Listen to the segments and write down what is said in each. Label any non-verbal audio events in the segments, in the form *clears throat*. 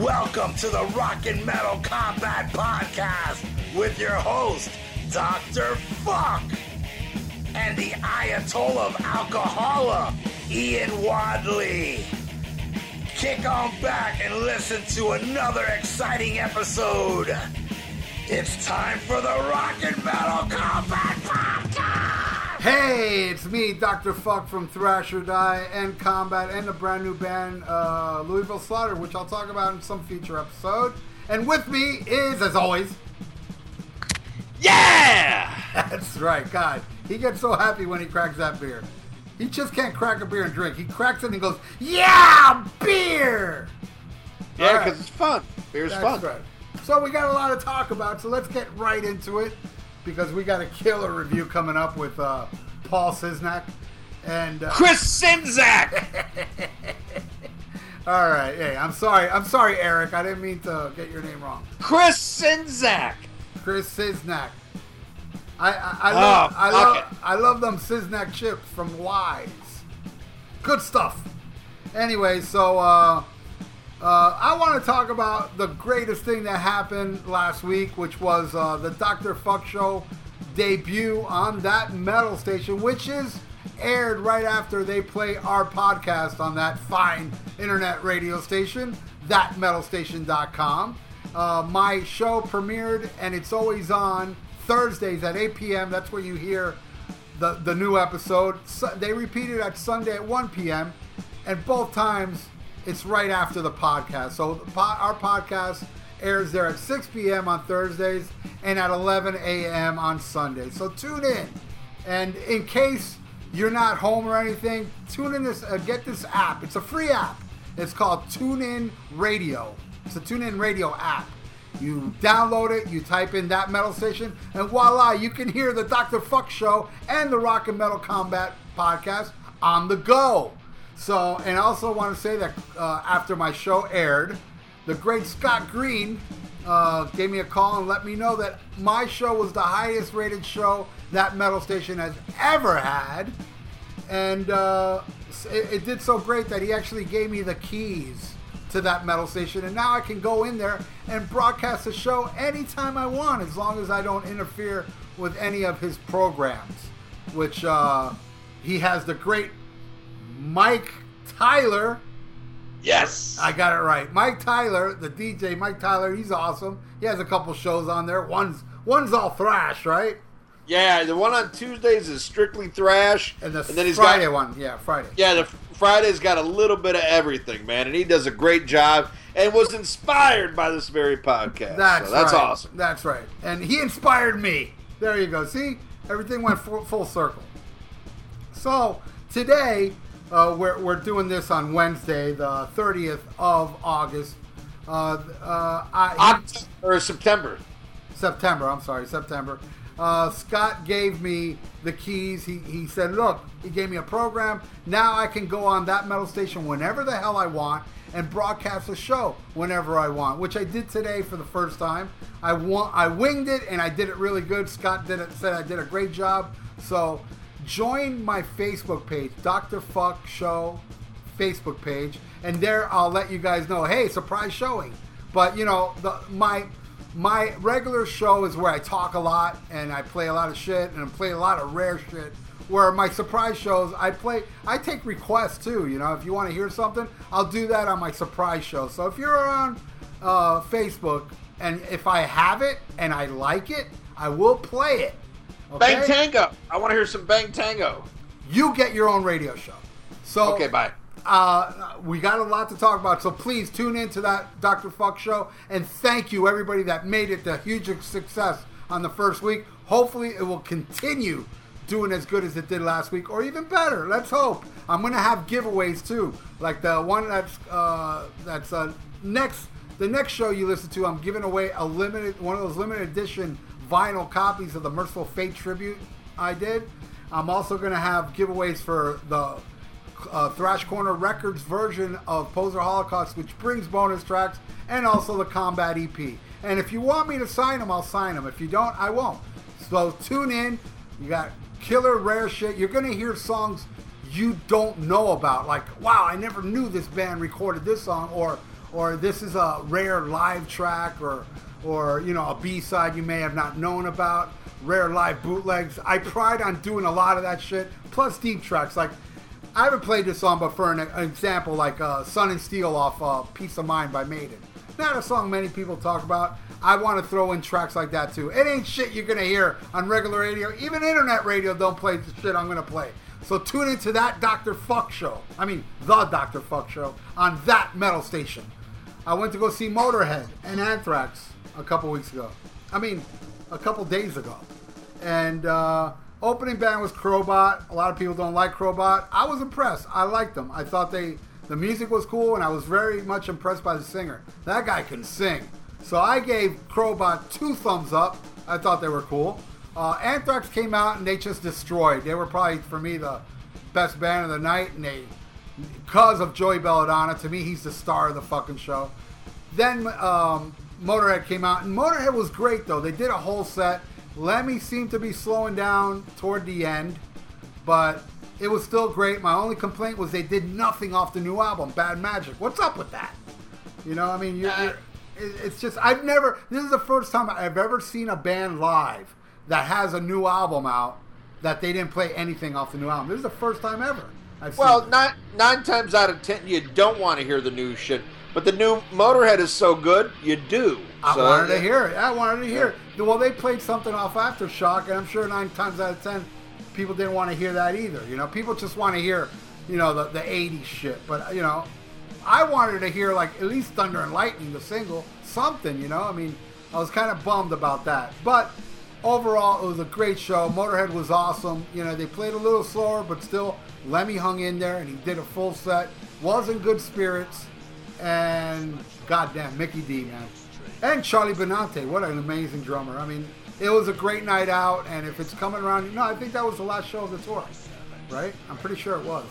Welcome to the Rock and Metal Combat Podcast with your host, Dr. Fuck, and the Ayatollah of Alcohola, Ian Wadley. Kick on back and listen to another exciting episode. It's time for the Rock and Metal Combat! Hey, it's me, Dr. Fuck from Thrash or Die and Combat and the brand new band uh, Louisville Slaughter, which I'll talk about in some future episode. And with me is, as always, Yeah! *laughs* that's right, God, he gets so happy when he cracks that beer. He just can't crack a beer and drink. He cracks it and he goes, Yeah, beer! Yeah, All right. because it's fun. Beer's That's fun. right. So we got a lot to talk about, so let's get right into it because we got a killer review coming up with uh, Paul Siznak. And uh, Chris Czynszak! *laughs* All right. Hey, I'm sorry. I'm sorry, Eric. I didn't mean to get your name wrong. Chris Czynszak! Chris Siznak. I I, I Oh, love I love it. I love them Siznak chips from Wise. Good stuff. Anyway, so uh, uh, I want to talk about the greatest thing that happened last week, which was uh, the Dr. Fuck Show debut on that metal station, which is aired right after they play our podcast on that fine internet radio station, thatmetalstation.com. Uh, my show premiered and it's always on Thursdays at 8 p.m. That's where you hear the, the new episode. So, they repeat it at Sunday at 1 p.m. And both times it's right after the podcast. So the po- our podcast airs there at 6 p.m. on Thursdays and at 11 a.m. on Sundays. So tune in. And in case you're not home or anything, tune in this. Uh, get this app. It's a free app. It's called TuneIn Radio. It's a TuneIn Radio app. You download it, you type in that metal station, and voila, you can hear the Dr. Fuck Show and the Rock and Metal Combat podcast on the go. So, and I also want to say that uh, after my show aired, the great Scott Green uh, gave me a call and let me know that my show was the highest rated show that metal station has ever had. And uh, it, it did so great that he actually gave me the keys to that metal station. And now i can go in there and broadcast the show anytime i want as long as i don't interfere with any of his programs which uh, he has the great mike tyler Yes! i got it right mike tyler the dj mike tyler he's awesome he has a couple shows on there one's one's all thrash right yeah, the one on Tuesdays is strictly thrash. and the then he's friday got, one yeah friday Yeah, the Friday's got a little bit of everything, man, and he does a great job and was inspired by this very podcast. That's so that's right. awesome. That's right. And he inspired me. There you go. See, everything went full, full circle. So today uh, we're we're doing this on Wednesday, the thirtieth of August. Uh, uh, I, or September. September. I'm sorry, September. Uh, Scott gave me the keys. He, he said, "Look, he gave me a program. Now I can go on that metal station whenever the hell I want and broadcast a show whenever I want." Which I did today for the first time. I want I winged it and I did it really good. Scott did it. Said I did a great job. So join my Facebook page, Doctor Fuck Show Facebook page, and there I'll let you guys know, hey, surprise showing. But you know, the my my regular show is where I talk a lot and I play a lot of shit and I play a lot of rare shit. Where my surprise shows, I play, I take requests too. You know, if you want to hear something, I'll do that on my surprise show. So if you're on uh, Facebook and if I have it and I like it, I will play it. Okay? Bang Tango. I want to hear some Bang Tango. you get your own radio show. So Okay, bye. uh, we got a lot to talk about, so please tune in to that Dr. Fuck show. And thank you, everybody that made it a huge success on the first week. Hopefully, it will continue doing as good as it did last week, or even better. Let's hope. I'm gonna have giveaways too, like the one that's uh, that's uh, next. The next show you listen to, I'm giving away a limited one of those limited edition vinyl copies of the Mercyful Fate tribute I did. I'm also gonna have giveaways for the uh, Thrash Corner Records version of Poser Holocaust, which brings bonus tracks and also the Combat EP. And if you want me to sign them, I'll sign them. If you don't, I won't. So tune in. You got killer rare shit. You're gonna hear songs you don't know about. Like, wow, I never knew this band recorded this song, or or this is a rare live track, or or you know a B side you may have not known about, rare live bootlegs. I pride on doing a lot of that shit, plus deep tracks. Like I haven't played this song, but for an, an example, like uh, "Sun and Steel" off uh, "Piece of Mind" by Maiden. Not a song many people talk about. I want to throw in tracks like that too. It ain't shit you're gonna hear on regular radio. Even internet radio don't play the shit I'm gonna play. So tune into that Dr. Fuck show. I mean, the Dr. Fuck show on that metal station. I went to go see Motorhead and Anthrax a couple weeks ago. I mean, a couple days ago. And uh, opening band was Crobot. A lot of people don't like Crobot. I was impressed. I liked them. I thought they the music was cool, and I was very much impressed by the singer. That guy can sing. So I gave Crobot two thumbs up. I thought they were cool. Uh, Anthrax came out and they just destroyed. They were probably for me the best band of the night, and they because of Joey Belladonna. To me, he's the star of the fucking show. Then um, Motorhead came out, and Motorhead was great though. They did a whole set. Lemmy seemed to be slowing down toward the end, but it was still great. My only complaint was they did nothing off the new album, Bad Magic. What's up with that? You know, I mean, you're, you're, uh, it's just I've never. This is the first time I've ever seen a band live that has a new album out that they didn't play anything off the new album. This is the first time ever. I've Well, nine nine times out of ten, you don't want to hear the new shit. But the new Motorhead is so good, you do. I So, wanted to hear it. I wanted to hear it. Well, they played something off Aftershock, and I'm sure nine times out of ten, people didn't want to hear that either. You know, people just want to hear, you know, the, the 80s shit. But, you know, I wanted to hear, like, at least Thunder and Lightning, the single, something, you know? I mean, I was kind of bummed about that. But overall, it was a great show. Motorhead was awesome. You know, they played a little slower, but still, Lemmy hung in there, and he did a full set. Was in good spirits. And, goddamn, Mikkey Dee, man. And Charlie Benante, what an amazing drummer. I mean, it was a great night out, and if it's coming around, no, I think that was the last show of the tour, right? I'm pretty sure it was.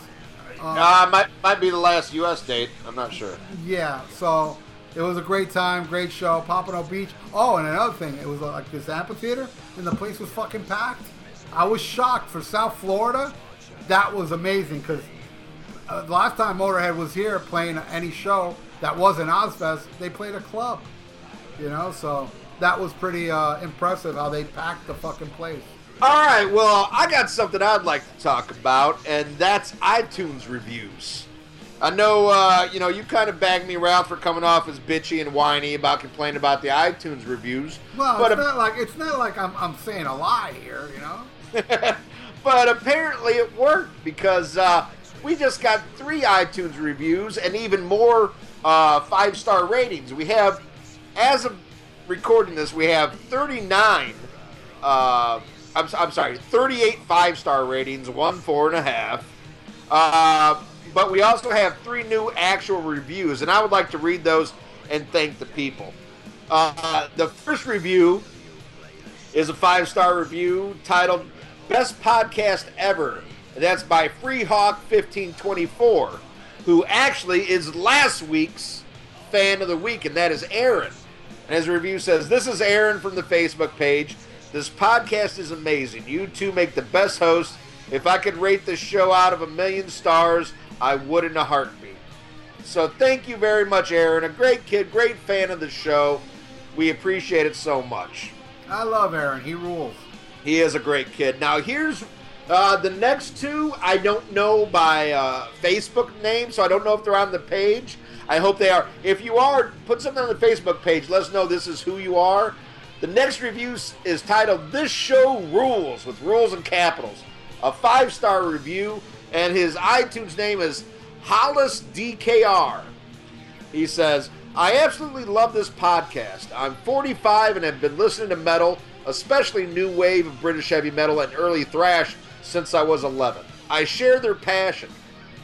Um, Uh, might might be the last U.S. date. I'm not sure. yeah, so it was a great time, great show. Pompano Beach. Oh, and another thing, it was like this amphitheater, and the place was fucking packed. I was shocked for South Florida. That was amazing because uh, last time Motorhead was here playing any show that wasn't Ozzfest, they played a club. You know, so that was pretty uh, impressive how they packed the fucking place. All right, well, I got something I'd like to talk about, and that's iTunes reviews. I know, uh, you know, you kind of bagged me around for coming off as bitchy and whiny about complaining about the iTunes reviews. Well, but it's not like it's not like I'm, I'm saying a lie here, you know. *laughs* but apparently it worked because uh, we just got three iTunes reviews and even more uh, five star ratings. We have, as of recording this, we have 39. Uh, I'm, I'm sorry, 38 five star ratings, one four and a half. Uh, but we also have three new actual reviews, and I would like to read those and thank the people. Uh, the first review is a five star review titled Best Podcast Ever. And that's by Freehawk1524, who actually is last week's fan of the week, and that is Aaron. And his review says, This is Aaron from the Facebook page. This podcast is amazing. You two make the best hosts. If I could rate this show out of a million stars, I would in a heartbeat. So thank you very much, Aaron. A great kid, great fan of the show. We appreciate it so much. I love Aaron. He rules. He is a great kid. Now here's uh, the next two. I don't know by uh, Facebook name, so I don't know if they're on the page. I hope they are. If you are, put something on the Facebook page. Let us know this is who you are. The next review is titled "This Show Rules" with rules and capitals. A five-star review, and his iTunes name is Hollis DKR. He says, I absolutely love this podcast. I'm 45 and have been listening to metal, especially new wave of British heavy metal and early thrash, since I was 11. I share their passion.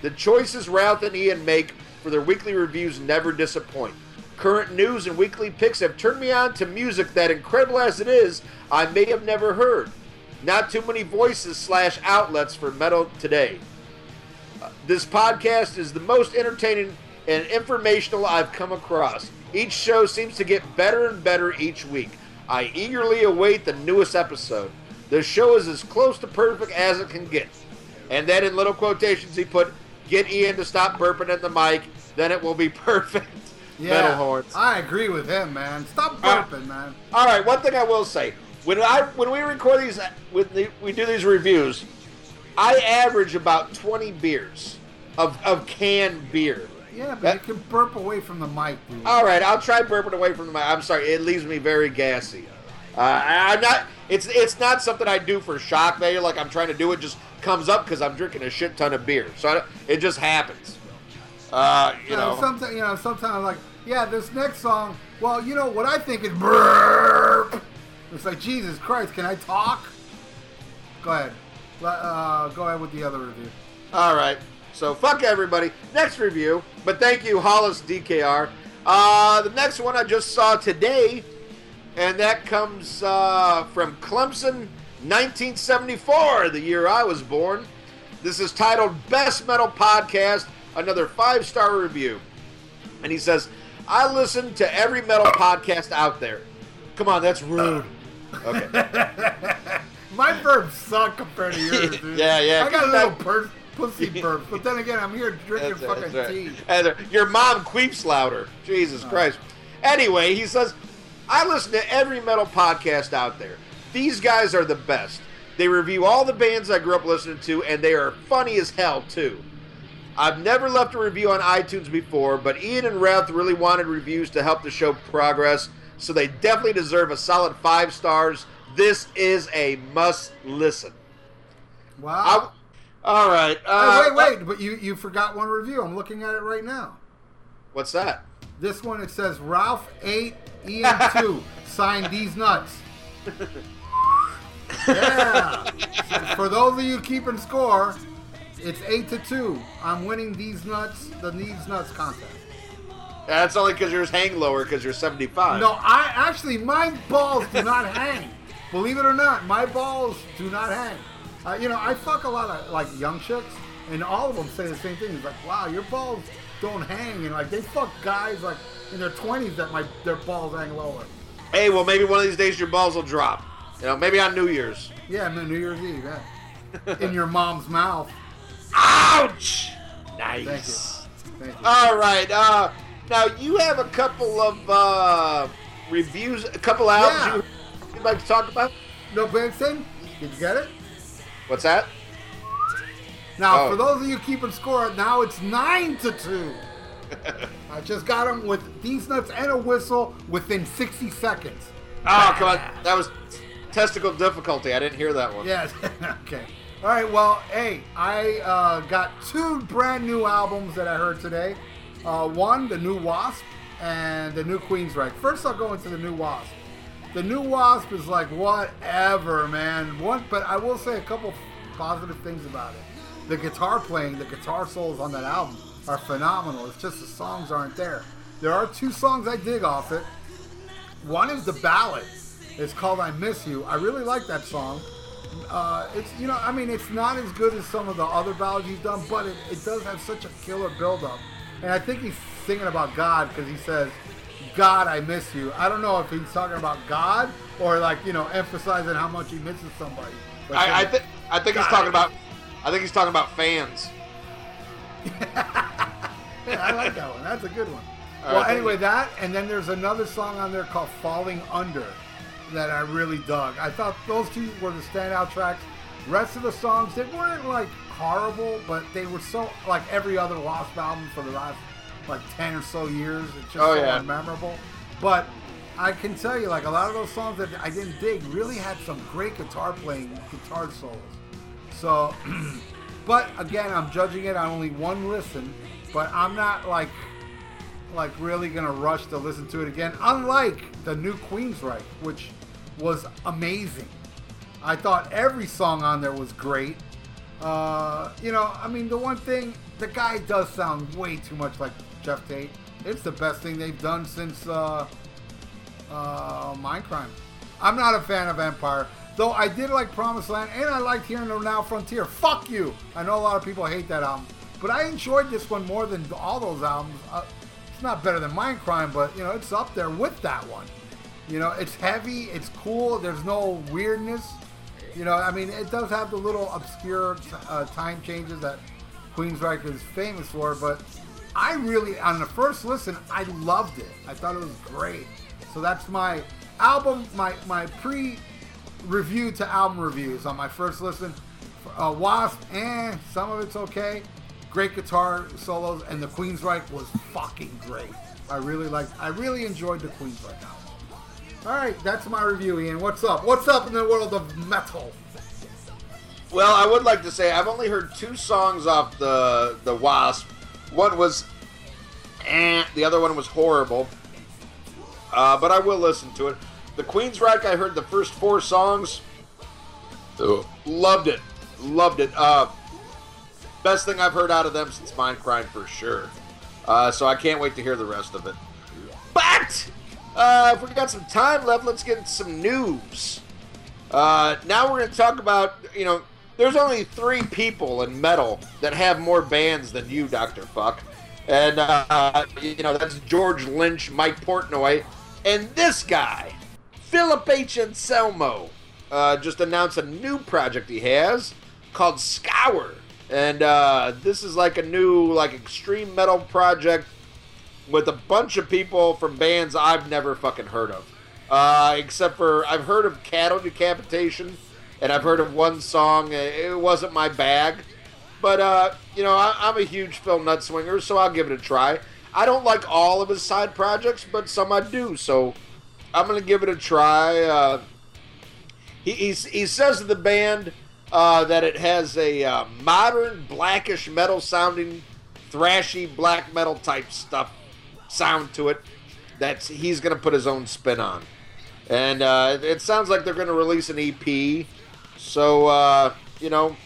The choices Ralph and Ian make for their weekly reviews never disappoint. Current news and weekly picks have turned me on to music that, incredible as it is, I may have never heard. Not too many voices slash outlets for metal today. This podcast is the most entertaining and informational I've come across. Each show seems to get better and better each week. I eagerly await the newest episode. The show is as close to perfect as it can get. And then in little quotations, he put, Get Ian to stop burping at the mic, then it will be *laughs* perfect. Yeah, metal horns. I agree with him, man. Stop Uh, burping, man. All right, one thing I will say when I when we record these when the, we do these reviews, I average about twenty beers of of canned beer. Yeah, but That- you can burp away from the mic, dude. All right, I'll try burping away from the mic. I'm sorry, it leaves me very gassy. Uh, I- I'm not. It's it's not something I do for shock value. Like I'm trying to do it, just comes up because I'm drinking a shit ton of beer. So I, it just happens. Uh, you you know, know. sometimes you know, sometimes like, yeah, this next song. Well, you know what I think is burp. It's like Jesus Christ, can I talk? Go ahead. Uh, go ahead with the other review. All right. So fuck everybody. Next review, but thank you, Hollis DKR. Uh, the next one I just saw today, and that comes uh, from Clemson, 1974, the year I was born. This is titled Best Metal Podcast, another five star review. And he says, I listen to every metal podcast out there. Come on, that's rude. Okay. *laughs* My burps suck compared to yours, dude. *laughs* Yeah, yeah. I got a little pussy *laughs* burps, but then again, I'm here drinking fucking right. tea. Your mom queeps louder. Jesus Christ. Anyway, he says, I listen to every metal podcast out there. These guys are the best. They review all the bands I grew up listening to, and they are funny as hell, too. I've never left a review on iTunes before, but Ian and Ralph really wanted reviews to help the show progress, so they definitely deserve a solid five stars. This is a must listen. I, Wow. all right. Hey, Uh, wait, wait, but you, you forgot one review. I'm looking at it right now. What's that? This one it says Ralph eight, Ian two. Signed these nuts. *laughs* yeah. For those of you keeping score, it's eight to two. I'm winning these nuts, the these nuts contest. That's only because yours hang lower because you're 75. No, I actually my balls do not hang. Believe it or not, my balls do not hang. Uh, you know, I fuck a lot of like young chicks, and all of them say the same thing. It's like, wow, your balls don't hang, and like they fuck guys like in their twenties that my their balls hang lower. Hey, well, maybe one of these days your balls will drop. You know, maybe on New Year's. Yeah, I mean New Year's Eve, yeah. *laughs* in your mom's mouth. Ouch! Thank Nice. you. Thank you. All right. Uh, now you have a couple of uh, reviews, a couple albums you, you'd like to talk about. no Benson, did you get it? What's that? Now, Oh. for those of you keeping score, now it's nine to two. *laughs* I just got him with these nuts and a whistle within 60 seconds. Oh, come on. That was testicle difficulty. I didn't hear that one. Yes. *laughs* okay. All right. Well, hey, I uh, got two brand new albums that I heard today. Uh, one, the new Wasp, and the new Queensryche. First, I'll go into the new Wasp. The new Wasp is like whatever, man. One, but I will say a couple positive things about it. The guitar playing, the guitar solos on that album are phenomenal. It's just the songs aren't there. There are two songs I dig off it. One is the ballad. It's called "I Miss You." I really like that song. Uh, it's you know, I mean, it's not as good as some of the other ballads he's done, but it, it does have such a killer build-up. And I think he's singing about God because he says, "God, I miss you." I don't know if he's talking about God or like you know, emphasizing how much he misses somebody. But I, I think I think he's talking about. I think he's talking about fans. I like that one. That's a good one. All well, right, anyway, that and then there's another song on there called "Falling Under" that I really dug. I thought those two were the standout tracks. Rest of the songs they weren't like horrible, but they were so like every other Wasp album for the last like ten or so years. It's just Oh, so yeah. unmemorable. But I can tell you, like a lot of those songs that I didn't dig really had some great guitar playing, guitar solos. So, *clears throat* but again, I'm judging it on only one listen. But I'm not like like really gonna rush to listen to it again. Unlike the new Queensryche, which was amazing. I thought every song on there was great. Uh, you know, I mean, the one thing, the guy does sound way too much like Geoff Tate. It's the best thing they've done since uh, uh, Mindcrime. I'm not a fan of Empire, though I did like Promised Land, and I liked Hear in the Now Frontier. Fuck you! I know a lot of people hate that album, but I enjoyed this one more than all those albums. Uh, it's not better than Mindcrime, but you know, it's up there with that one. You know, it's heavy, it's cool, there's no weirdness. You know, I mean, it does have the little obscure uh, time changes that Queensryche is famous for, but I really, on the first listen, I loved it. I thought it was great. So that's my album, my my pre review to album reviews on my first listen. Uh, Wasp, eh, some of it's okay. Great guitar solos, and the Queensryche was fucking great. I really liked, I really enjoyed the Queensryche album. All right, that's my review, Ian. What's up? What's up in the world of metal? Well, I would like to say I've only heard two songs off the the Wasp. One was, eh, the other one was horrible. Uh, but I will listen to it. The Queen's Queensryche, I heard the first four songs. Loved it, loved it. Uh, best thing I've heard out of them since Mindcrime for sure. Uh, so I can't wait to hear the rest of it. But uh, if we got some time left, let's get some news. Uh, now we're going to talk about, you know, there's only three people in metal that have more bands than you, Dr. Fuck. And, uh, you know, that's George Lynch, Mike Portnoy, and this guy, Philip H. Anselmo, uh, just announced a new project he has called Scour. And uh, this is like a new, like, extreme metal project with a bunch of people from bands I've never fucking heard of. Uh, except for I've heard of Cattle Decapitation, and I've heard of one song. It wasn't my bag, but uh, you know I, am a huge Phil Nutswinger, so I'll give it a try. I don't like all of his side projects, but some I do, so I'm gonna give it a try. Uh, he, he he says to the band uh, that it has a uh, modern blackish metal sounding, thrashy black metal type stuff sound to it. That's he's gonna put his own spin on. And uh, it sounds like they're to release an EP. So, uh, you know,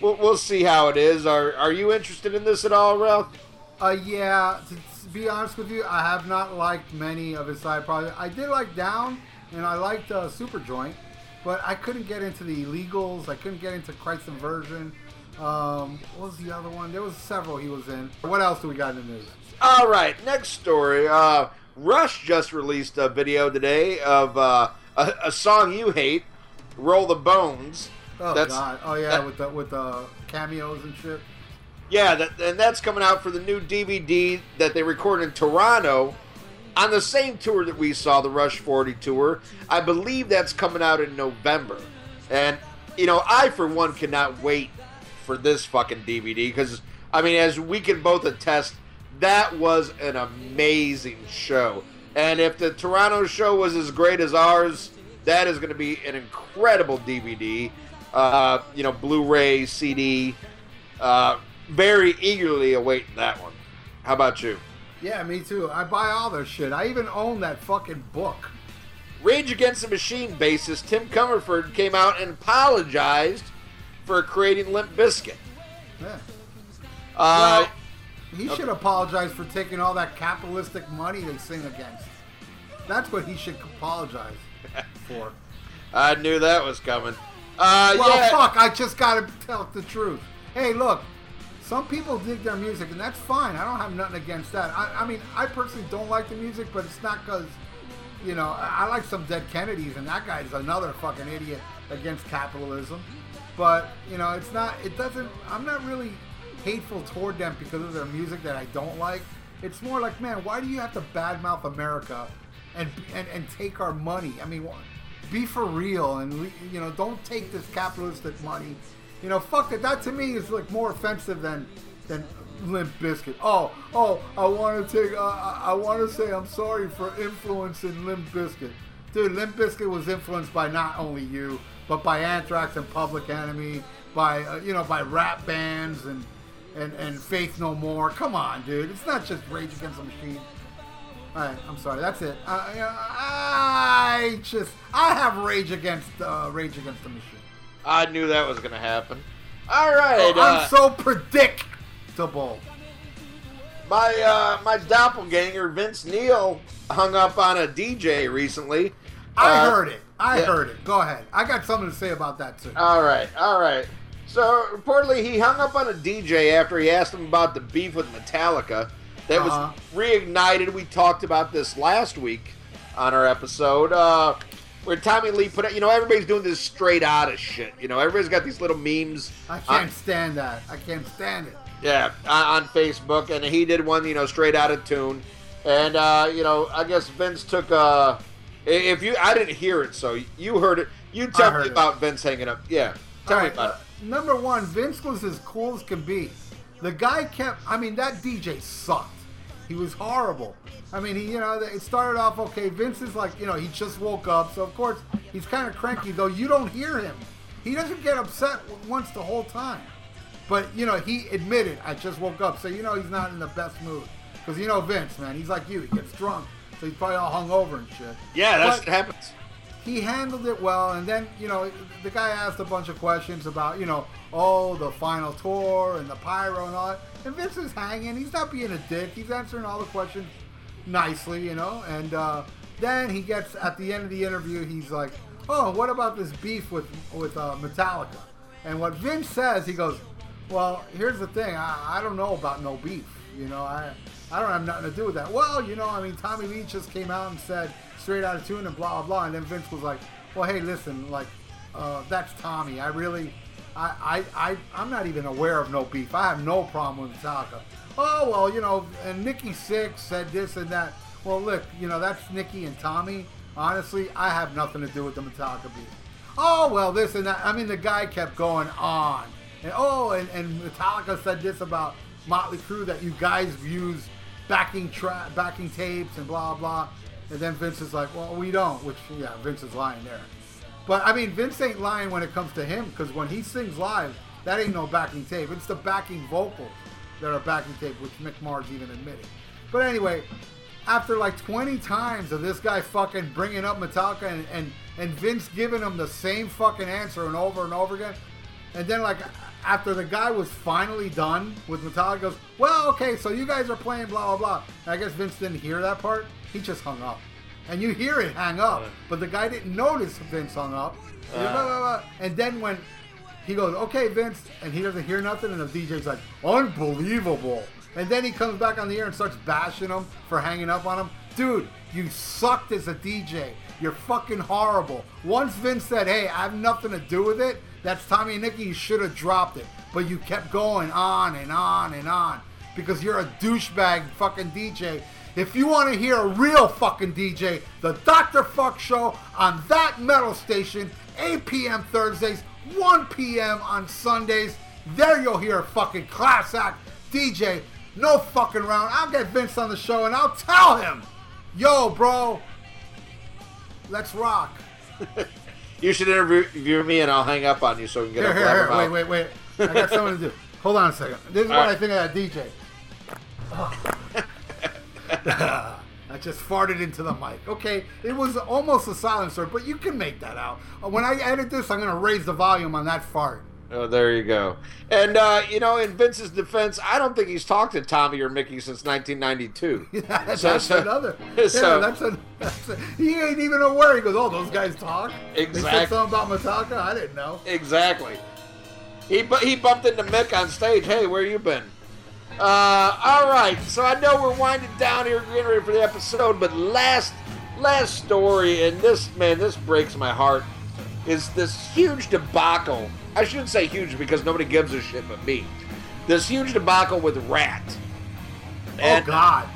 we'll, we'll see how it is. Are, are you interested in this at all, Ralph? Uh, yeah, be honest with you, I have not liked many of his side projects. I did like Down, and I liked uh, Superjoint, but I couldn't get into the illegals. I couldn't get into Christ Inversion. Um, what was the other one? There was several he was in. What else do we got in the news? All right, next story. Uh, Rush just released a video today of uh, a, a, song you hate, "Roll the Bones." Oh that's, God! Oh yeah, that, with the with the cameos and shit. Yeah, that, and that's coming out for the new DVD that they recorded in Toronto on the same tour that we saw, the Rush 40 tour. I believe that's coming out in November, and you know, I for one cannot wait for this fucking DVD because I mean, as we can both attest, that was an amazing show. And if the Toronto show was as great as ours, that is going to be an incredible DVD. Uh, you know, Blu-ray, CD. Uh, very eagerly awaiting that one. How about you? Yeah, me too. I buy all their shit. I even own that fucking book. Rage Against the Machine bassist Tim Commerford came out and apologized for creating Limp Bizkit. Yeah. Uh, well, he okay. should apologize for taking all that capitalistic money they sing against. That's what he should apologize *laughs* for. I knew that was coming. Uh, well, yeah. fuck, I just gotta tell the truth. Hey, look, some people dig their music, and that's fine. I don't have nothing against that. I, I mean, I personally don't like the music, but it's not because, you know, I, I like some Dead Kennedys, and that guy's another fucking idiot against capitalism. But, you know, it's not, it doesn't, I'm not really hateful toward them because of their music that I don't like. It's more like, man, why do you have to badmouth America and and, and take our money? I mean, be for real and you know, don't take this capitalistic money. You know, fuck it. That to me is like more offensive than than Limp Bizkit. Oh, oh, I want to take. Uh, I want to say I'm sorry for influencing Limp Bizkit. Dude, Limp Bizkit was influenced by not only you, but by Anthrax and Public Enemy, by uh, you know, by rap bands and and, and Faith No More. Come on, dude. It's not just Rage Against the Machine. All right, I'm sorry. That's it. I, I just I have Rage Against uh, Rage Against the Machine. I knew that was gonna happen. All right. Oh, I'm uh, so predictable. My uh, my doppelganger Vince Neil hung up on a DJ recently. I uh, heard it. I yeah. heard it. Go ahead. I got something to say about that too. All right. All right. So reportedly, he hung up on a DJ after he asked him about the beef with Metallica that uh-huh. was reignited. We talked about this last week on our episode. Uh, where Tommy Lee put it, you know, everybody's doing this straight out of shit. You know, everybody's got these little memes. I can't stand that. I can't stand it. Yeah, on, on Facebook, and he did one, you know, straight out of tune. And uh, you know, I guess Vince took. Uh, if you, I didn't hear it, so you heard it. You tell me it. about Vince hanging up. Yeah, tell me about uh, number one, Vince was as cool as can be. The guy kept. I mean, that DJ sucked. He was horrible. I mean, he, you know, it started off okay. Vince is like, you know, he just woke up, so of course he's kind of cranky. Though you don't hear him. He doesn't get upset once the whole time. But you know, he admitted, I just woke up, so you know he's not in the best mood. Because you know Vince, man, he's like you. He gets drunk, so he's probably all hungover and shit. Yeah, that's But- what happens. He handled it well and then you know the guy asked a bunch of questions about you know oh the final tour and the pyro and all that. And vince is hanging. He's not being a dick. He's answering all the questions nicely you know and uh, then he gets at the end of the interview he's like oh what about this beef with with uh, metallica? And what vince says he goes well here's the thing. I, I don't know about no beef you know. I I don't have nothing to do with that. Well, you know, I mean, Tommy Lee just came out and said straight out of tune and blah blah and then Vince was like, "Well, hey, listen, like, uh, that's Tommy. I really, I, I, I, I'm not even aware of no beef. I have no problem with Metallica. Oh well, you know, and Nikki Sixx said this and that. Well, look, you know, that's Nikki and Tommy. Honestly, I have nothing to do with the Metallica beef. Oh well, this and that. I mean, the guy kept going on, and oh, and, and Metallica said this about Motley Crue that you guys use backing tra- backing tapes and blah blah. And then Vince is like, well, we don't. Which yeah, Vince is lying there. But I mean, Vince ain't lying when it comes to him because when he sings live, that ain't no backing tape. It's the backing vocals that are backing tape, which Mick Mars even admitted. But anyway, after like 20 times of this guy fucking bringing up Metallica and, and, and Vince giving him the same fucking answer and over and over again, and then like after the guy was finally done with Metallica, goes, well, okay, so you guys are playing blah blah blah. And I guess Vince didn't hear that part. He just hung up, and you hear it hang up, but the guy didn't notice Vince hung up. Blah. Uh. And then when he goes, okay, Vince, and he doesn't hear nothing, and the DJ's like, unbelievable. And then he comes back on the air and starts bashing him for hanging up on him. Dude, you sucked as a DJ. You're fucking horrible. Once Vince said, hey, I have nothing to do with it, that's Tommy and Nikki, you should have dropped it. But you kept going on and on and on because you're a douchebag fucking DJ. If you want to hear a real fucking DJ, the Dr. Fuck Show on that metal station, 8 p.m. Thursdays, 1 p.m. on Sundays. There you'll hear a fucking class act DJ. No fucking round. I'll get Vince on the show and I'll tell him, yo, bro, let's rock. *laughs* You should interview me, and I'll hang up on you so we can get Here, a here, here. Wait, wait, wait. I got something to do. Hold on a second. This is what All right. I think of that DJ. I just farted into the mic. Okay, it was almost a silencer, but you can make that out. Uh, When I edit this, I'm going to raise the volume on that fart. Oh, there you go. And uh, you know, in Vince's defense, I don't think he's talked to Tommy or Mickey since 1992. *laughs* that's So- so- another. so- yeah, that's a, that's a. He ain't even aware. He goes, "Oh, those guys talk." Exactly. They said something about Metallica. I didn't know. Exactly. He bu- he bumped into Mick on stage. Hey, where you been? Uh, all right. So I know we're winding down here, getting ready for the episode, but last last story, and this man, this breaks my heart, is this huge debacle. I shouldn't say huge because nobody gives a shit but me. This huge debacle with Ratt. oh God!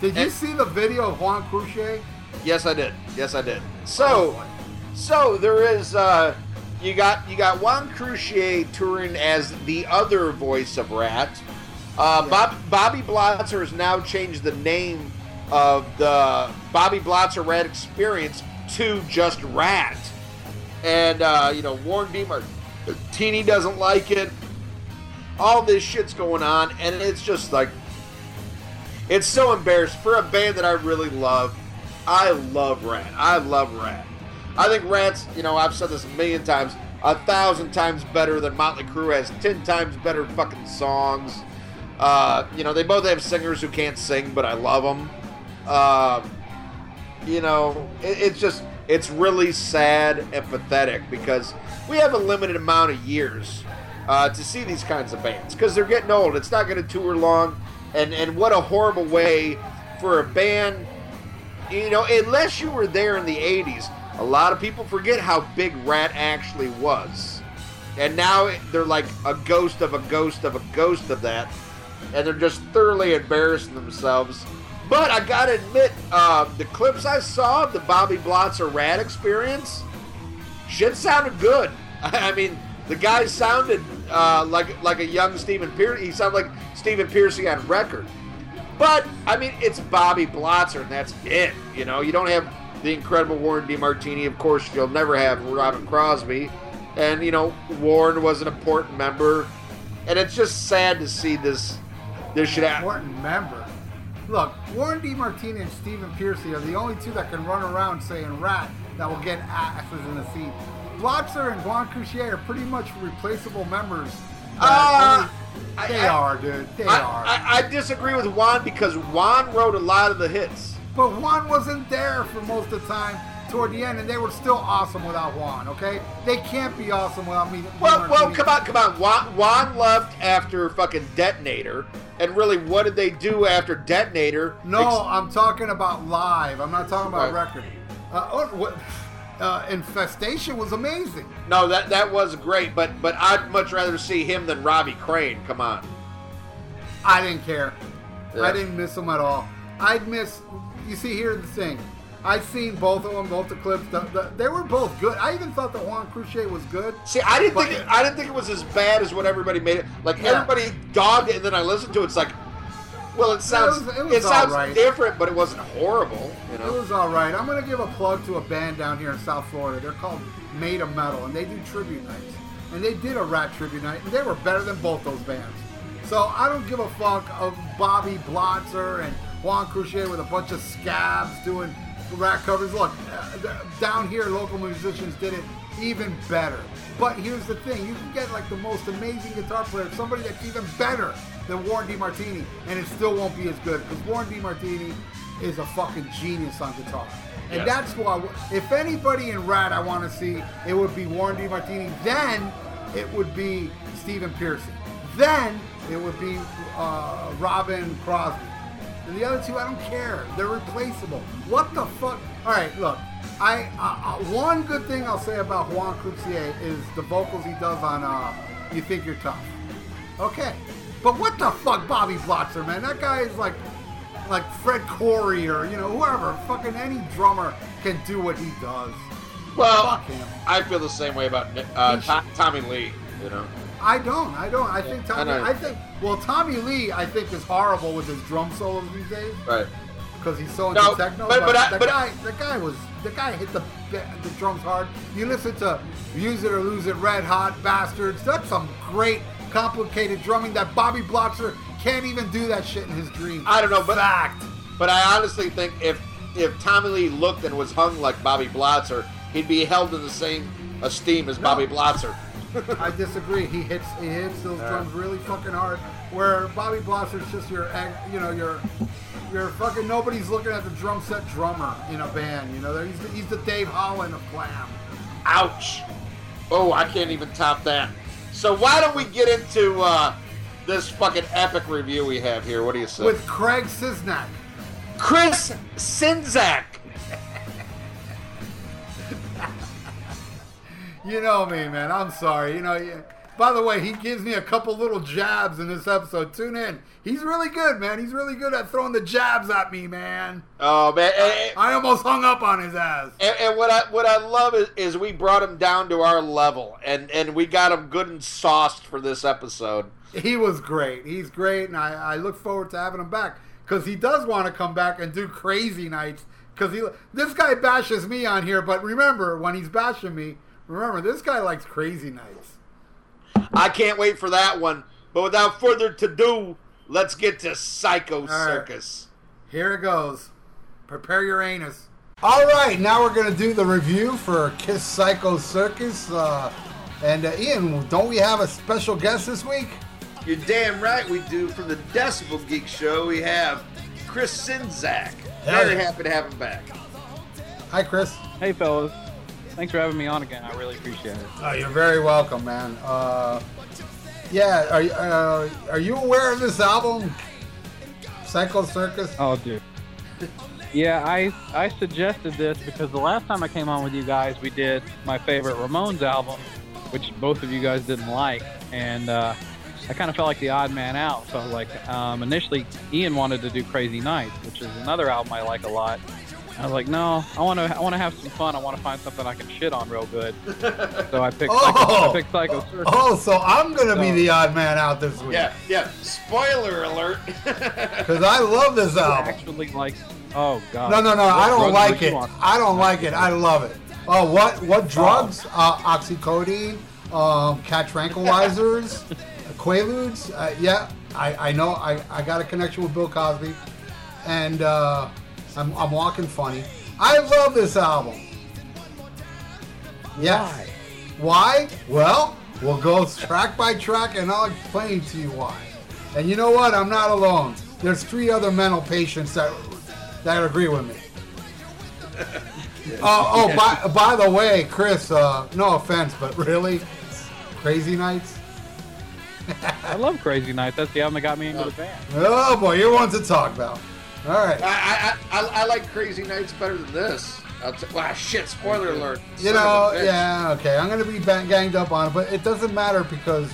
Did you see the video of Juan Croucier? Yes, I did. Yes, I did. Oh, So. boy. So there is uh you got you got Juan Croucier touring as the other voice of Ratt. Uh, Bob, Bobby Blotzer has now changed the name of the Bobby Blotzer Ratt Experience to just Ratt. And uh, you know Warren Beamer, Teeny doesn't like it. All this shit's going on, and it's just like it's so embarrassing for a band that I really love. I love Ratt. I love Ratt. I think Ratt's, you know, I've said this a million times, a thousand times better than Motley Crue has ten times better fucking songs. Uh, you know, they both have singers who can't sing, but I love them. Um, you know, it, it's just, it's really sad and pathetic because we have a limited amount of years uh, to see these kinds of bands because they're getting old. It's not going to tour long, and and what a horrible way for a band. You know, unless you were there in the '80s, a lot of people forget how big Ratt actually was, and now they're like a ghost of a ghost of a ghost of that. And they're just thoroughly embarrassing themselves. But I gotta admit, uh, the clips I saw of the Bobby Blotzer Ratt experience, shit sounded good. *laughs* I mean, the guy sounded uh, like like a young Stephen Pierce. He sounded like Stephen Pearcy on record. But I mean, it's Bobby Blotzer, and that's it. You know, you don't have the incredible Warren DeMartini. Of course, you'll never have Robin Crosby, and you know, Warren was an important member, and it's just sad to see this. This should happen. Important member. Look, Warren DeMartini and Stephen Pearcy are the only two that can run around saying Ratt that will get asses in the seat. Blotzer and Juan Croucier are pretty much replaceable members. Uh, only, they I, are, dude. They I, are. I, I disagree with Juan because Juan wrote a lot of the hits. but Juan wasn't there for most of the time toward the end, and they were still awesome without Juan. Okay, they can't be awesome without me. Well, well, come on, come on. Juan, Juan left after fucking Detonator, and really, what did they do after Detonator? No, Ex- I'm talking about live. I'm not talking about Right. record. Uh, oh, what, *laughs* uh, Infestation was amazing. no, that that was great, but but I'd much rather see him than Robbie Crane. Come on. I didn't care. Yeah. I didn't miss him at all. I'd miss. You see, here's the thing. I've seen both of them, both the clips. The, the, they were both good. I even thought that Juan Croucier was good. See, I didn't think it, I didn't think it was as bad as what everybody made it. Like Yeah. everybody dogged it, and then I listened to it. It's like, well, it sounds was- it, it was sounds alright. different, but it wasn't horrible. You It was all right. I'm going to give a plug to a band down here in South Florida. They're called Made of Metal, and they do tribute nights. And they did a Ratt tribute night, and they were better than both those bands. So I don't give a fuck of Bobby Blotzer and Juan Croucier with a bunch of scabs doing Ratt covers. Look, uh, down here, local musicians did it even better. But here's the thing: you can get like the most amazing guitar player, somebody that's even better than Warren DeMartini, and it still won't be as good because Warren DeMartini is a fucking genius on guitar. And Yes. that's why, if anybody in Ratt I want to see, it would be Warren DeMartini. Then it would be Stephen Pearson. Then it would be uh, Robin Crosby. And the other two, I don't care. They're replaceable. What the fuck? All right, look. I uh, uh, one good thing I'll say about Juan Croucier is the vocals he does on uh, "You Think You're Tough." Okay, but what the fuck, Bobby Blotzer, man? That guy is like, like Fred Coury or you know whoever. Fucking any drummer can do what he does. Well, Fuck him. I feel the same way about uh, Tommy Lee. You know. I don't. I don't. I think Tommy. I. I think. Well, Tommy Lee, I think is horrible with his drum solos these days. Right. because he's so into No, techno. but- But, but I- the but- guy, the guy was the guy hit the the drums hard. You listen to "Use It or Lose It," "Red Hot Bastards." That's some great, complicated drumming that Bobby Blotzer can't even do that shit in his dreams. I don't know, but- fact. But I honestly think if if Tommy Lee looked and was hung like Bobby Blotzer, he'd be held in the same esteem as No. Bobby Blotzer. *laughs* I disagree. He hits he hits those drums really fucking hard. Where Bobby Blotzer's just your you know your your fucking nobody's looking at the drum set drummer in a band. You know he's the, he's the Dave Holland of glam. Ouch. Oh, I can't even top that. So why don't we get into uh, this fucking epic review we have here? What do you say? With Craig Cisnak. Chris Czynszak. You know me, man. I'm sorry. You know. yeah. By the way, he gives me a couple little jabs in this episode. Tune in. He's really good, man. He's really good at throwing the jabs at me, man. Oh man, and, I almost hung up on his ass. and, and what I what I love is, is we brought him down to our level, and and we got him good and sauced for this episode. He was great. He's great, and I, I look forward to having him back because he does want to come back and do crazy nights. Because he, this guy bashes me on here, but remember when he's bashing me, remember this guy likes crazy nights. I can't wait for that one. But without further to do, let's get to Psycho right. Circus. Here it goes. Prepare your anus. All right, now we're gonna do the review for Kiss Psycho Circus. Uh, and uh, Ian, don't we have a special guest this week? You're damn right we do. From the Decibel Geek Show, we have Chris Czynszak. Very happy to have him back. Hi, Chris. Hey, fellas. Thanks for having me on again. I really appreciate it. Oh, you're very welcome, man. Uh, yeah, are you- uh, are you aware of this album, Psycho Circus? Oh, dude. Yeah, I I suggested this because the last time I came on with you guys, we did my favorite Ramones album, which both of you guys didn't like, and uh, I kind of felt like the odd man out. So like, um, initially, Ian wanted to do Crazy Nights, which is another album I like a lot. I was like, no, I want to, I want to have some fun. I want to find something I can shit on real good. So I picked, *laughs* Psycho, Oh! I picked Psycho Circus. Oh, so I'm gonna be the odd man out this week. Yeah, yeah. Spoiler alert. *laughs* Because I love this I album. actually like, oh god. No, no, no. What I don't like it. I don't like it. I love it. Oh, what? What drugs? Uh, oxycodone, um, cat tranquilizers, *laughs* Quaaludes. Uh, yeah, I, I know. I, I got a connection with Bill Cosby, and uh, I'm, I'm walking funny. I love this album. Yes. Why? Well, we'll go track by track, and I'll explain to you why. And you know what? I'm not alone. There's three other mental patients that that agree with me. *laughs* Oh, oh, by, by the way, Chris, uh, no offense, but really, Crazy Nights? I love Crazy Nights. That's the album that got me into the *laughs* band. Oh boy, you're one to talk about. All right. I, I, I, I like Crazy Nights better than this. I'll t- wow, shit! Spoiler alert. You Son know, of a bitch. yeah, okay. I'm gonna be bang- ganged up on it, but it doesn't matter because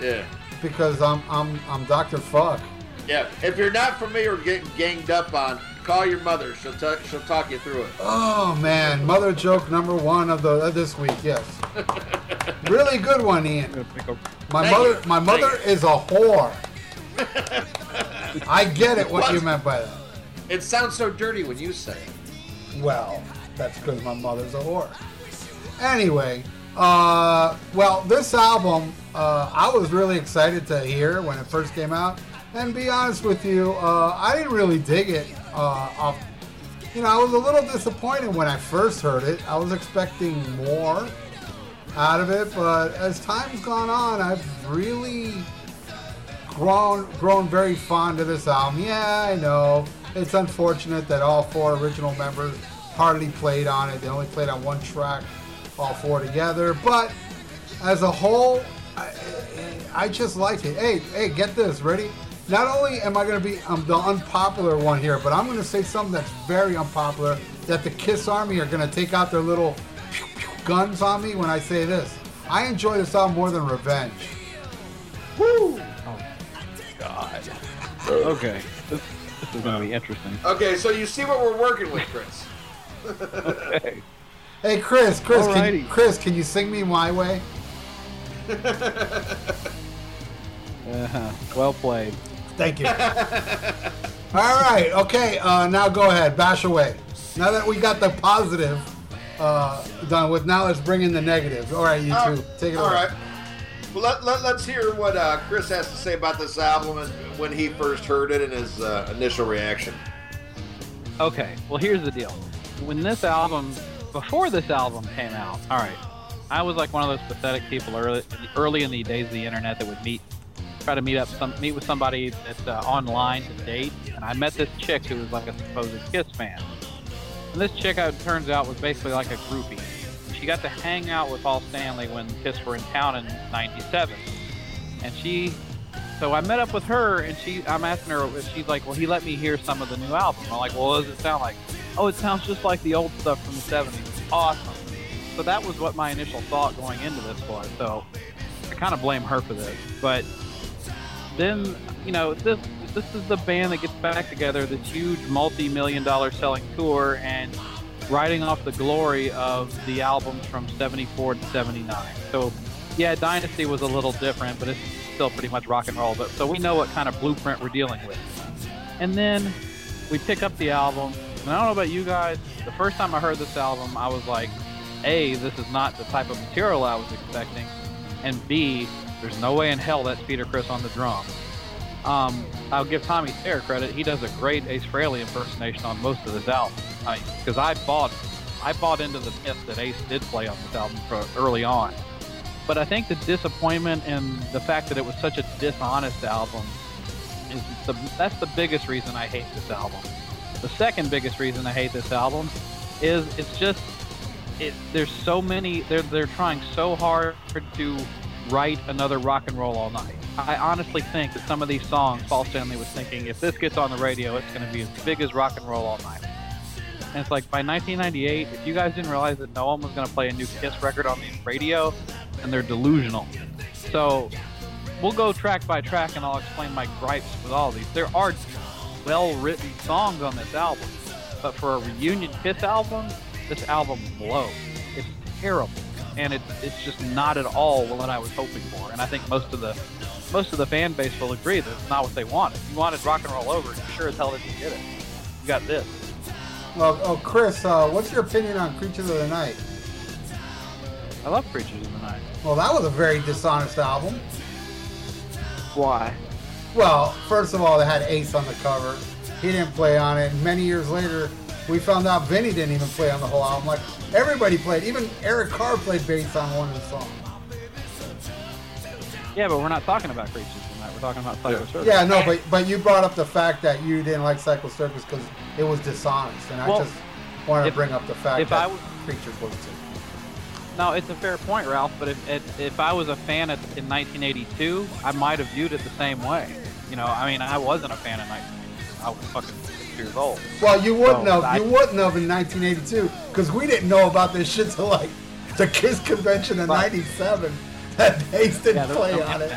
Yeah. because I'm I'm I'm Doctor Fuck. Yeah. If you're not familiar with getting ganged up on, call your mother. She'll t- she'll talk you through it. Oh man, mother joke number one of the of this week. Yes, *laughs* really good one, Ian. I'm gonna pick a- My Thank mother, you. my mother Thank is a whore. *laughs* I get it. What What? you meant by that? It sounds so dirty when you say it. Well, that's because my mother's a whore. Anyway, uh, well, this album uh, I was really excited to hear when it first came out, and be honest with you, uh, I didn't really dig it. Uh, off, you know, I was a little disappointed when I first heard it. I was expecting more out of it, but as time's gone on, I've really grown grown very fond of this album. Yeah, I know. It's unfortunate that all four original members hardly played on it. They only played on one track, all four together. But as a whole, I, I just like it. Hey, hey, get this, ready? Not only am I going to be um, the unpopular one here, but I'm going to say something that's very unpopular. That the Kiss Army are going to take out their little pew, pew guns on me when I say this. I enjoy this album more than Revenge. Woo! Oh, God. *laughs* okay, this, this is gonna be interesting. Okay, so you see what we're working with, Chris. Okay. *laughs* Hey Chris, Chris, can, Alrighty. Chris, can you sing me my way? *laughs* Uh-huh. Well played. Thank you. *laughs* All right, okay. Uh, now go ahead, bash away. Now that we got the positive uh, done with, now let's bring in the negative. All right, you Uh, two, take it All away. right. Well, let, let, let's hear what uh, Chris has to say about this album and when he first heard it and his uh, initial reaction. Okay, well here's the deal. When this album, before this album came out, all right, I was like one of those pathetic people early, early in the days of the internet that would meet, try to meet up, some, meet with somebody that's uh, online to date, and I met this chick who was like a supposed Kiss fan. And this chick, uh, turns out, was basically like a groupie. She got to hang out with Paul Stanley when Kiss were in town in '97, and she so I met up with her, and she, I'm asking her, she's like, well, he let me hear some of the new album. I'm like, well, what does it sound like? Oh, it sounds just like the old stuff from the 70s. Awesome. So that was what my initial thought going into this was. So I kind of blame her for this. But then, you know, this this is the band that gets back together, this huge multi-million dollar selling tour, and riding off the glory of the albums from 74 to 79. So yeah, Dynasty was a little different, but it's still pretty much rock and roll. But so we know what kind of blueprint we're dealing with. And then we pick up the album. And I don't know about you guys. The first time I heard this album, I was like, A, this is not the type of material I was expecting. And B, there's no way in hell that's Peter Criss on the drums. Um, I'll give Tommy Thayer credit. He does a great Ace Frehley impersonation on most of this album. Because I, bought, I bought into the myth that Ace did play on this album for early on. But I think the disappointment and the fact that it was such a dishonest album is the that's the biggest reason I hate this album. The second biggest reason I hate this album is it's just it there's so many they're they're trying so hard to write another rock and roll all night. I honestly think that some of these songs Paul Stanley was thinking if this gets on the radio it's going to be as big as rock and roll all night. And it's like by 1998, if you guys didn't realize that no one was going to play a new Kiss record on the radio, and they're delusional. So we'll go track by track, and I'll explain my gripes with all these. There are well-written songs on this album, but for a reunion Kiss album, this album blows. It's terrible, and it's it's just not at all what I was hoping for. And I think most of the most of the fan base will agree that it's not what they wanted. You wanted rock and roll over, you sure as hell didn't get it. You got this. Well, oh, Chris, uh, what's your opinion on Creatures of the Night? I love Creatures of the Night. Well, that was a very dishonest album. Why? Well, first of all, they had Ace on the cover. He didn't play on it. Many years later, we found out Vinnie didn't even play on the whole album. Like everybody played. Even Eric Carr played bass on one of the songs. Yeah, but we're not talking about Creatures of the Night. We're talking about Psycho Circus. Yeah, no, but but you brought up the fact that you didn't like Psycho Circus because it was dishonest, and I just wanted to bring up the fact if that I was- Creatures was too. No, it's a fair point, Ralph. But if if, if I was a fan at, in 1982, I might have viewed it the same way. You know, I mean, I wasn't a fan in 1982. I was fucking six years old. Well, you wouldn't No, have. I- You wouldn't have in 1982 because we didn't know about this shit till like the Kiss convention in Right. '97 that Ace didn't Yeah, there- play on it.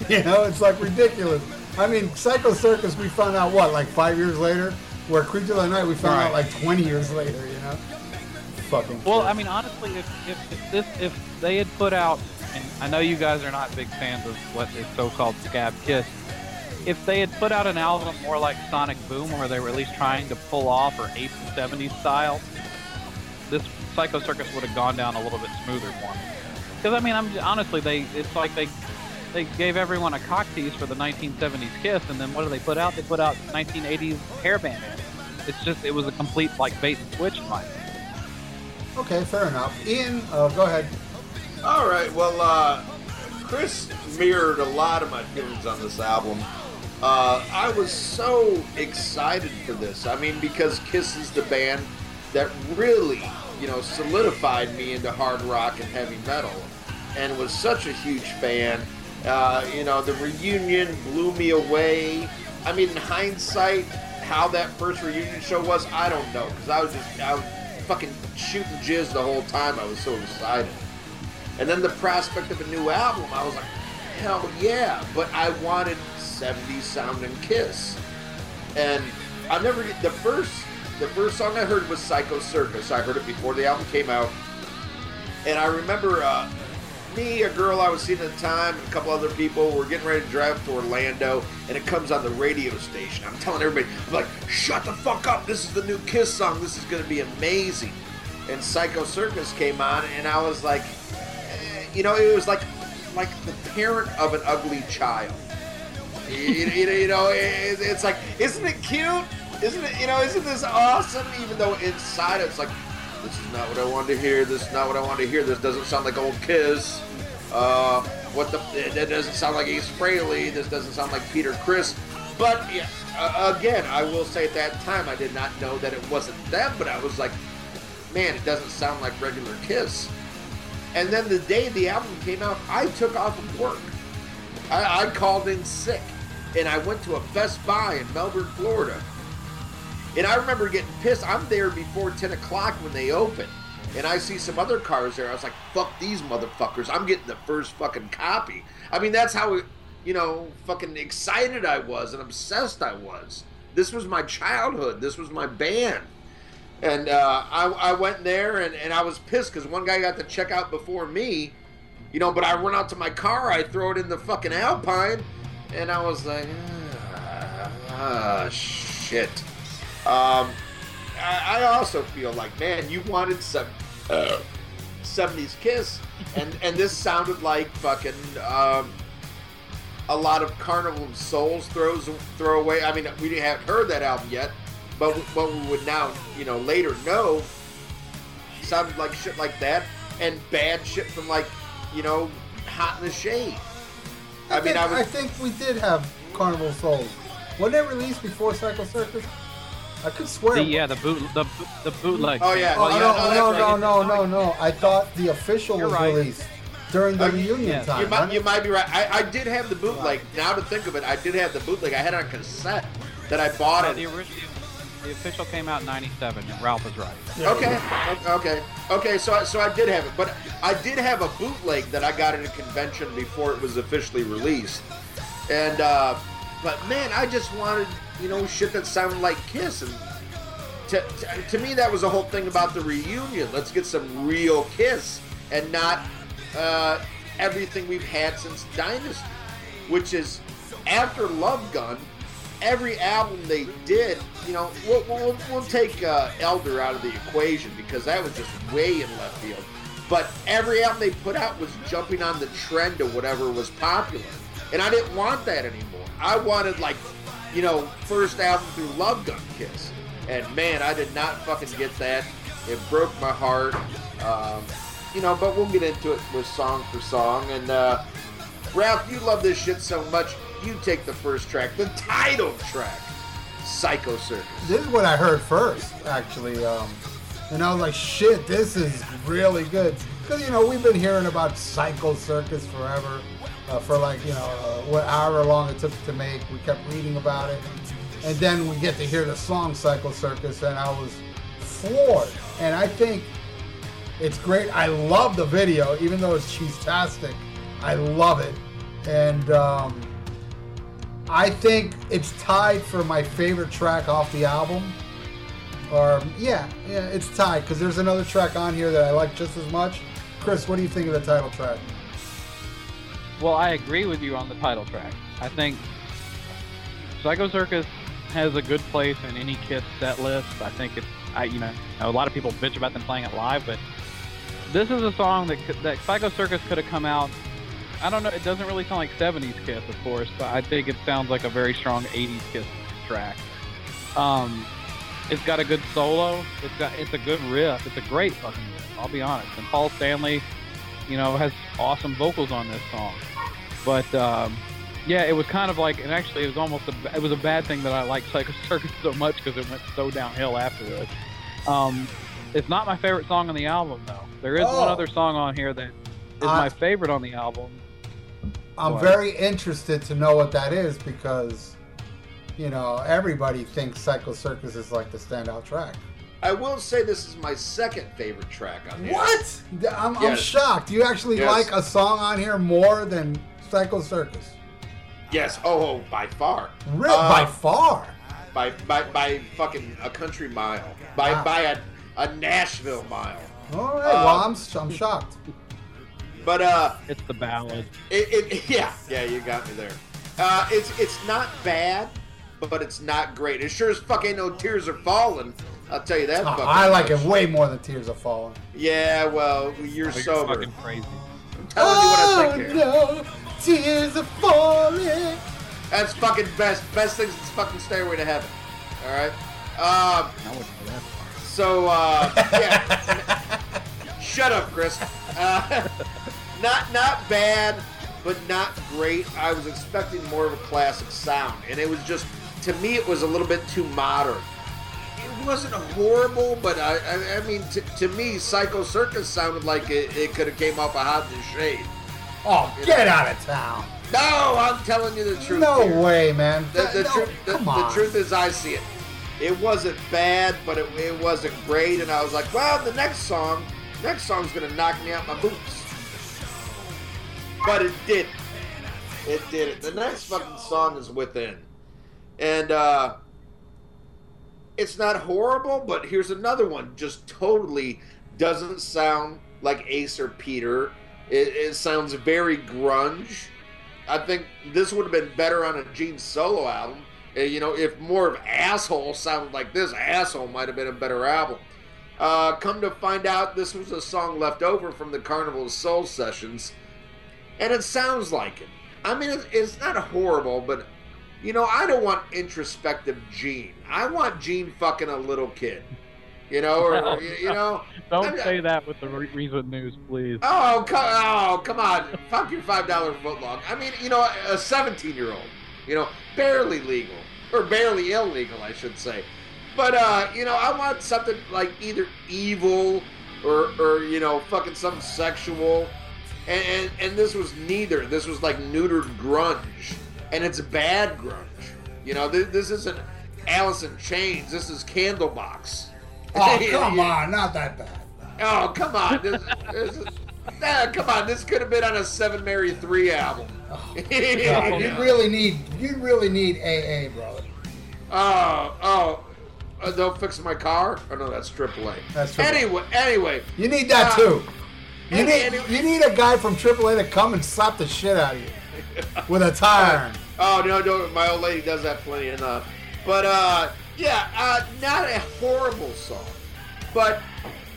*laughs* You know, it's like ridiculous. I mean, Psycho Circus, we found out what, like five years later, where Creature of the Night, we found out like 20 years later. You know, fucking. Well. I mean, honestly, if, if, if this if they had put out, and I know you guys are not big fans of what is so-called Scab Kiss. If they had put out an album more like Sonic Boom, where they were at least trying to pull off or ape the '70s style, this Psycho Circus would have gone down a little bit smoother for me. Because I mean, I'm honestly, they it's like they they gave everyone a cock tease for the 1970s Kiss, and then what do they put out? They put out 1980s hair band. It's just it was a complete like bait and switch in my opinion. okay, fair enough. Ian, uh, go ahead. All right. Well, uh, Chris mirrored a lot of my feelings on this album. Uh, I was so excited for this. I mean, because Kiss is the band that really, you know, solidified me into hard rock and heavy metal, and was such a huge fan. Uh, you know, the reunion blew me away. I mean, in hindsight, how that first reunion show was, I don't know, because I was just, I was fucking shooting jizz the whole time. I was so excited. And then the prospect of a new album, I was like, hell yeah. But I wanted 70s sound and Kiss. And I never the first the first song I heard was Psycho Circus. I heard it before the album came out. And I remember uh, me, a girl I was seeing at the time, and a couple other people were getting ready to drive to Orlando, and it comes on the radio station. I'm telling everybody, I'm like, shut the fuck up. This is the new Kiss song. This is going to be amazing. And Psycho Circus came on, and I was like, eh, you know, it was like like the parent of an ugly child. You, you- know, it- it's like, isn't it cute? Isn't it, you know, isn't this awesome? Even though inside it's like, this is not what I wanted to hear. This is not what I wanted to hear. This doesn't sound like old Kiss. Uh, what the? That doesn't sound like Ace Frehley. This doesn't sound like Peter Criss. But yeah, uh, again, I will say at that time I did not know that it wasn't them. But I was like, man, it doesn't sound like regular Kiss. And then the day the album came out, I took off of work. I, I called in sick, and I went to a Best Buy in Melbourne, Florida. And I remember getting pissed. I'm there before 10 o'clock when they open, and I see some other cars there. I was like, "Fuck these motherfuckers! I'm getting the first fucking copy." I mean, that's how you know fucking excited I was and obsessed I was. This was my childhood. This was my band. And uh, I, I went there and, and I was pissed because one guy got to check out before me, you know. But I run out to my car, I throw it in the fucking Alpine, and I was like, ah, ah, shit. Um, I, I also feel like, man, you wanted some uh, 70s Kiss, and and this sounded like fucking um, a lot of Carnival of Souls throws throw away. I mean, we haven't have heard that album yet, but what we would now, you know, later know sounded like shit like that, and bad shit from like, you know, Hot in the Shade. I, mean, think, I was I think we did have Carnival of Souls. Wasn't it released before Psycho Circus? I could swear. The, yeah, the boot, the the bootleg. Oh, yeah. Oh, Well, yeah, no, no, no, that's no, no, no, no. I thought the official You're was right. released during the Uh, reunion yeah. time. You might, wasn't you might be right. I, I did have the bootleg. Now to think of it, I did have the bootleg. I had it on cassette that I bought it. the original. The official came out in '97, and Ralph was right. Okay, okay, okay. So, I, so I did have it, but I did have a bootleg that I got at a convention before it was officially released. And, uh, but man, I just wanted, you know, shit that sounded like Kiss. And to, to, to me, that was the whole thing about the reunion. Let's get some real Kiss and not uh, everything we've had since Dynasty, which is after Love Gun every album they did, you know, we'll, we'll, we'll take uh, Elder out of the equation because that was just way in left field. But every album they put out was jumping on the trend of whatever was popular. And I didn't want that anymore. I wanted, like, you know, first album through Love Gun Kiss. And man, I did not fucking get that. It broke my heart. Um, you know, but we'll get into it with song for song. And uh, Ralph, you love this shit so much you take the first track, the title track, Psycho Circus. This is what I heard first, actually. Um, and I was like, shit, this is really good. Because, you know, we've been hearing about Psycho Circus forever. Uh, for like, you know, uh, what, however long it took to make. We kept reading about it. And then we get to hear the song Psycho Circus, and I was floored. And I think it's great. I love the video, even though it's cheese-tastic. I love it. And, um, I think it's tied for my favorite track off the album. Or yeah, yeah, it's tied because there's another track on here that I like just as much. Chris, what do you think of the title track? Well, I agree with you on the title track. I think Psycho Circus has a good place in any Kiss set list. I think it's, I you know, a lot of people bitch about them playing it live, but this is a song that that Psycho Circus could have come out I don't know. It doesn't really sound like 70s Kiss, of course, but I think it sounds like a very strong 80s Kiss track. Um, it's got a good solo. It's got it's a good riff. It's a great fucking riff. I'll be honest. And Paul Stanley, you know, has awesome vocals on this song. But um, yeah, it was kind of like, and actually, it was almost a it was a bad thing that I liked Psycho *laughs* Circus so much because it went so downhill after this. Um, it's not my favorite song on the album though. There is oh. one other song on here that is uh, my favorite on the album, I'm very interested to know what that is because, you know, everybody thinks Psycho Circus is like the standout track. I will say this is my second favorite track on here. What? I'm, yes. I'm shocked. You actually yes. like a song on here more than Psycho Circus? Yes. Oh, oh by far. Real, uh, by far. By, by by fucking a country mile. By wow. by a, a Nashville mile. All right. Uh, well, I'm I'm shocked. But uh, it's the ballad. It, it, *laughs* yeah, yeah, you got me there. Uh, it's it's not bad, but it's not great. It sure as fuck ain't no tears are falling. I'll tell you that. Oh, I like much. it way more than tears are falling. Yeah, well, you're sober. You're fucking crazy. I'm telling oh, you what I think here. Oh, no, tears are falling. That's fucking best. Best things is fucking Stairway to Heaven. All right. Um, so uh, yeah. *laughs* Shut up, Chris. Uh, not not bad, but not great. I was expecting more of a classic sound, and it was just to me it was a little bit too modern. It wasn't horrible, but I I, I mean to, to me Psycho Circus sounded like it, it could have came off a hot in the shade. Oh, you get know? out of town! No, I'm telling you the truth. No here. way, man. The, the, no, truth, the, the truth is, I see it. It wasn't bad, but it, it wasn't great, and I was like, well, the next song, next song's gonna knock me out my boots but it did. It did it. The next fucking song is Within. And uh it's not horrible, but here's another one. Just totally doesn't sound like Ace or Peter. It, it sounds very grunge. I think this would have been better on a Gene solo album. Uh, you know, if more of Asshole sounded like this, Asshole might have been a better album. Uh, come to find out, this was a song left over from the Carnival of Soul sessions and it sounds like it. I mean, it's, not horrible, but you know, I don't want introspective Gene. I want Gene fucking a little kid. You know, or, *laughs* you know. Don't I'm, say that with the recent news, please. Oh, come, oh, come on! Fuck your five dollar footlong. I mean, you know, a seventeen year old. You know, barely legal or barely illegal, I should say. But uh, you know, I want something like either evil or or you know, fucking something sexual and, and, and this was neither. This was like neutered grunge, and it's bad grunge. You know, this, this isn't. Alice in Chains. This is Candlebox. Oh, *laughs* come on, not that bad. Oh, come on. This, this is, nah, come on. This could have been on a Seven Mary Three album. *laughs* God, you really need, you really need AA, brother. Oh, oh. Uh, don't fix my car? Oh no, that's AAA. That's AAA. Anyway, anyway. You need that Uh, too. You need, any- you need a guy from AAA to come and slap the shit out of you *laughs* with a tire. Oh no, no, my old lady does that plenty enough. But uh, yeah, uh, not a horrible song, but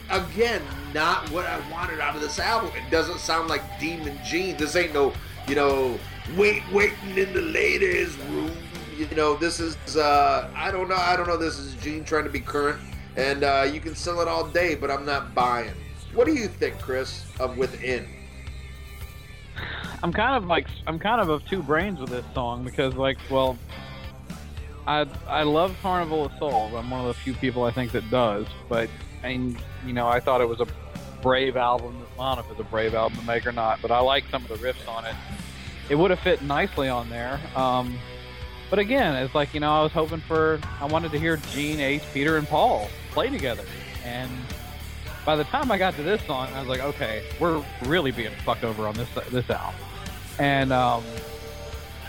again, not what I wanted out of this album. It doesn't sound like Demon Gene. This ain't no, you know, wait, waiting in the ladies' room. You know, this is uh, I don't know, I don't know. This is Gene trying to be current, and uh, you can sell it all day, but I'm not buying. What do you think, Chris, of Within? I'm kind of like I'm kind of of two brains with this song because like well I I love Carnival of Souls. I'm one of the few people I think that does, but and you know I thought it was a brave album. I don't know if it's a brave album to make or not, but I like some of the riffs on it. It would have fit nicely on there. Um, but again, it's like you know I was hoping for I wanted to hear Gene, Ace, Peter, and Paul play together, and by the time I got to this song, I was like, okay, we're really being fucked over on this this album, and um,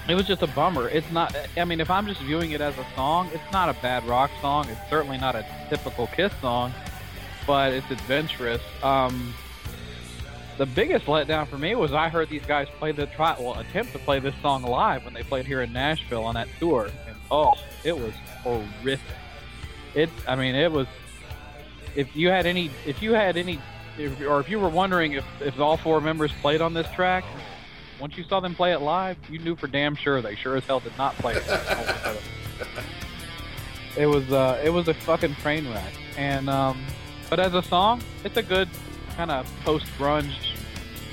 it was just a bummer. It's not. I mean, if I'm just viewing it as a song, it's not a bad rock song. It's certainly not a typical Kiss song, but it's adventurous. Um, the biggest letdown for me was I heard these guys play the try well attempt to play this song live when they played here in Nashville on that tour, and oh, it was horrific. It. I mean, it was if you had any if you had any if, or if you were wondering if, if all four members played on this track once you saw them play it live you knew for damn sure they sure as hell did not play it. *laughs* It was uh it was a fucking train wreck. And um but as a song it's a good kind of post grunge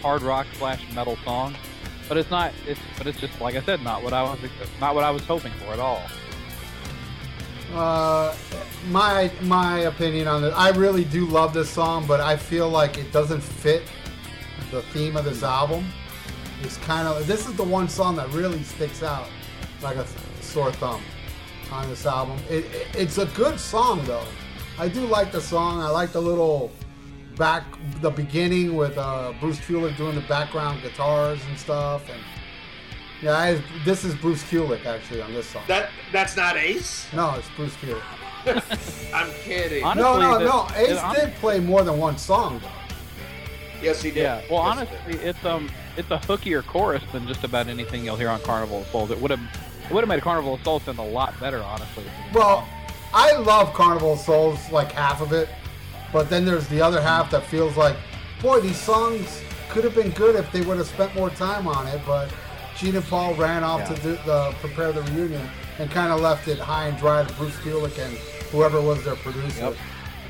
hard rock slash metal song. But it's not it's but it's just like i said not what i was not what i was hoping for at all. Uh, my my opinion on it, I really do love this song, but I feel like it doesn't fit the theme of this album. It's kind of this is the one song that really sticks out like a sore thumb on this album. It, it, it's a good song though. I do like the song. I like the little back the beginning with uh, Bruce Kulick doing the background guitars and stuff. And yeah, I, this is Bruce Kulick actually on this song. That that's not Ace. no, it's Bruce Kulick. *laughs* I'm kidding. Hon- No, no, Honestly, no. Ace it- did play more than one song, though. yes, he did. Yeah. Well, Yes, he honestly, it's um, it's a hookier chorus than just about anything you'll hear on Carnival of Souls. It would have, it would have made Carnival of Souls sound a lot better, honestly. Well, I love Carnival of Souls, like half of it, but then there's the other half that feels like, boy, these songs could have been good if they would have spent more time on it. But Gene and Paul ran off Yeah. to do, the prepare the reunion and kind of left it high and dry to Bruce Kulick and whoever was their producer. Yep.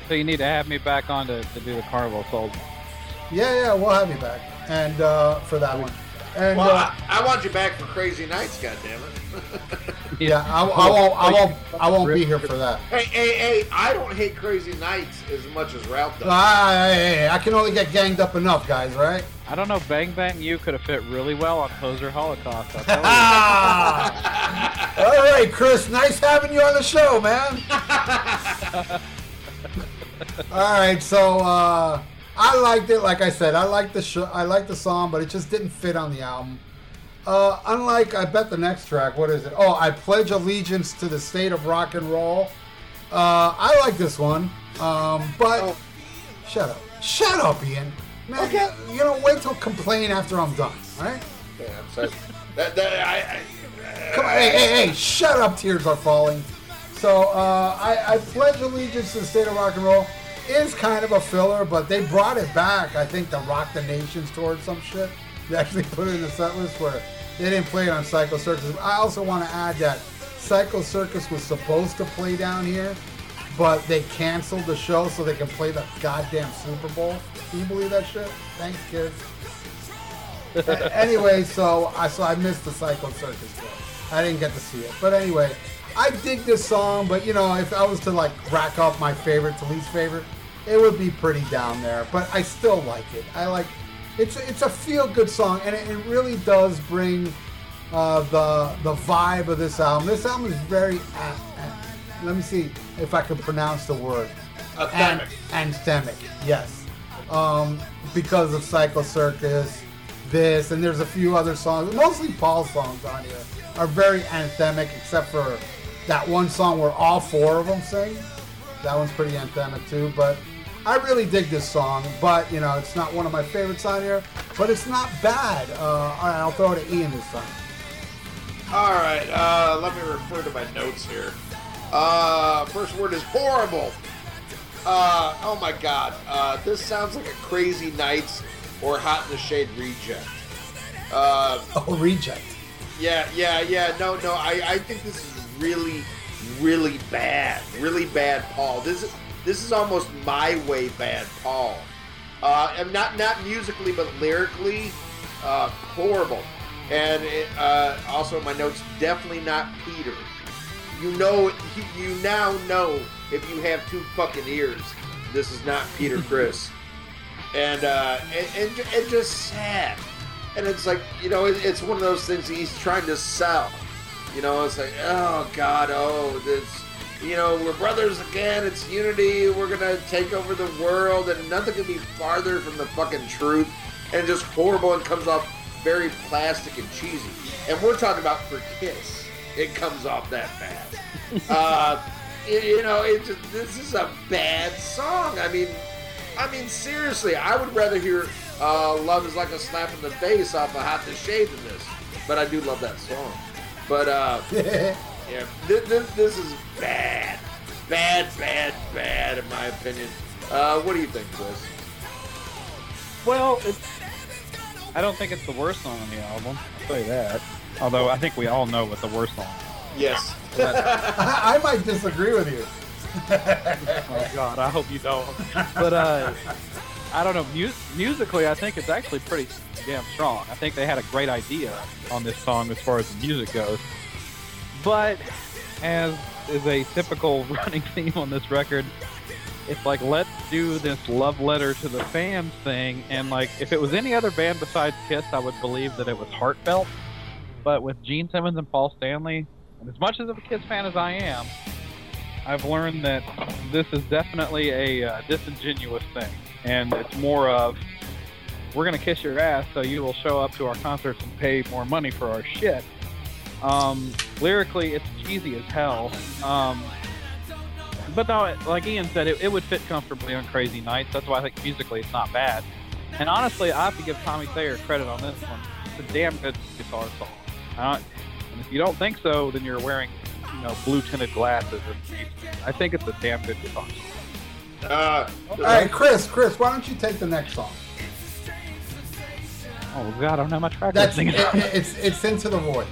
So you need to have me back on to, to do the Carnival of Souls. Yeah, yeah, we'll have you back and uh, for that one. And Well, uh, I, I want you back for Crazy Nights, goddammit. *laughs* yeah, I, I won't, I won't, I won't be here for that. hey, hey, hey! I don't hate Crazy Nights as much as Ralph does. Ah, hey, hey, I can only get ganged up enough, guys, right? I don't know, Bang Bang You could have fit really well on Poser Holocaust. I'll tell you. Ah! All right, Chris, nice having you on the show, man. *laughs* All right, so uh, I liked it. Like I said, I liked the show. I liked the song, but it just didn't fit on the album. Uh, unlike, I bet the next track. What is it? Oh, I pledge allegiance to the state of rock and roll. Uh, I like this one, um, but Oh. shut up, shut up, Ian. Man, Okay. you know, wait till complain after I'm done. right? Yeah, I'm sorry. that, that, I, I, Come on, hey, hey, hey, shut up, tears are falling. So, uh, I, I pledge allegiance to the state of rock and roll is kind of a filler, but they brought it back, I think, to Rock the Nations tour some shit. They actually put it in the set list where they didn't play it on Psycho Circus. I also want to add that Psycho Circus was supposed to play down here, but they canceled the show so they can play the goddamn Super Bowl. Can you believe that shit? Thanks, kids. Anyway, so I so I missed the Psycho Circus show. I didn't get to see it, but anyway, I dig this song. But you know, if I was to like rack up my favorite to least favorite, it would be pretty down there. But I still like it. I like it's it's a feel good song, and it, it really does bring uh, the the vibe of this album. This album is very uh, uh, let me see if I can pronounce the word. Anthemic. An- anthemic, yes. Um, because of Psycho Circus, this, and there's a few other songs, mostly Paul's songs on here, are very anthemic, except for that one song where all four of them sing. That one's pretty anthemic too, but I really dig this song. But, you know, it's not one of my favorites on here, but it's not bad. Uh, all right, I'll throw it to Ian this time. All right, uh, let me refer to my notes here. Uh, first word is horrible. Uh, oh my god, uh, this sounds like a Crazy Nights or Hot in the Shade reject. Uh, Oh, reject. yeah, yeah, yeah. No, no. I, I think this is really, really bad. Really bad, Paul. This is this is almost my way bad, Paul. Uh, and not not musically, but lyrically, uh, horrible. And it, uh, also my notes, definitely not Peter. You know, you, now know if you have two fucking ears, this is not Peter *laughs* Criss. and, uh, and, and and just sad. And it's like you know, it, it's one of those things he's trying to sell. You know, it's like, oh God, oh this, you know, we're brothers again. It's unity. We're gonna take over the world, and nothing can be farther from the fucking truth. And just horrible, and comes off very plastic and cheesy. And we're talking about for Kiss, it comes off that bad. *laughs* uh, you, you know, it just this is a bad song. I mean, I mean, seriously, I would rather hear uh, "Love Is Like a Slap in the Face" off of "Hot to Shade" than this. But I do love that song. But uh, *laughs* yeah, this, this, this is bad, bad, bad, bad, in my opinion. Uh, what do you think, Chris? Well, it's. I don't think it's the worst song on the album. I'll tell you that. Although I think we all know what the worst song. is. Yes. I, *laughs* I might disagree with you. *laughs* Oh God, I hope you don't. But uh, I don't know. Mu- musically, I think it's actually pretty damn strong. I think they had a great idea on this song as far as the music goes. But as is a typical *laughs* running theme on this record, it's like let's do this love letter to the fans thing. And like, if it was any other band besides Kiss, I would believe that it was heartfelt. But with Gene Simmons and Paul Stanley, and as much as of a Kiss fan as I am, I've learned that this is definitely a uh, disingenuous thing, and it's more of we're gonna kiss your ass so you will show up to our concerts and pay more money for our shit. Um, lyrically, it's cheesy as hell. Um, but no, like Ian said, it, it would fit comfortably on Crazy Nights. That's why I think musically it's not bad. And honestly, I have to give Tommy Thayer credit on this one. It's a damn good guitar song. Uh, and if you don't think so, then you're wearing, you know, blue tinted glasses. And I think it's a damn good guitar song. Uh, All right, Chris, Chris, why don't you take the next song? Oh God, I don't know my track That's listing. it, it- it's it's into the void.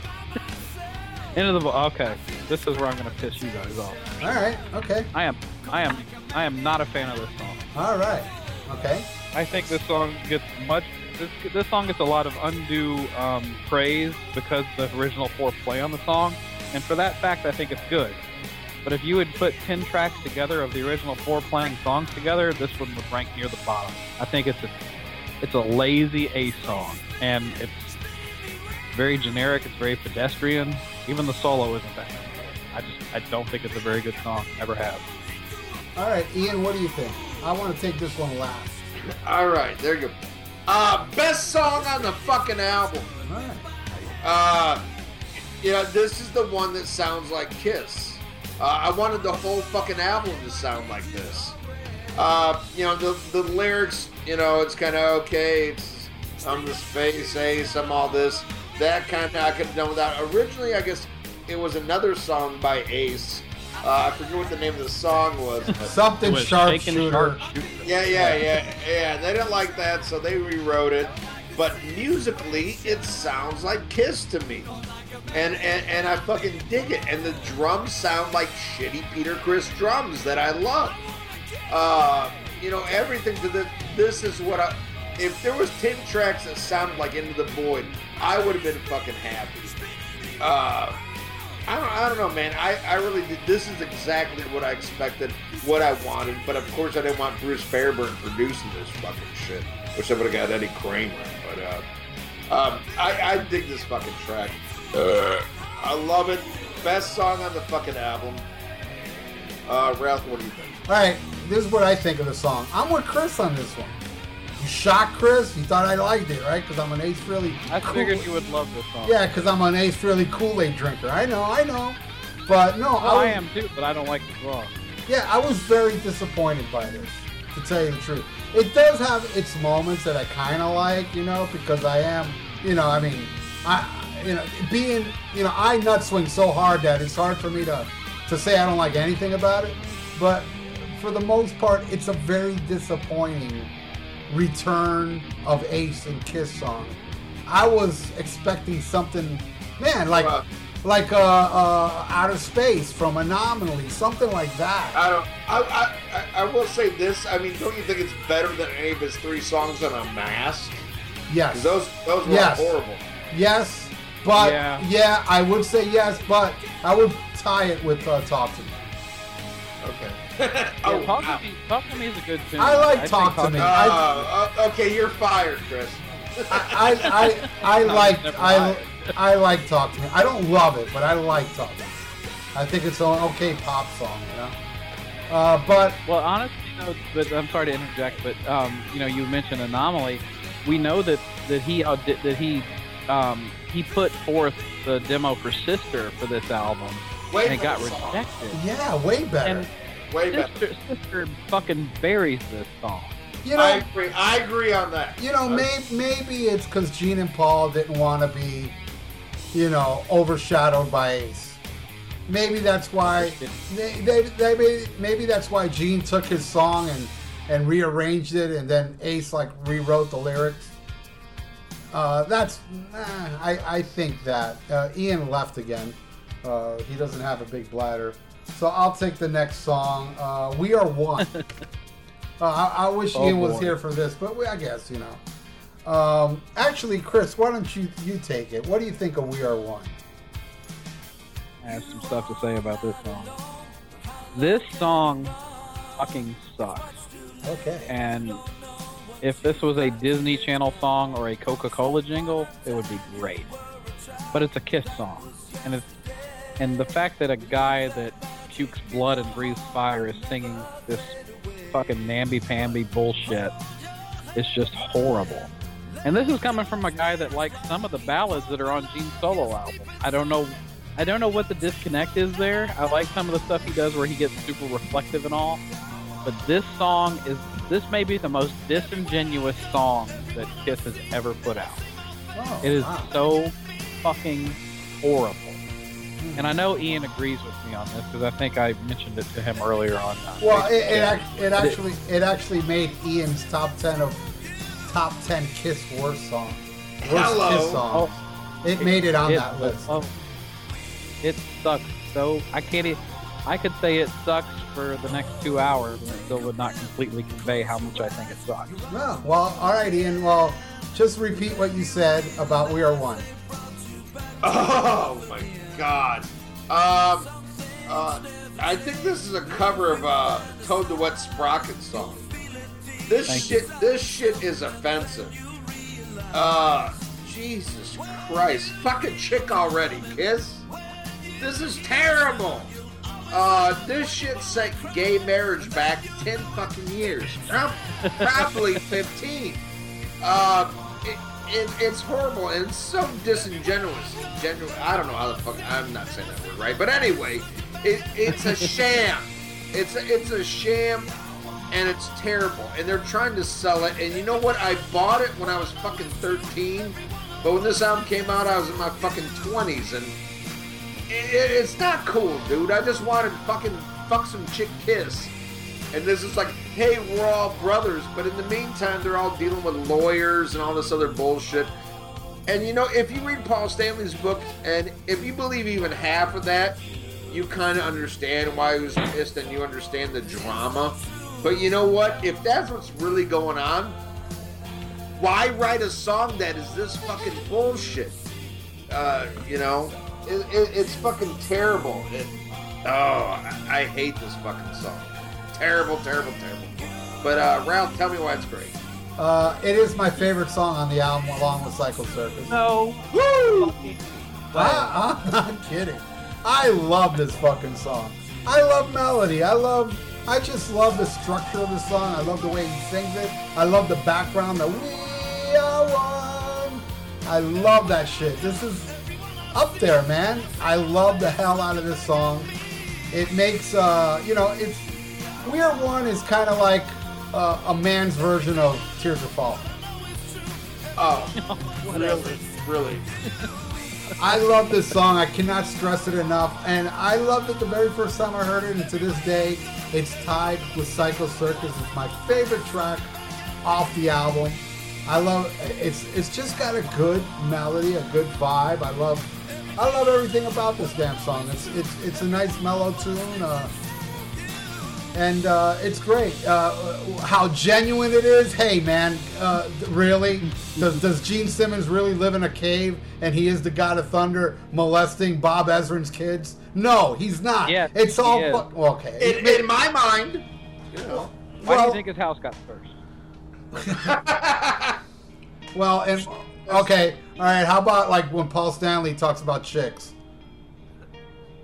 Into the vo- okay. This is where I'm gonna piss you guys off. All right, okay, I am, I am, I am not a fan of this song. all right, okay. I think this song gets much. This, this song gets a lot of undue um, praise because the original four play on the song, and for that fact, I think it's good. But if you would put ten tracks together of the original four playing songs together, this one would rank near the bottom. I think it's a, it's a lazy A song, and it's very generic. It's very pedestrian. Even the solo isn't that. good. I just I don't think it's a very good song. Never have. All right, Ian, what do you think? I want to take this one last. all right, there you go. Uh, best song on the fucking album. All right. Uh, you know, this is the one that sounds like Kiss. Uh, I wanted the whole fucking album to sound like this. Uh, you know, the, the lyrics, you know, it's kind of okay. It's I'm the space ace, I'm all this. That kind of, I could have done without. Originally, I guess it was another song by Ace. Uh, I forget what the name of the song was. but- *laughs* Something It was Shakin' sharpshooter. Sharpshooter. yeah, yeah, yeah, yeah. They didn't like that, so they rewrote it. But musically, it sounds like Kiss to me, and and, and I fucking dig it. And the drums sound like shitty Peter Criss drums that I love. Uh, you know, everything to the. This is what I. If there was ten tracks that sounded like Into the Void, I would have been fucking happy. Uh, I don't, I don't know, man. I, I really did. This is exactly what I expected, what I wanted. But of course, I didn't want Bruce Fairbairn producing this fucking shit. Wish I would have got Eddie Kramer. But uh, um, I, I dig this fucking track. Uh, I love it. Best song on the fucking album. Uh, Ralph, what do you think? All right, this is what I think of the song. I'm with Chris on this one. Shocked Chris? You thought I liked it, right? Because I'm an Ace Frehley. I figured you would love this song. Yeah, because I'm an Ace Frehley Kool Aid drinker. I know, I know. But no, Well, I was- am too, but I don't like the song. Yeah, I was very disappointed by this, to tell you the truth. It does have its moments that I kind of like, you know, because I am, you know, I mean, I, you know, being, you know, I nut swing so hard that it's hard for me to, to say I don't like anything about it. But for the most part, it's a very disappointing return of Ace and Kiss song. I was expecting something, man, like. Well- like uh, uh, outer space from Anomaly, something like that. I don't. I, I, I, I will say this. I mean, don't you think it's better than any of his three songs on a mask? Yes. those those were Yes. horrible. Yes, but Yeah. yeah. I would say yes, but I would tie it with uh, Talk to Me. Okay. *laughs* Oh, oh, talk, wow. to me, talk to me is a good tune. I like think Talk to Me. Uh, uh, okay, you're fired, Chris. I I, I, I *laughs* like Never I. I like Talk to Me. I don't love it, but I like Talk to Me. I think it's an okay pop song, you know. Uh, but Well, honestly, no, but I'm sorry to interject, but um, you know, you mentioned Anomaly. We know that that he uh, that that he um, he put forth the demo for Sister for this album, Way and it got better song. rejected. yeah, way better. And Way better. Sister, Sister fucking buries this song. you know, I agree. I agree on that. You know, may, maybe it's because Gene and Paul didn't want to be, you know, overshadowed by Ace. Maybe that's why. They, they, they, maybe that's why Gene took his song and and rearranged it, and then Ace like rewrote the lyrics. Uh, that's nah, I I think that uh, Ian left again. Uh, he doesn't have a big bladder, so I'll take the next song. Uh, we are one. *laughs* Uh, I, I wish Oh, Ian was boy. here for this, but we, I guess you know. Um, actually, Chris, why don't you you take it? What do you think of "We Are One"? I have some stuff to say about this song. This song fucking sucks. Okay. And if this was a Disney Channel song or a Coca-Cola jingle, it would be great. But it's a Kiss song, and it's and the fact that a guy that pukes blood and breathes fire is singing this fucking namby-pamby bullshit It's just horrible. And this is coming from a guy that likes some of the ballads that are on Gene's solo album. I don't know I don't know what the disconnect is there. I like some of the stuff he does where he gets super reflective and all. But this song is this may be the most disingenuous song that Kiss has ever put out. Oh, It is wow. so fucking horrible. And I know Ian agrees with on this because I think I mentioned it to him earlier on. uh, Well, it, it, Facebook. ac- it actually it actually made Ian's top ten of top ten Kiss worst songs. Worst Hello. Kiss songs. It made it on that list. Oh, it sucks. So I can't. e- I could say it sucks for the next two hours, and it still would not completely convey how much I think it sucks. No. Well, all right, Ian. Well, just repeat what you said about "We Are One." Oh my god. Um, uh, I think this is a cover of uh, Toad the Wet Sprocket song. This Thank shit, this shit is offensive. Uh, Jesus Christ, fucking chick already, Kiss. This is terrible. Uh, this shit set gay marriage back ten fucking years, Prob- probably *laughs* fifteen. Uh, it, it, it's horrible and it's so disingenuous. Genu- I don't know how the fuck. I'm not saying that word right, but anyway, it, it's a sham. It's a, it's a sham, and it's terrible. And they're trying to sell it. And you know what? I bought it when I was fucking 13, but when this album came out, I was in my fucking 20s, and it, it- it's not cool, dude. I just wanted fucking fuck some chick kiss. And this is like, hey, we're all brothers, but in the meantime, they're all dealing with lawyers and all this other bullshit. And you know, if you read Paul Stanley's book, and if you believe even half of that, you kind of understand why he was pissed and you understand the drama. But you know what? If that's what's really going on, why write a song that is this fucking bullshit? Uh, you know, it, it, it's fucking terrible. It, oh, I, I hate this fucking song. Terrible, terrible, terrible. But uh, Ralph, tell me why it's great. Uh, it is my favorite song on the album, along with Psycho Circus. No. Woo! fucking way. I, *laughs* I'm not kidding. I love this fucking song. I love melody. I love. I just love the structure of the song. I love the way he sings it. I love the background. The we are one. I love that shit. This is up there, man. I love the hell out of this song. It makes, uh, you know, it's We Are One is kind of like uh, a man's version of Tears Are Falling. Oh, *laughs* really, really. *laughs* I love this song. I cannot stress it enough. And I loved it the very first time I heard it. And to this day, it's tied with Psycho Circus. It's my favorite track off the album. I love it's it's just got a good melody, a good vibe. I love I love everything about this damn song. It's it's it's a nice mellow tune. Uh, and uh, it's great. Uh, how genuine it is. Hey, man, uh, really? Does, does Gene Simmons really live in a cave and he is the god of thunder molesting Bob Ezrin's kids? No, he's not. Yeah, it's all fu- okay. In, in my mind, you know. Why do you think his house got first? *laughs* Well, and okay, all right. How about like when Paul Stanley talks about chicks?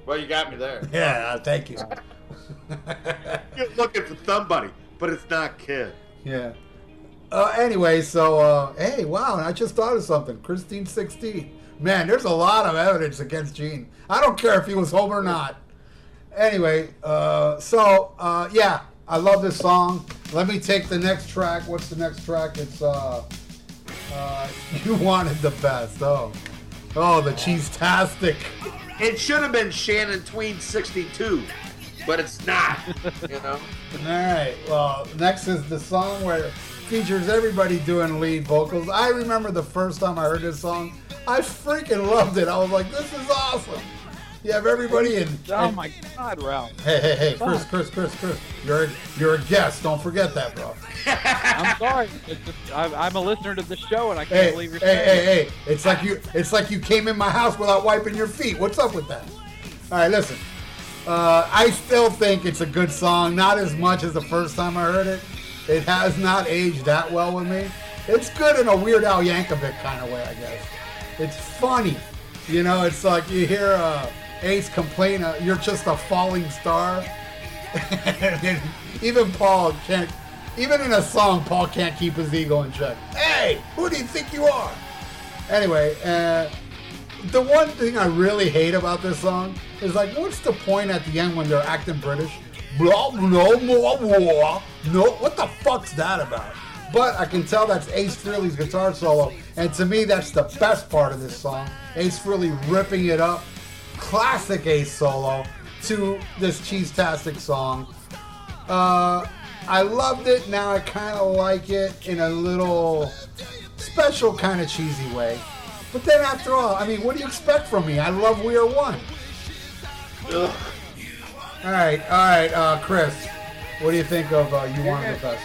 Well, you got me there. *laughs* Yeah, thank you. *laughs* You're looking for somebody, but it's not kid. Yeah. Uh, anyway, so uh, hey, wow! I just thought of something. Christine sixteen. Man, there's a lot of evidence against Gene. I don't care if he was home or not. Anyway, uh, so uh, yeah, I love this song. Let me take the next track. What's the next track? It's uh, uh, *laughs* you wanted the best. Oh, oh, the cheese tastic. It should have been Shannon Tween 62, but it's not. You know. *laughs* All right. Well, next is the song where it features everybody doing lead vocals. I remember the first time I heard this song, I freaking loved it. I was like, "This is awesome." You have everybody in. Oh my God, Ralph! Hey, hey, hey, Chris, Chris, Chris, Chris. You're you're a guest. Don't forget that, bro. I'm sorry. It's just, I'm, I'm a listener to the show, and I can't Hey, believe you're saying hey, it. hey. It's like you. It's like you came in my house without wiping your feet. What's up with that? All right, listen. Uh, I still think it's a good song. Not as much as the first time I heard it. It has not aged that well with me. It's good in a Weird Al Yankovic kind of way, I guess. It's funny. You know, it's like you hear uh, Ace complain, uh, "You're just a falling star." *laughs* Even Paul can't. Even in a song, Paul can't keep his ego in check. Hey, who do you think you are? Anyway, uh, the one thing I really hate about this song is like, what's the point at the end when they're acting British? Blah, no more war. No, what the fuck's that about? But I can tell that's Ace Frehley's guitar solo, and to me, that's the best part of this song. Ace Frehley ripping it up, classic Ace solo to this cheese-tastic song. Uh, I loved it. Now I kind of like it in a little special kind of cheesy way. But then after all, I mean, what do you expect from me? I love We Are One. Ugh. All right, all right, uh, Chris. What do you think of uh, You Want the Best?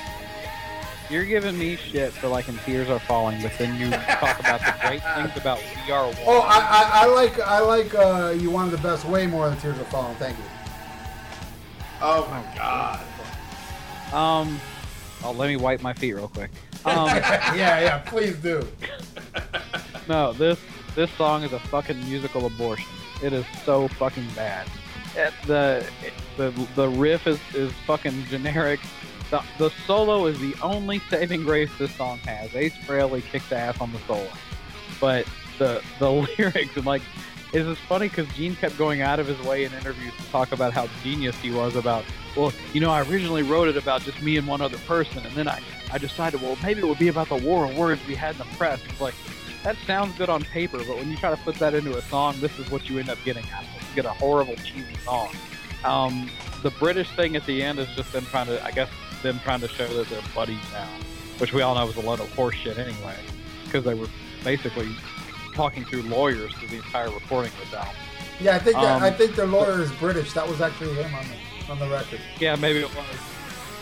You're giving me shit for like liking Tears Are Falling, but then you talk about the great things about We Are One. Oh, I, I, I like I like uh, You Want the Best way more than Tears Are Falling. Thank you. Oh my God. Um, oh, let me wipe my feet real quick. Um, *laughs* yeah, yeah, please do. *laughs* no, this this song is a fucking musical abortion. It is so fucking bad. It, the the the riff is is fucking generic. The, the solo is the only saving grace this song has. Ace Frehley kicked ass on the solo, but the the *laughs* lyrics and like it's just funny because Gene kept going out of his way in interviews to talk about how genius he was about. Well, you know, I originally wrote it about just me and one other person, and then I I decided, well, maybe it would be about the war of words we had in the press. It's like that sounds good on paper, but when you try to put that into a song, this is what you end up getting out of it. You get a horrible, cheesy song. Um, the British thing at the end is just them trying to, I guess, them trying to show that they're buddies now, which we all know was a load of horseshit anyway, because they were basically talking through lawyers through the entire recording of this album. Yeah, I think that, Um, I think their lawyer is British. That was actually him on the on the record. Yeah, maybe it was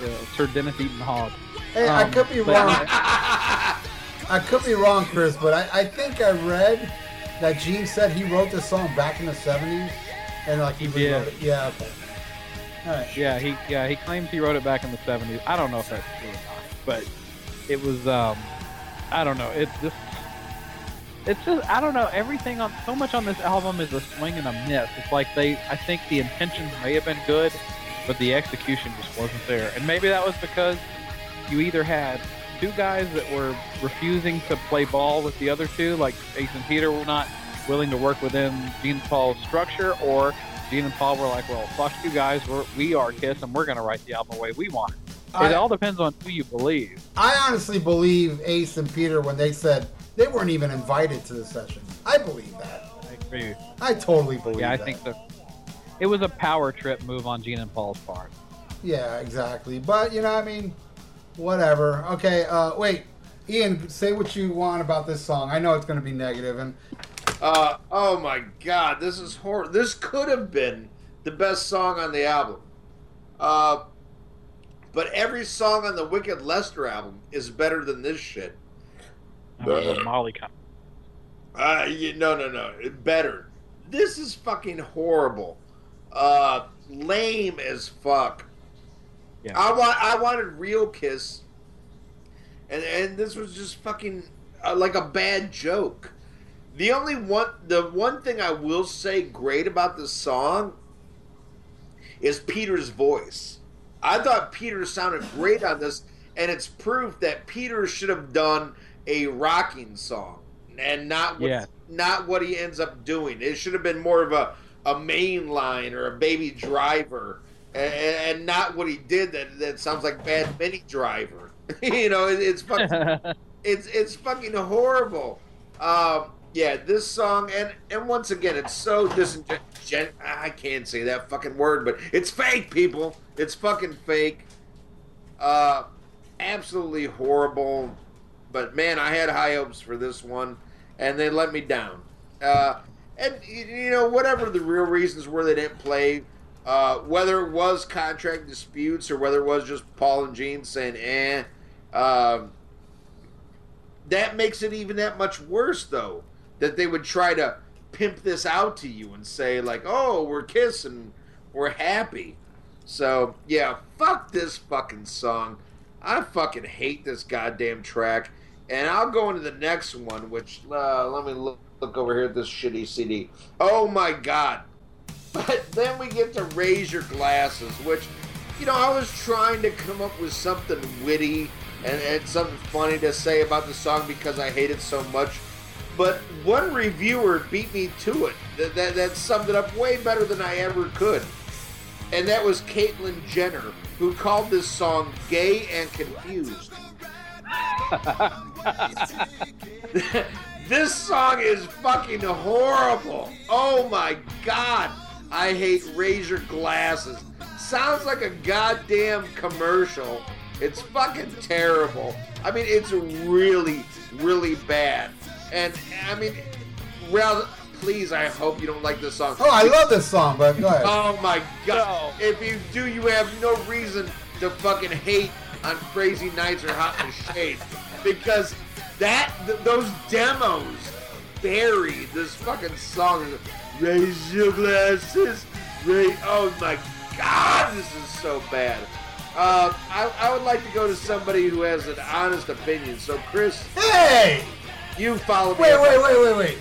uh, Sir Denis Eton-Hogg. Hey, I Um, could be wrong. *laughs* I could be wrong, Chris, but I, I think I read that Gene said he wrote this song back in the '70s, and like he, He did. it. Yeah, okay. All right. Yeah, he yeah he claims he wrote it back in the '70s. I don't know if that's true or not, but it was um I don't know. It this it's just I don't know. Everything on so much on this album is a swing and a miss. It's like they I think the intentions may have been good, but the execution just wasn't there. And maybe that was because you either had two guys that were refusing to play ball with the other two, like Ace and Peter were not willing to work within Gene and Paul's structure, or Gene and Paul were like, well, fuck you guys, we're, we are Kiss, and we're going to write the album the way we want it. I- it all depends on who you believe. I honestly believe Ace and Peter when they said they weren't even invited to the session. I believe that. I agree. I totally believe Yeah, I that. think so. It was a power trip move on Gene and Paul's part. Yeah, exactly. But you know, I mean, whatever. Okay, uh, wait, Ian, say what you want about this song. I know it's going to be negative, and Uh, oh my god, this is horrible. This could have been the best song on the album. Uh, but every song on the Wicked Lester album is better than this shit. I don't Molly com- Uh, you, no, no, no. Better. This is fucking horrible. Uh, lame as fuck. Yeah. I want. I wanted real kiss, and and this was just fucking uh, like a bad joke. The only one, the one thing I will say great about this song is Peter's voice. I thought Peter sounded great on this, and it's proof that Peter should have done a rocking song and not what, Yeah. not what he ends up doing. It should have been more of a a main line or a baby driver, and, and not what he did. That that sounds like bad mini driver. *laughs* you know, it, it's fucking *laughs* it's it's fucking horrible. Um, yeah, this song and and once again, it's so disingenuous. I can't say that fucking word, but it's fake, people. It's fucking fake. Uh, absolutely horrible. But man, I had high hopes for this one, and they let me down. Uh, and you know, whatever the real reasons were, they didn't play. Uh, whether it was contract disputes or whether it was just Paul and Gene saying, "eh," um, that makes it even that much worse, though, that they would try to pimp this out to you and say like, "Oh, we're kissing, we're happy." So yeah, fuck this fucking song. I fucking hate this goddamn track. And I'll go into the next one, which uh, let me look, look over here at this shitty CD. Oh my god! But then we get to raise your glasses, which you know I was trying to come up with something witty and, and something funny to say about the song because I hate it so much. But one reviewer beat me to it. That, that, that summed it up way better than I ever could and that was Caitlyn Jenner, who called this song "gay and confused." *laughs* this song is fucking horrible. Oh my god, I hate razor Glasses. Sounds like a goddamn commercial. It's fucking terrible. I mean, it's really, really bad. And I mean, well, please, I hope you don't like this song. oh, I love this song. But go ahead. Oh my god! If you do, you have no reason to fucking hate on Crazy Nights or Hot in the Shade because that th- those demos buried this fucking song. Raise your glasses, raise. Oh my god, this is so bad. Uh, I, I would like to go to somebody who has an honest opinion. So, Chris, hey, you follow me. wait, wait, wait, wait, wait.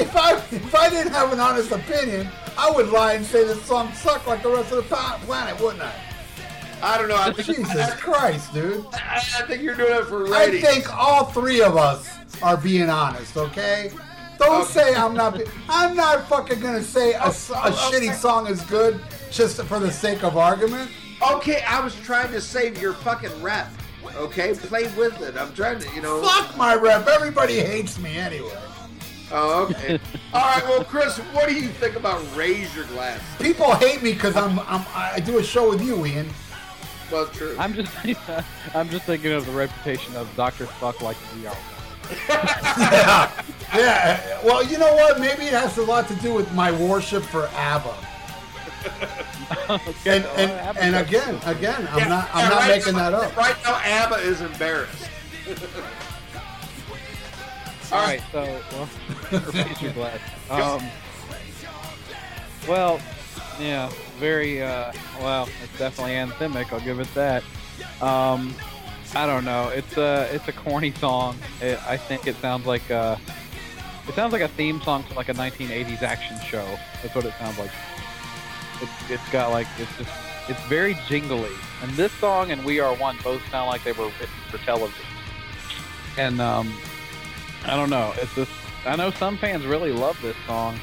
If I if I didn't have an honest opinion, I would lie and say this song sucked like the rest of the planet, wouldn't I? I don't know. I think, Jesus Christ, dude. I, I think you're doing it for real. I think all three of us are being honest, okay? Don't Okay. say I'm not. Be- I'm not fucking gonna say a, okay. shitty song is good just for the sake of argument. Okay, I was trying to save your fucking rep. Okay, play with it. I'm trying to, you know. Fuck my rep. Everybody hates me anyway. Oh, okay. *laughs* All right. Well, Chris, what do you think about raise your glass? People hate me because I'm, I'm. I do a show with you, Ian. Well, true. I'm just *laughs* I'm just thinking of the reputation of Doctor Fuck like we are. *laughs* yeah. Yeah. Well, you know what? Maybe it has a lot to do with my worship for ABBA. Okay, And and, have and again, again, I'm Yeah, not. I'm yeah, not right making now- that up. Right now, ABBA is embarrassed. All right, so well, raise your glass. Um, well, yeah, very uh, well. It's definitely anthemic. I'll give it that. Um, I don't know. It's a it's a corny song. It, I think it sounds like uh, It sounds like a theme song to like a 1980s action show. That's what it sounds like. It's it's got like it's just it's very jingly. And this song and We Are One both sound like they were written for television. And um, I don't know. It's just I know some fans really love this song.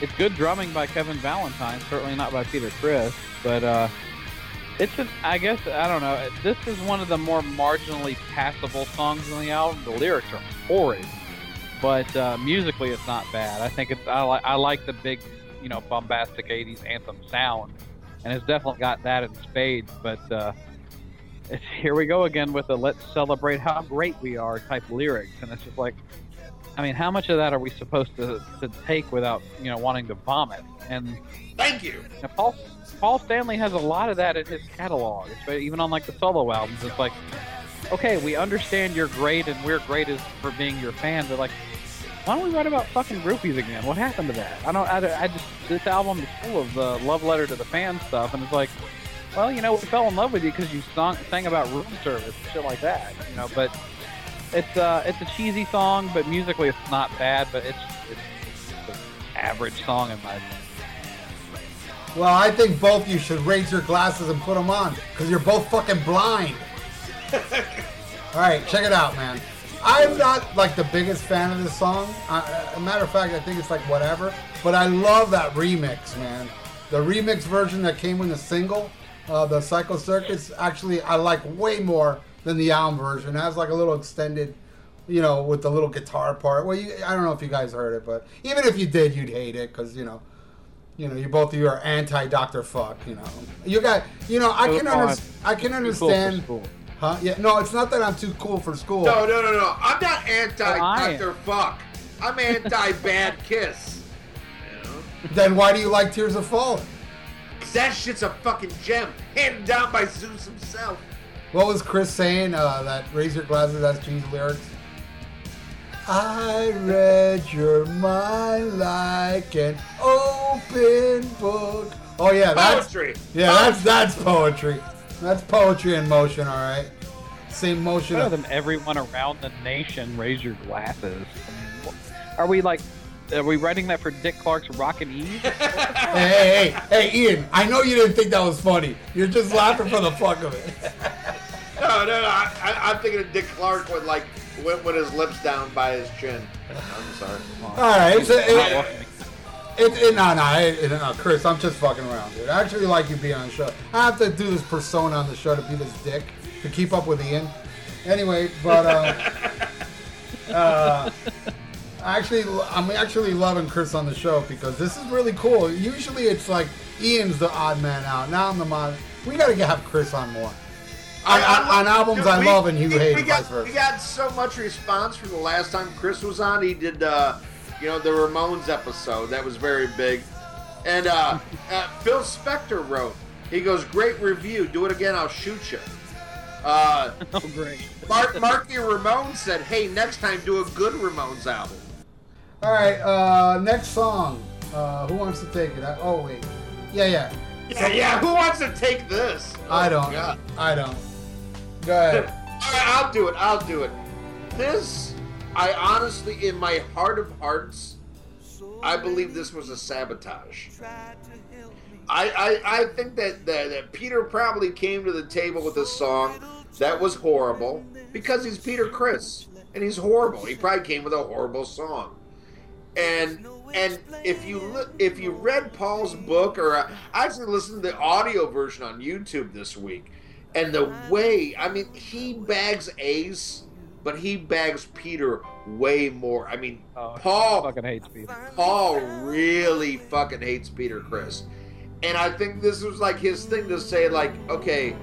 It's good drumming by Kevin Valentine, certainly not by Peter Criss, but uh, it's an, I guess I don't know. This is one of the more marginally passable songs on the album. The lyrics are horrid, but uh, musically it's not bad. I think it's I, li- I like the big, you know, bombastic '80s anthem sound, and it's definitely got that in spades. But uh, it's, here we go again with the "Let's celebrate how great we are" type lyrics, and it's just like, I mean, how much of that are we supposed to, to take without you know wanting to vomit? And Thank you. now, Paul Paul Stanley has a lot of that in his catalog, even on like the solo albums. It's like, okay, we understand you're great and we're great as for being your fan, but like, why don't we write about fucking groupies again? What happened to that? I don't. I, I just this album is full of the love letter to the fan stuff, and it's like, well, you know, we fell in love with you because you song, sang about room service and shit like that, you know. But it's uh, it's a cheesy song, but musically it's not bad, but it's it's, it's an average song in my opinion. Well, I think both of you should raise your glasses and put them on because you're both fucking blind. *laughs* All right, check it out, man. I'm not like the biggest fan of this song. I, a matter of fact, I think it's like whatever. But I love that remix, man. The remix version that came with the single, uh, the Psycho Circus, actually I like way more than the album version. It has like a little extended, you know, with the little guitar part. Well, you, I don't know if you guys heard it, but even if you did, you'd hate it because you know you know, you both of you are anti Doctor Fuck. You know, you got, you know, I can Oh, under, I'm can Too cool understand, huh? Yeah, no, it's not that I'm too cool for school. No, no, no, no. I'm not anti I am. Dr. Fuck. I'm anti Bad *laughs* Kiss. You know? Then why do you like Tears of Falling? 'Cause that shit's a fucking gem, handed down by Zeus himself. What was Chris saying? Uh, that raise your glasses. That's cheesy lyrics. I read your mind like an open book. Oh yeah, that's Poetry. yeah, that's that's poetry. That's poetry in motion. All right, same motion. Better than everyone around the nation raise your glasses. I mean, wh- Are we like, are we writing that for Dick Clark's Rockin' Eve? *laughs* hey, hey, hey, hey, Ian, I know you didn't think that was funny. You're just laughing for the fuck of it. *laughs* No, no, no. I, I, I'm thinking of Dick Clark with like went with his lips down by his chin. I'm sorry. All right, it's a, Not it, welcoming. it, it, no, no, it, it, no, Chris, I'm just fucking around, dude. I actually like you being on the show. I have to do this persona on the show to be this dick to keep up with Ian. Anyway, but uh, *laughs* uh, actually, I'm actually loving Chris on the show because this is really cool. Usually, it's like Ian's the odd man out. Now I'm the mod. We gotta have Chris on more. On, on, on albums I We- love and you hate, we got, vice versa. We got so much response from the last time Chris was on. He did, uh, you know, the Ramones episode. That was very big. And uh, *laughs* uh, Phil Spector wrote, he goes, great review. Do it again, I'll shoot you. Uh, *laughs* Oh, great. Mark, Marky Ramone said, hey, next time do a good Ramones album. All right, uh, next song. Uh, who wants to take it? I, oh wait, yeah, yeah. Yeah, yeah, who wants to take this? I Oh, don't. God. I don't. Go ahead. *laughs* All right, I'll do it. I'll do it. This, I honestly, in my heart of hearts, I believe this was a sabotage. I, I, I think that, that, that Peter probably came to the table with a song that was horrible because he's Peter Criss and he's horrible. He probably came with a horrible song. And and if you look, if you read Paul's book or uh, I actually listened to the audio version on YouTube this week, and the way I mean he bags Ace, but he bags Peter way more. I mean Oh, Paul fucking hates Peter. Paul really fucking hates Peter Criss. And I think this was like his thing to say, like, okay,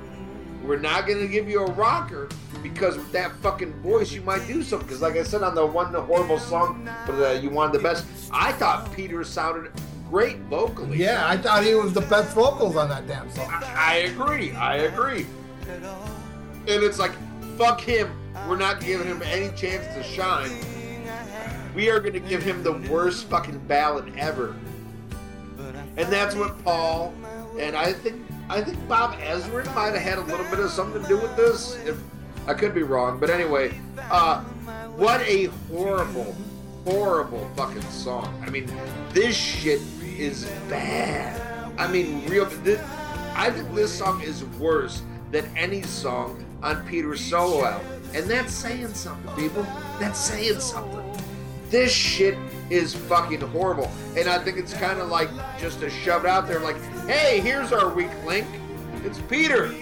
we're not gonna give you a rocker because with that fucking voice you might do something. Because like I said on the one horrible song, but uh, you wanted the best. I thought Peter sounded great vocally. Yeah, I thought he was the best vocals on that damn song. I, I agree. I agree. And it's like, fuck him. We're not giving him any chance to shine. We are gonna give him the worst fucking ballad ever. And that's what Paul and I think I think Bob Ezrin might have had a little bit of something to do with this. If I could be wrong, but anyway, uh, what a horrible, horrible fucking song. I mean, this shit is bad. I mean, real. This, I think this song is worse than any song on Peter's solo album, and that's saying something, people. That's saying something. This shit is fucking horrible, and I think it's kind of like just to shove it out there, like, hey, here's our weak link. It's Peter.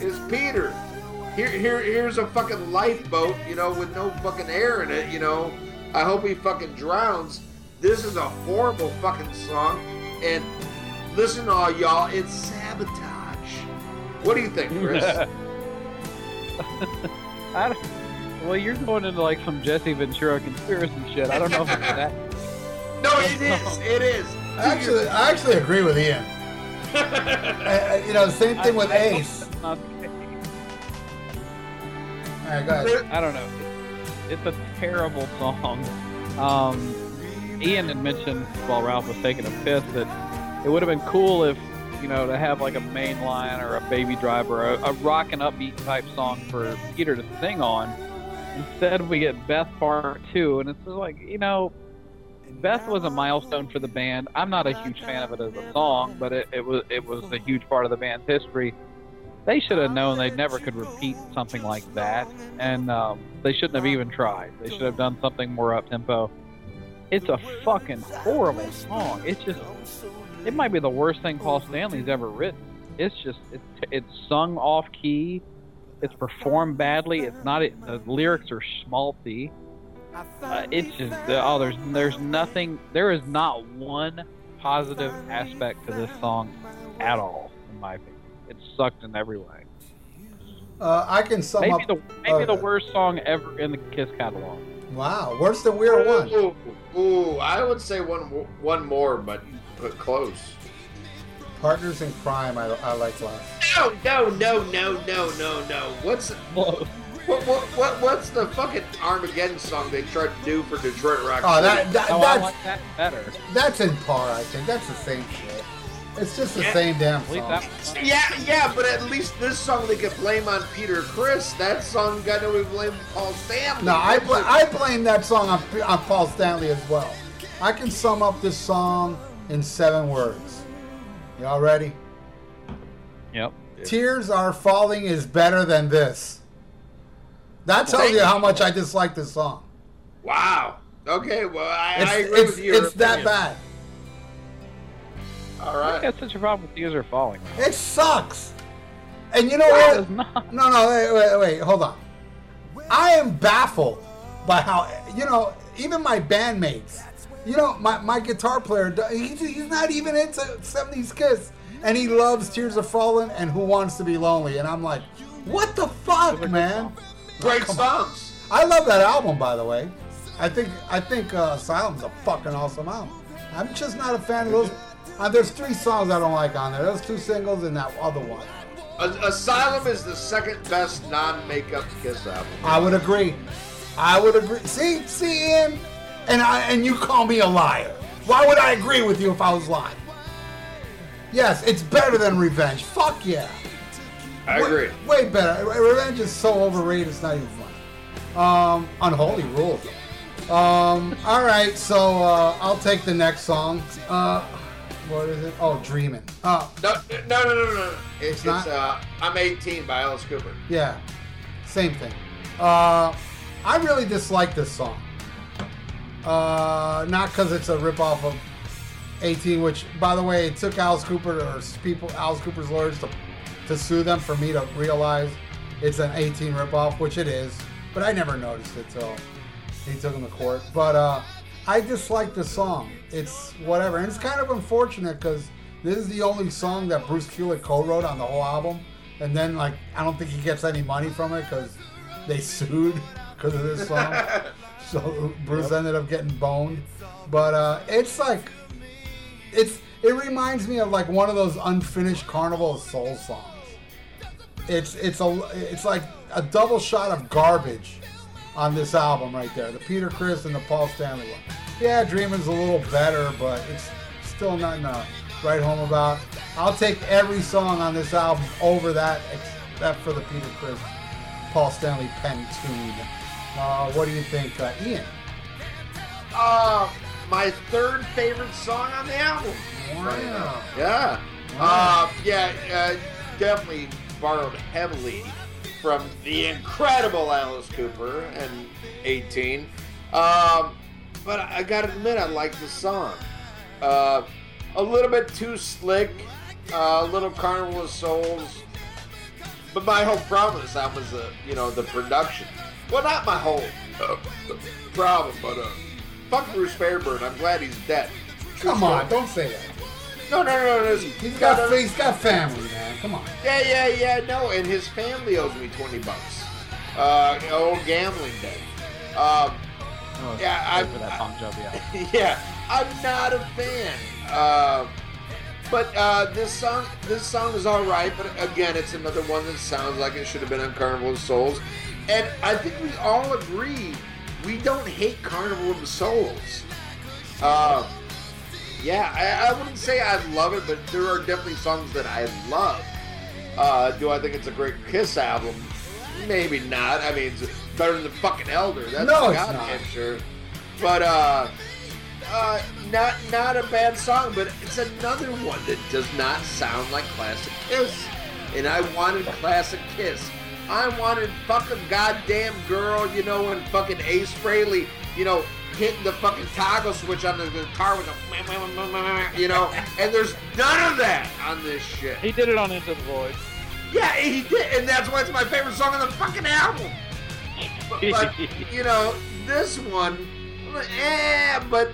It's Peter. Here, here, here's a fucking lifeboat, you know, with no fucking air in it, you know. I hope he fucking drowns. This is a horrible fucking song, and listen to all y'all, it's sabotage. What do you think, Chris? *laughs* I don't, well, you're going into like some Jesse Ventura conspiracy shit. I don't know if it's that. *laughs* no, it is. It is. Actually, I actually agree with Ian. *laughs* I, I- you know, same thing with I- I Ace. that's not the case. All right, go ahead. I don't know. It's, it's a terrible song. Um, Ian had mentioned while Ralph was taking a piss that it would have been cool if you know to have like a main line or a Baby Driver, a, a rock and upbeat type song for Peter to sing on. Instead, we get Beth Part Two, and it's just like you know, Beth was a milestone for the band. I'm not a huge fan of it as a song, but it, it was it was a huge part of the band's history. They should have known they never could repeat something like that, and um, they shouldn't have even tried. They should have done something more up tempo. It's a fucking horrible song. It's just, it might be the worst thing Paul Stanley's ever written. It's just, it's, it's sung off key. It's performed badly. It's not. The lyrics are schmaltzy. Uh, it's just oh, there's there's nothing. There is not one positive aspect to this song at all, in my opinion. It sucked in every way. Uh, I can sum Maybe up. the maybe the worst song ever in the Kiss catalog. Wow, worse than We Are One. Ooh, ooh, I would say one one more, but but close. Partners in Crime, I, I like less. No, no, no, no, no, no, no. What's what, what, what what's the fucking Armageddon song they tried to do for Detroit Rock? Oh, City? that, that Oh, I that's like that better. that's in par. I think that's the same shit. It's just the Yeah. same damn song. Yeah, yeah, but at least this song they could blame on Peter Criss. That song got nobody blame Paul Stanley. No, I, bl- a- I blame that song on, on Paul Stanley as well. I can sum up this song in seven words. Y'all ready? Yep. Tears Are Falling is better than this. That tells Thank you you. how much I dislike this song. Wow. Okay, well I, It's, I agree it's, with you. it's that bad. All I right. got such a problem with Tears Are Falling. It sucks. And you know It what? does. No, no, wait, wait, wait, hold on. I am baffled by how, you know, even my bandmates, you know, my, my guitar player, he's, he's not even into 70s Kiss. And he loves Tears Are Falling and Who Wants to Be Lonely. And I'm like, what the fuck, man? Great come on. songs. I love that album, by the way. I think I think uh, Asylum's a fucking awesome album. I'm just not a fan of those. Uh, there's three songs I don't like on there. Those two singles and that other one. Asylum is the second best non-makeup Kiss album. I would agree. I would agree. See, see, Ian, and I and you call me a liar. Why would I agree with you if I was lying? Yes, it's better than Revenge. Fuck yeah. I agree. Way, way better. Revenge is so overrated. It's not even funny. Um, Unholy Rules. Um, all right, so uh, I'll take the next song. Uh, what is it? Oh, Dreamin'. Oh, No, no, no, no, no. no. It's, It's not? uh, I'm 18 by Alice Cooper. Yeah, same thing. Uh, I really dislike this song. Uh, not because it's a ripoff of 18, which, by the way, it took Alice Cooper or people, Alice Cooper's lawyers to, to sue them for me to realize it's an 18 ripoff, which it is. But I never noticed it till he took him to court. But uh, I just like the song. It's whatever, and it's kind of unfortunate because this is the only song that Bruce Kulick co-wrote on the whole album, and then like I don't think he gets any money from it because they sued because of this song. *laughs* so Bruce ended up getting boned. But uh, it's like it's it reminds me of like one of those unfinished Carnival of Soul songs. It's it's a it's like a double shot of garbage on this album right there. The Peter Criss and the Paul Stanley one. Yeah, Dreamin's a little better, but it's still nothing to write home about. I'll take every song on this album over that, except for the Peter Criss, Paul Stanley pen tune. Uh, what do you think, uh, Ian? uh, my third favorite song on the album. Wow. Yeah. Uh, yeah, uh, definitely borrowed heavily from the incredible Alice Cooper and 18. Um, but I gotta admit, I like the song. Uh, a little bit too slick, uh, a little Carnival of Souls. But my whole problem with this album is the, you know, the production. Well, not my whole uh, problem, but uh, fuck Bruce Fairbairn. I'm glad he's dead. Come on, don't say that. No, no, no, no. He's got he's got family, man. Come on. Yeah, yeah, yeah. No, and his family owes me twenty bucks. Uh, old gambling debt. Um, Oh, Yeah, I'm- for that Bon Jovi album. yeah, I'm not a fan. Uh, but uh, this song, this song is all right. But again, it's another one that sounds like it should have been on Carnival of Souls. And I think we all agree we don't hate Carnival of Souls. Uh, yeah, I, I wouldn't say I love it, but there are definitely songs that I love. Uh, do I think it's a great Kiss album? Maybe not. I mean, it's better than the fucking Elder. That's No, it's goddamn not. sure. But uh, uh, not not a bad song, but it's another one that does not sound like classic Kiss. And I wanted classic Kiss. I wanted fucking goddamn girl, you know, and fucking Ace Frehley, you know, hitting the fucking toggle switch on the guitar with a, you know, and there's none of that on this shit. He did it on Into the Void. Yeah, he did, and that's why it's my favorite song on the fucking album. But, *laughs* but, you know, this one, eh, but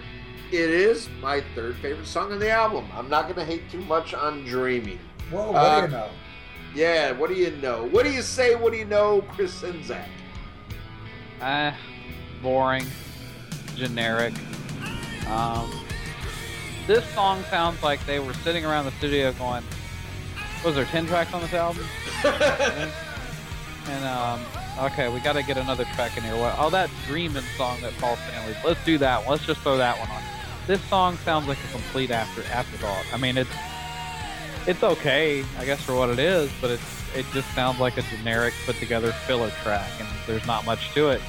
it is my third favorite song on the album. I'm not gonna hate too much on Dreaming. Well, what Uh, do you know? Yeah, what do you know? What do you say? What do you know, Chris Czynszak? Ah, boring, generic. Um, this song sounds like they were sitting around the studio going, was there 10 tracks on this album? *laughs* and, um, okay, we got to get another track in here. What? Oh, that Dreamin' song that Paul Stanley. Let's do that one. Let's just throw that one on. This song sounds like a complete after afterthought. I mean, it's it's okay, I guess, for what it is, but it's it just sounds like a generic put together filler track, and there's not much to it.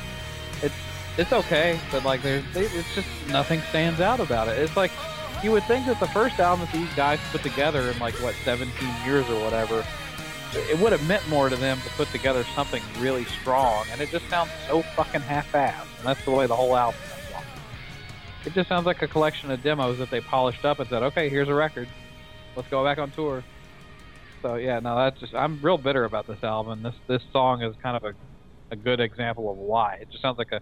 It's it's okay, but like there's it's just nothing stands out about it. It's like you would think that the first album that these guys put together in like what 17 years or whatever, it would have meant more to them to put together something really strong, and it just sounds so fucking half-assed, and that's the way the whole album sounds. It just sounds like a collection of demos that they polished up and said, "Okay, here's a record, let's go back on tour." So yeah, no, that's just I'm real bitter about this album. This this song is kind of a a good example of why. It just sounds like a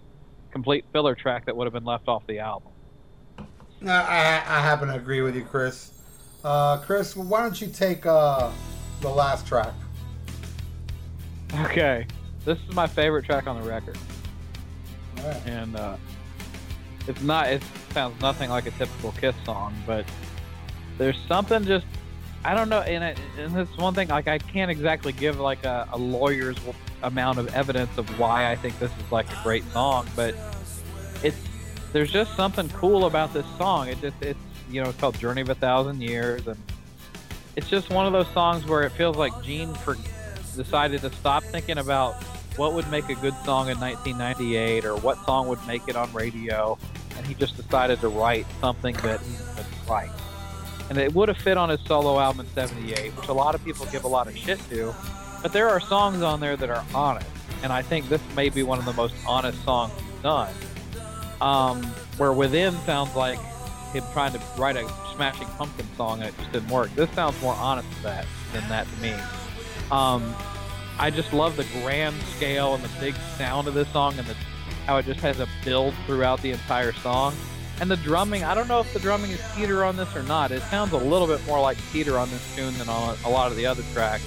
complete filler track that would have been left off the album. I, I happen to agree with you, Chris. Uh, Chris, why don't you take uh, the last track? Okay, this is my favorite track on the record, right. and uh, it's not. It sounds nothing like a typical Kiss song, but there's something just I don't know. And, it, and one thing like I can't exactly give like a, a lawyer's amount of evidence of why I think this is like a great song, but it's there's just something cool about this song. It just it's you know it's called Journey of a Thousand Years, and it's just one of those songs where it feels like Gene for, decided to stop thinking about what would make a good song in 1998 or what song would make it on radio, and he just decided to write something that he would like. And it would have fit on his solo album in 78, which a lot of people give a lot of shit to. But there are songs on there that are honest, and I think this may be one of the most honest songs done. Um, where Within sounds like him trying to write a Smashing Pumpkin song and it just didn't work. This sounds more honest than that, than that to me. Um, I just love the grand scale and the big sound of this song and the, how it just has a build throughout the entire song. And the drumming, I don't know if the drumming is Peter on this or not. It sounds a little bit more like Peter on this tune than on a lot of the other tracks.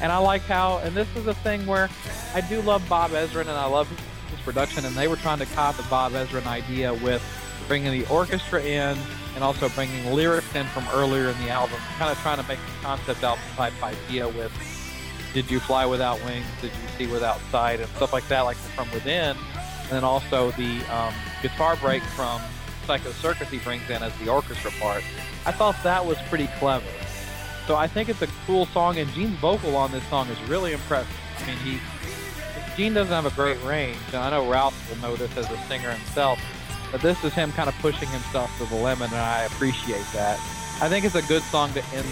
And I like how, and this is a thing where I do love Bob Ezrin and I love his production, and they were trying to copy the Bob Ezrin idea with bringing the orchestra in and also bringing lyrics in from earlier in the album, kind of trying to make a concept album type idea with Did You Fly Without Wings, Did You See Without Sight, and stuff like that, like from within. And then also the um, guitar break from Psycho Circus he brings in as the orchestra part. I thought that was pretty clever. So I think it's a cool song, and Gene's vocal on this song is really impressive. I mean, he Gene doesn't have a great range, and I know Ralph will know this as a singer himself. But this is him kind of pushing himself to the limit, and I appreciate that. I think it's a good song to end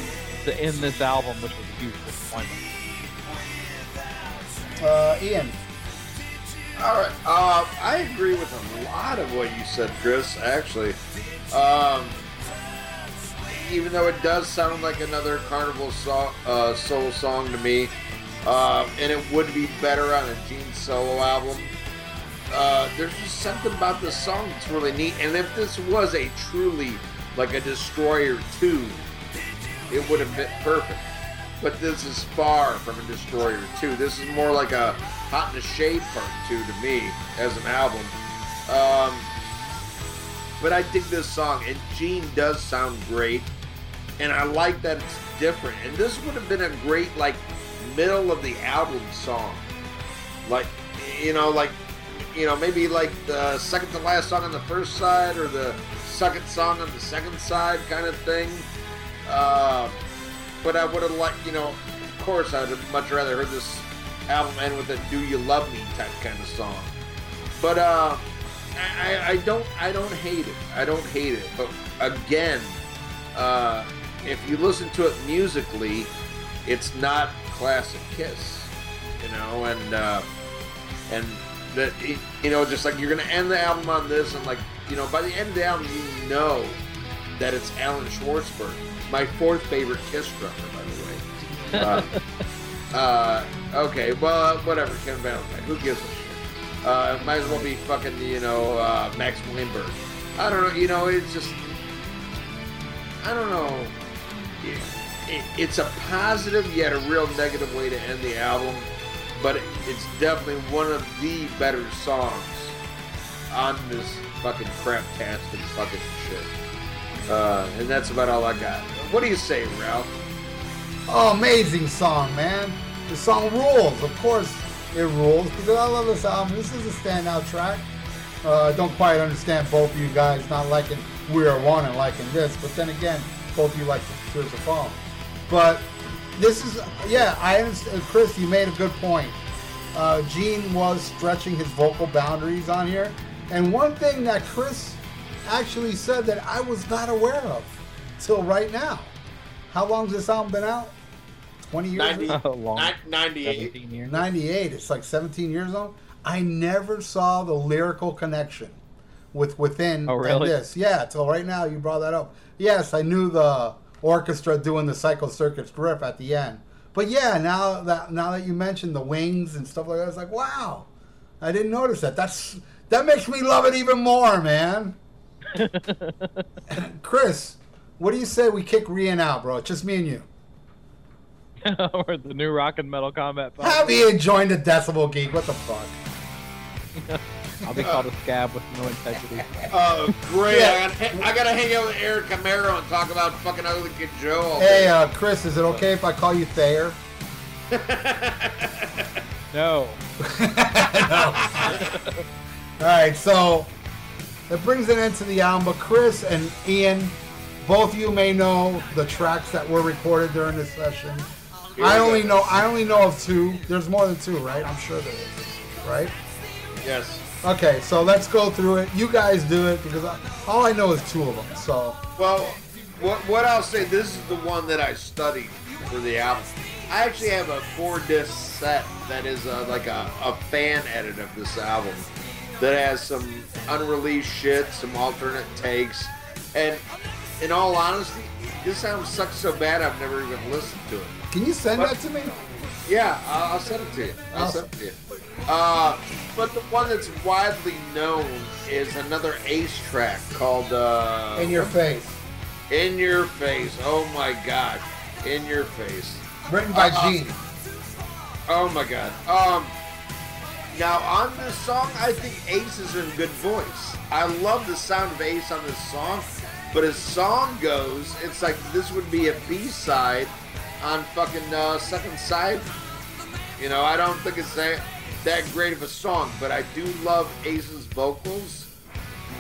to end this album, which was a huge disappointment. Uh, Ian. All right. Uh, I agree with a lot of what you said, Chris. Actually, um, even though it does sound like another Carnival so- uh, soul song to me, uh, and it would be better on a Gene solo album. Uh, there's just something about this song that's really neat. And if this was a truly like a Destroyer 2, it would have been perfect. But this is far from a Destroyer 2. This is more like a Hot in the Shade Part 2 to me as an album. Um, but I dig this song, and Gene does sound great. And I like that it's different. And this would have been a great, like, middle of the album song. Like, you know, like, you know, maybe like the second to last song on the first side or the second song on the second side kind of thing. Uh, but I would have liked, you know, of course, I'd have much rather heard this album end with a "Do You Love Me" type kind of song. But uh, I, I- I don't, I don't hate it. I don't hate it. But again, uh, if you listen to it musically, it's not classic Kiss, you know, and uh, and that it- you know, just like you're gonna end the album on this, and like you know, by the end of the album, you know that it's Allan Schwartzberg, my fourth favorite Kiss drummer, by the way. Uh, uh, okay, well, whatever, Ken Valentine, who gives a shit? Uh, might as well be fucking, you know, uh, Max Weinberg. I don't know, you know, it's just, I don't know. It, it, it's a positive yet a real negative way to end the album, but it, it's definitely one of the better songs on this fucking craptastic fucking shit. Uh, and that's about all I got. What do you say, Ralph? Oh, amazing song, man. The song rules. Of course, it rules because I love this album. This is a standout track. Uh, I don't quite understand both of you guys not liking We Are One and liking this, but then again, both of you like Tears of Fall. But this is, yeah, I understand. Chris, you made a good point. Uh, Gene was stretching his vocal boundaries on here. And one thing that Chris actually said that I was not aware of till right now. How long's this album been out? 20 years? 90, Oh, *laughs* long. 98. years. 98. It's like 17 years old. I never saw the lyrical connection with within Oh, and really? this. Yeah, till right now you brought that up. Yes, I knew the orchestra doing the Psycho Circus riff at the end. But yeah, now that now that you mentioned the wings and stuff like that, it's like wow, I didn't notice that. That's that makes me love it even more, man. *laughs* Chris, what do you say we kick Rian out, bro? Just me and you. *laughs* or the new rock and metal combat. Podcast. Have you joined the Decibel Geek? What the fuck? *laughs* I'll be called a scab with no integrity. *laughs* Oh, great. Yeah. I, gotta, I gotta hang out with Eric Camaro and talk about fucking Ugly Kid Joe all Hey, uh, Chris, is it okay if I call you Thayer? *laughs* No. *laughs* All right, so it brings an end to the album. But Chris and Ian, both of you may know the tracks that were recorded during this session. Here I only know I only know of two. There's more than two, right? I'm sure there is, right? Yes. Okay, so let's go through it. You guys do it because I, all I know is two of them. So Well, what, what I'll say, this is the one that I studied for the album. I actually have a four disc set that is uh like a, a fan edit of this album that has some unreleased shit, some alternate takes, and in all honesty, this album sucks so bad I've never even listened to it. can you send What? that to me? Yeah, I'll, I'll send it to you. I'll Awesome. send it to you. Uh, but the one that's widely known is another Ace track called uh, In your face, In Your Face. Oh my God, In Your Face. written by Uh, uh, Gene. Oh my God. Um, now on this song, I think Ace is in good voice. I love the sound of Ace on this song, but as song goes, it's like this would be a B side on fucking uh, second side. You know, I don't think it's that that great of a song, but I do love Ace's vocals.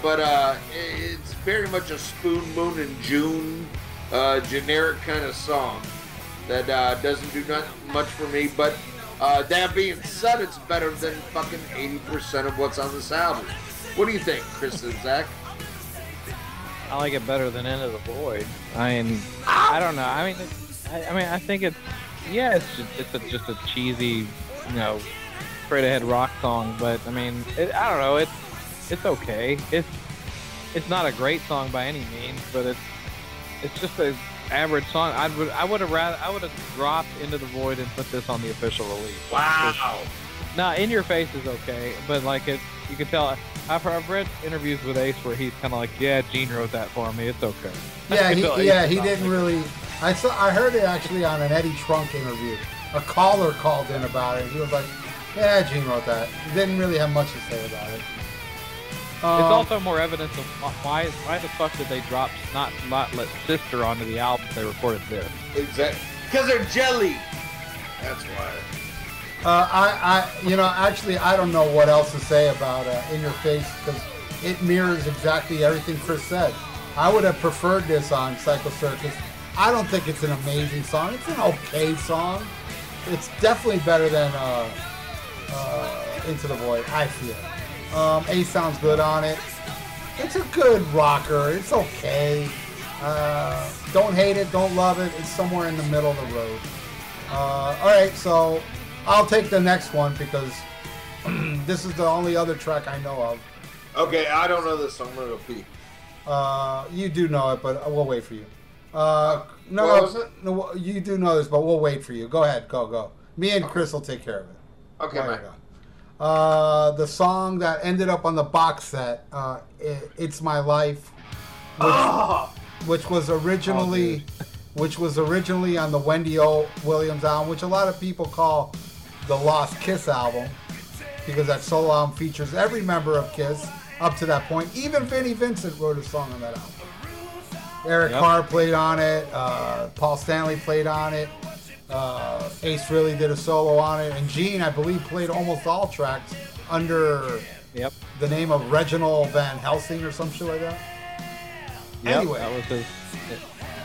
But uh, it's very much a Spoon Moon and June uh, generic kind of song that uh, doesn't do not much for me. But uh, that being said, it's better than fucking 80% of what's on this album. What do you think, Chris and Zach? I like it better than Into the Void. I mean, I don't know. I mean, I, I mean, I think it's yeah, it's just, it's a, just a cheesy, you know, straight ahead rock song. But I mean, it, I don't know. It's it's okay. It's it's not a great song by any means, but it's it's just a average song. I would I would have rather I would have dropped Into the Void and put this on the official release. Wow. Now, In Your Face is okay, but like it, you can tell. I've, I've read interviews with Ace where he's kind of like, "Yeah, Gene wrote that for me. It's okay." Yeah, *laughs* he, yeah, he didn't not like- really. I saw. I heard it actually on an Eddie Trunk interview. A caller called in about it. and He was like, "Yeah, Gene wrote that." He Didn't really have much to say about it. It's Um, also more evidence of why why the fuck did they drop not not let Sister onto the album? They recorded this. Exactly. Because they're jelly. That's why. Uh, I, I, you know, actually, I don't know what else to say about uh, In Your Face because it mirrors exactly everything Chris said. I would have preferred this on Psycho Circus. I don't think it's an amazing song. It's an okay song. It's definitely better than uh, uh, Into the Void. I feel. Um, Ace sounds good on it. It's a good rocker. It's okay. Uh, don't hate it. Don't love it. It's somewhere in the middle of the road. Uh, all right, so I'll take the next one because *clears throat* this is the only other track I know of. Okay, I don't know this, so I'm gonna go pee. Uh, you do know it, but we'll wait for you. Uh, no, What it? no, you do know this, but we'll wait for you. Go ahead, go, go. Me and Chris will take care of it. Okay, man. Uh, the song that ended up on the box set, uh, I- "It's My Life," which, Oh, *gasps* which was originally, which was originally on the Wendy O. Williams album, which a lot of people call the Lost Kiss album, because that solo album features every member of Kiss up to that point. Even Vinnie Vincent wrote a song on that album. Eric Yep. Carr played on it. Uh, Paul Stanley played on it. Uh, Ace really did a solo on it, and Gene, I believe, played almost all tracks under Yep. the name of Reginald Van Helsing or some shit like that. Yep, Anyway. that was his.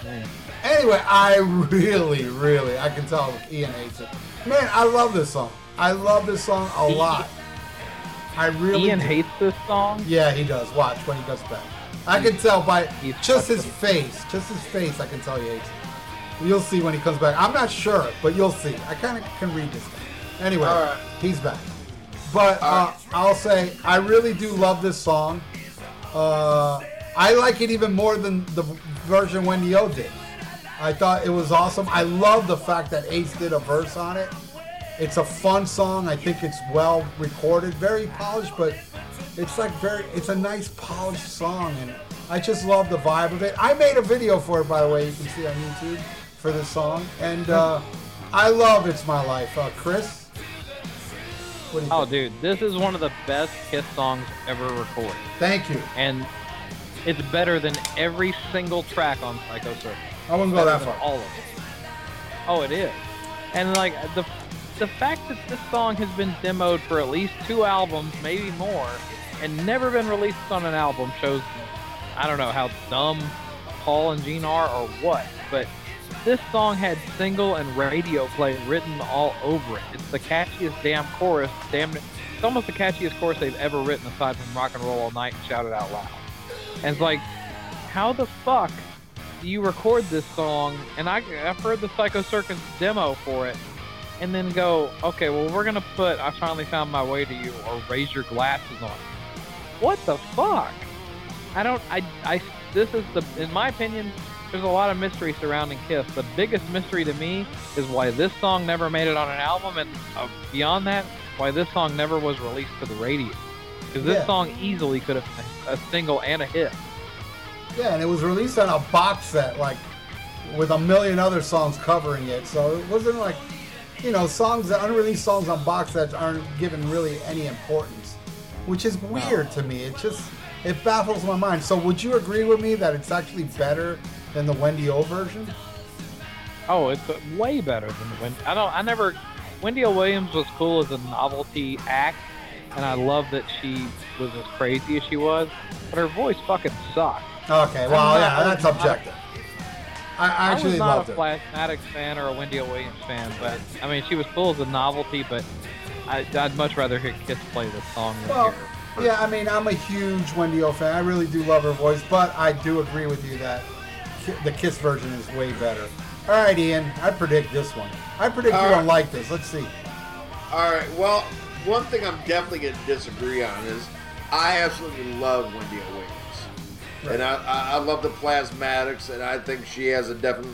yeah. Anyway, I really, really, I can tell Ian hates it. Man, I love this song. I love this song a lot. I really. Ian do. hates this song. Yeah, he does. Watch when he gets back. I can tell by just his face, just his face. I can tell he hates it. You'll see when he comes back. I'm not sure, but you'll see. I kind of can read this guy. Anyway, right. he's back. But uh. I'll say I really do love this song. Uh, I like it even more than the version Wendy O did. I thought it was awesome. I love the fact that Ace did a verse on it. It's a fun song. I think it's well recorded, very polished, but it's like very it's a nice polished song and I just love the vibe of it. I made a video for it by the way, you can see on YouTube for this song. And uh, I love It's My Life. Uh, Chris? What do you Oh, think? dude, this is one of the best Kiss songs ever recorded, Thank you. and it's better than every single track on Psycho Circus. I wouldn't go that far. all of them. Oh, it is. And like the the fact that this song has been demoed for at least two albums, maybe more, and never been released on an album shows I don't know how dumb Paul and Gene are or what, but this song had single and radio play written all over it. It's the catchiest damn chorus, damn it. It's almost the catchiest chorus they've ever written aside from Rock and Roll All Night and Shout It Out Loud. And it's like, how the fuck do you record this song? And I, I've heard the Psycho Circus demo for it, and then go, okay, well, we're gonna put I Finally Found My Way to You or Raise Your Glasses on. What the fuck? I don't, I, I, this is the, in my opinion, there's a lot of mystery surrounding Kiss. The biggest mystery to me is why this song never made it on an album, and uh, beyond that, why this song never was released to the radio. Because this Yeah. song easily could have been a single and a hit. Yeah, and it was released on a box set, like with a million other songs covering it. So it wasn't like, you know, songs that unreleased songs on box sets aren't given really any importance, which is weird to me. It just it baffles my mind. So would you agree with me that it's actually better than the Wendy O version? Oh, it's way better than the Wendy. I don't. I never. Wendy O. Williams was cool as a novelty act, and I love that she was as crazy as she was. But her voice fucking sucked. Okay, well, not- yeah, that's objective. I I actually I was not loved a. Plasmatics fan or a Wendy O. Williams fan, but I mean, she was cool as a novelty. But I, I'd much rather hear Kiss play this song than Well, hear. Yeah, I mean, I'm a huge Wendy O fan. I really do love her voice, but I do agree with you that the Kiss version is way better. All right, Ian, I predict this one. I predict All you right. don't like this. Let's see. All right. Well, one thing I'm definitely going to disagree on is I absolutely love Wendy O. Williams, and I, I, I love the Plasmatics, and I think she has a definite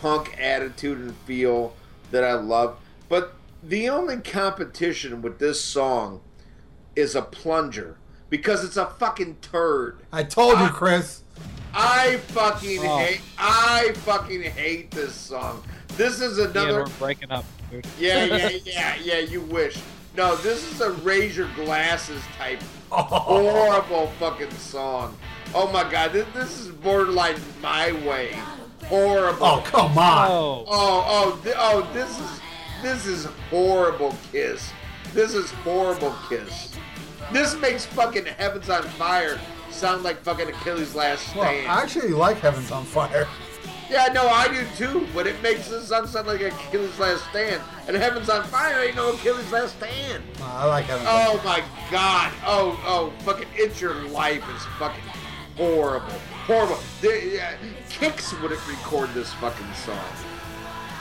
punk attitude and feel that I love. But the only competition with this song is a plunger because it's a fucking turd. I told you, Ah. Chris. I fucking Oh. hate. I fucking hate this song. This is another. Yeah, another. we're breaking up, dude. Yeah, yeah, *laughs* yeah, yeah. You wish. No, this is a raise your glasses type *laughs* oh. horrible fucking song. Oh my god, this, this is borderline my way. Horrible. Oh, come on. Oh, Oh, oh, th- oh, this is this is horrible kiss. This is horrible kiss. This makes fucking Heavens on Fire sound like fucking Achilles' Last stand. Well. I actually like Heaven's on Fire. Yeah, no, I do too, but it makes this song sound like Achilles' Last Stand. And Heaven's on Fire ain't no Achilles' Last Stand. Uh, I like Heaven's on Oh my god. Oh, oh, fucking It's Your Life is fucking horrible. Horrible. The, uh, Kicks wouldn't record this fucking song.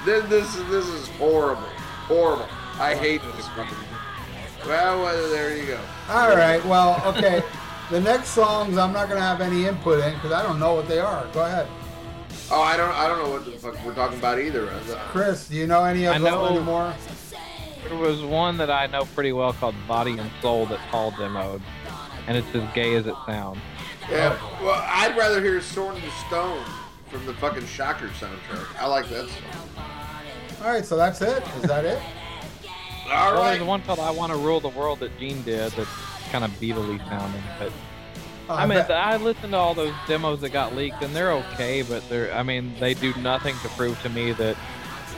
This, this, is- this is horrible. Horrible. I hate this fucking. Well, well, there you go. All right. Well, okay. the next songs I'm not gonna have any input in because I don't know what they are. Go ahead, Oh, I don't, I don't know what the fuck we're talking about either. Uh, Chris. Do you know any of I them know- anymore? there was one that I know pretty well called Body and Soul that Paul demoed, and it's as gay as it sounds. Yeah. Well, I'd rather hear "Sword in the Stone" from the fucking Shocker soundtrack. I like that song. All right. So that's it. Is that it? All well, right. there's one called I Want to Rule the World that Gene did that's kind of Beatley sounding, but Uh, I mean, bet- I listened to all those demos that got leaked, and they're okay, but they're, I mean, they do nothing to prove to me that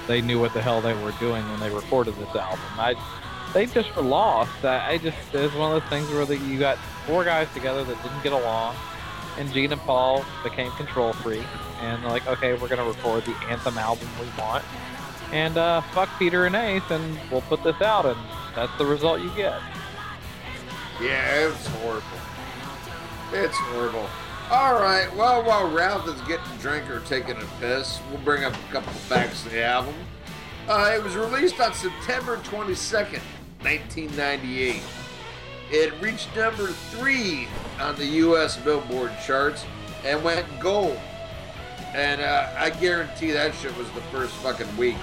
they knew what the hell they were doing when they recorded this album. I, they just were lost. I, I just, it's one of those things where the, you got four guys together that didn't get along, and Gene and Paul became control freak, and like, okay, we're gonna record the anthem album we want, and uh, fuck Peter and Ace, and we'll put this out, and that's the result you get. Yeah, it's horrible. It's horrible. All right. Well, while Ralph is getting a drink or taking a piss, we'll bring up a couple of facts of the album. Uh, it was released on September 22nd, 1998. It reached number three on the U.S. Billboard charts and went gold. And uh, I guarantee that shit was the first fucking week,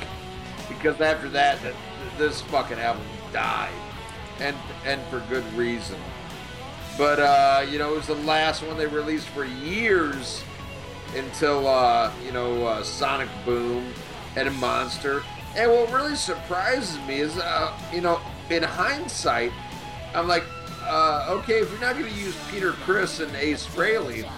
because after that, th- this fucking album died, and and for good reason. But uh, you know, it was the last one they released for years until uh, you know uh, Sonic Boom and a Monster. And what really surprises me is, uh, you know, in hindsight, I'm like, uh, okay, if you're not going to use Peter Criss and Ace Frehley,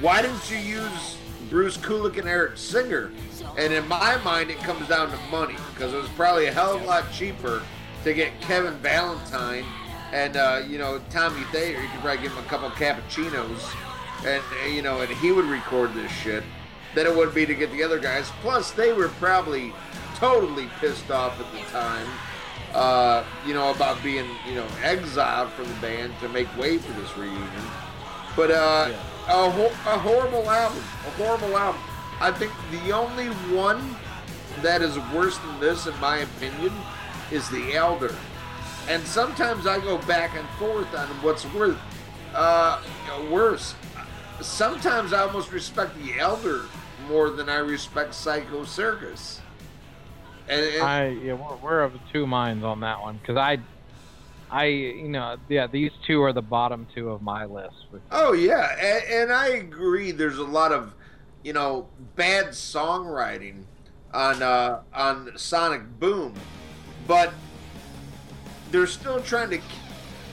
why didn't you use Bruce Kulick and Eric Singer? And in my mind, it comes down to money because it was probably a hell of a lot cheaper to get Kevin Valentine and uh, you know Tommy Thayer. You could probably give him a couple cappuccinos, and uh, you know, and he would record this shit. Than it would be to get the other guys. Plus, they were probably totally pissed off at the time. Uh, you know about being you know exiled from the band to make way for this reunion. But uh, a, ho- a horrible album. A horrible album. I think the only one that is worse than this, in my opinion, is The Elder. And sometimes I go back and forth on what's worth uh, worse. Sometimes I almost respect The Elder more than I respect Psycho Circus. And, and I yeah, we're, we're of two minds on that one because I, I you know yeah these two are the bottom two of my list. Oh yeah, and, and I agree. There's a lot of, you know, bad songwriting on uh, on Sonic Boom, but they're still trying to.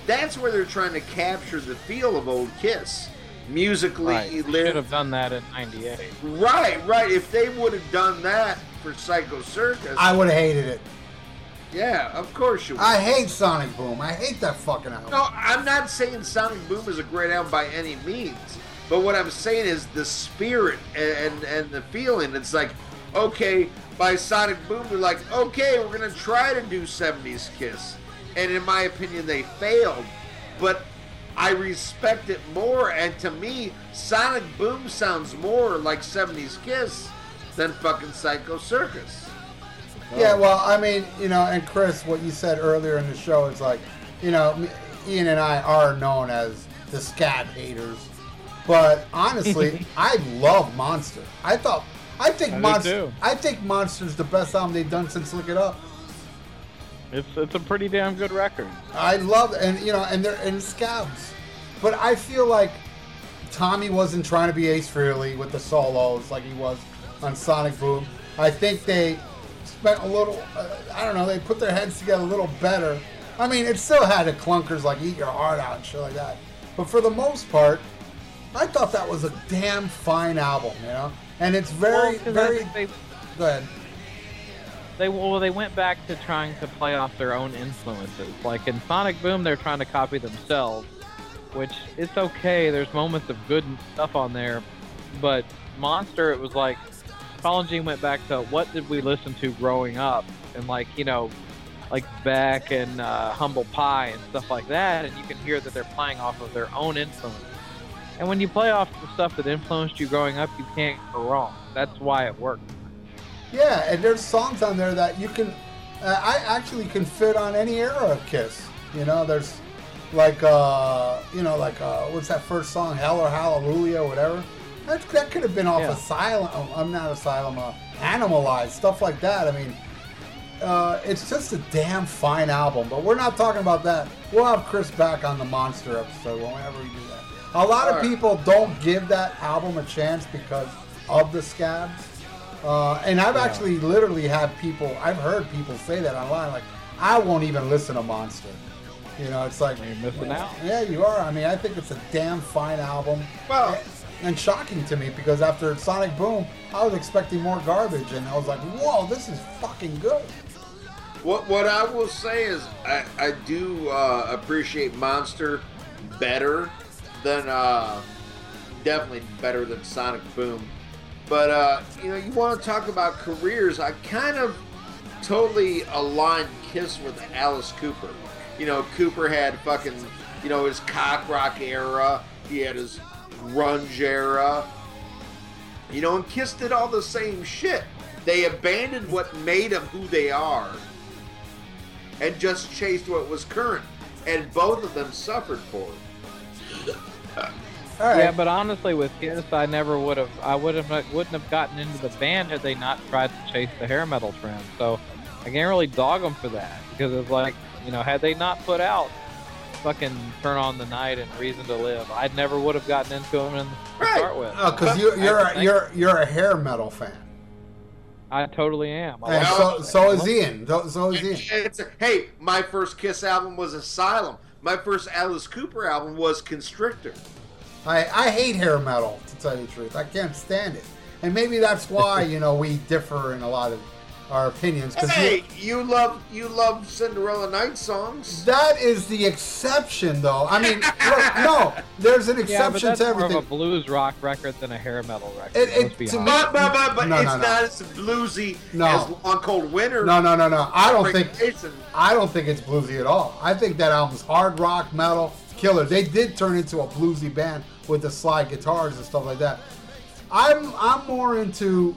That's where they're trying to capture the feel of old Kiss, musically, right, they should have done that in '98. Right, right. If they would have done that for Psycho Circus, I would have hated it. Yeah, of course you would. I hate Sonic Boom. I hate that fucking album. No, I'm not saying Sonic Boom is a great album by any means. But what I'm saying is the spirit and, and, and the feeling. It's like, okay, by Sonic Boom, they're like, okay, we're going to try to do 70s Kiss. And in my opinion, they failed. but I respect it more. And to me, Sonic Boom sounds more like 70s Kiss than fucking Psycho Circus. Yeah, oh. well, I mean, you know, and Chris, what you said earlier in the show is like, you know, Ian and I are known as the scab haters, but honestly, *laughs* I love Monster. I thought, I think I Monster. I think Monster's the best album they've done since Lick It Up. It's it's a pretty damn good record. I love, and you know, and they're and scabs, but I feel like Tommy wasn't trying to be Ace Frehley with the solos like he was on Sonic Boom. I think they spent a little, uh, I don't know, they put their heads together a little better. I mean, it still had the clunkers like Eat Your Heart Out and shit like that, but for the most part, I thought that was a damn fine album, you know. And it's very, Well, very. they Go ahead. they well they went back to trying to play off their own influences. Like in Sonic Boom, they're trying to copy themselves, which it's okay. There's moments of good stuff on there, but Monster, it was like Colin went back to what did we listen to growing up, and like you know, like Beck and uh, Humble Pie and stuff like that, and you can hear that they're playing off of their own influence. And when you play off the stuff that influenced you growing up, you can't go wrong. That's why it works. Yeah, and there's songs on there that you can, uh, I actually can fit on any era of Kiss. You know, there's like, uh, you know, like uh, what's that first song, Hell or Hallelujah, or whatever. That, that could have been off Yeah. Asylum. oh, I'm not Asylum. Uh, Animalized stuff like that. I mean, uh, it's just a damn fine album. But we're not talking about that. We'll have Chris back on the Monster episode whenever we do that. A lot of Alright. people don't give that album a chance because of the scabs. Uh, and I've actually literally had people, I've heard people say that online, like, I won't even listen to Monster. You know, it's like, You're missing out. yeah, you are. I mean, I think it's a damn fine album. Well- and shocking to me because after Sonic Boom, I was expecting more garbage, and I was like, whoa, this is fucking good. What what I will say is I, I do uh, appreciate Monster better than uh, definitely better than Sonic Boom. But uh, you know, you want to talk about careers? I kind of totally aligned Kiss with Alice Cooper. You know, Cooper had fucking you know his cock rock era. He had his grunge era. You know, and Kiss did all the same shit. They abandoned what made them who they are and just chased what was current. And both of them suffered for it. *laughs* All right. Yeah, but honestly, with Kiss, I never would have. I would have wouldn't have gotten into the band had they not tried to chase the hair metal trend. So I can't really dog them for that because it's like you know, had they not put out fucking Turn on the Night and Reason to Live, I never would have gotten into them in, to Right. start with. because you, you're I a, think- you're you're a hair metal fan, I totally am. I and so so is Ian. So, so is Ian. It's, hey, my first Kiss album was Asylum. My first Alice Cooper album was Constrictor. I, I hate hair metal, to tell you the truth. I can't stand it. And maybe that's why, *laughs* you know, we differ in a lot of our opinions. Because Hey, you love you love Cinderella Night songs. that is the exception, though. I mean, *laughs* look, no, there's an yeah, but exception that's to more of a blues rock record than a hair metal record. It- it- to me- But but but, but No, it's no, no. not as bluesy No. as Long Cold Winter. No, no, no, no. I don't think I don't think it's bluesy at all. I think that album's hard rock, metal, killer. They did turn into a bluesy band with the slide guitars and stuff like that. I'm I'm more into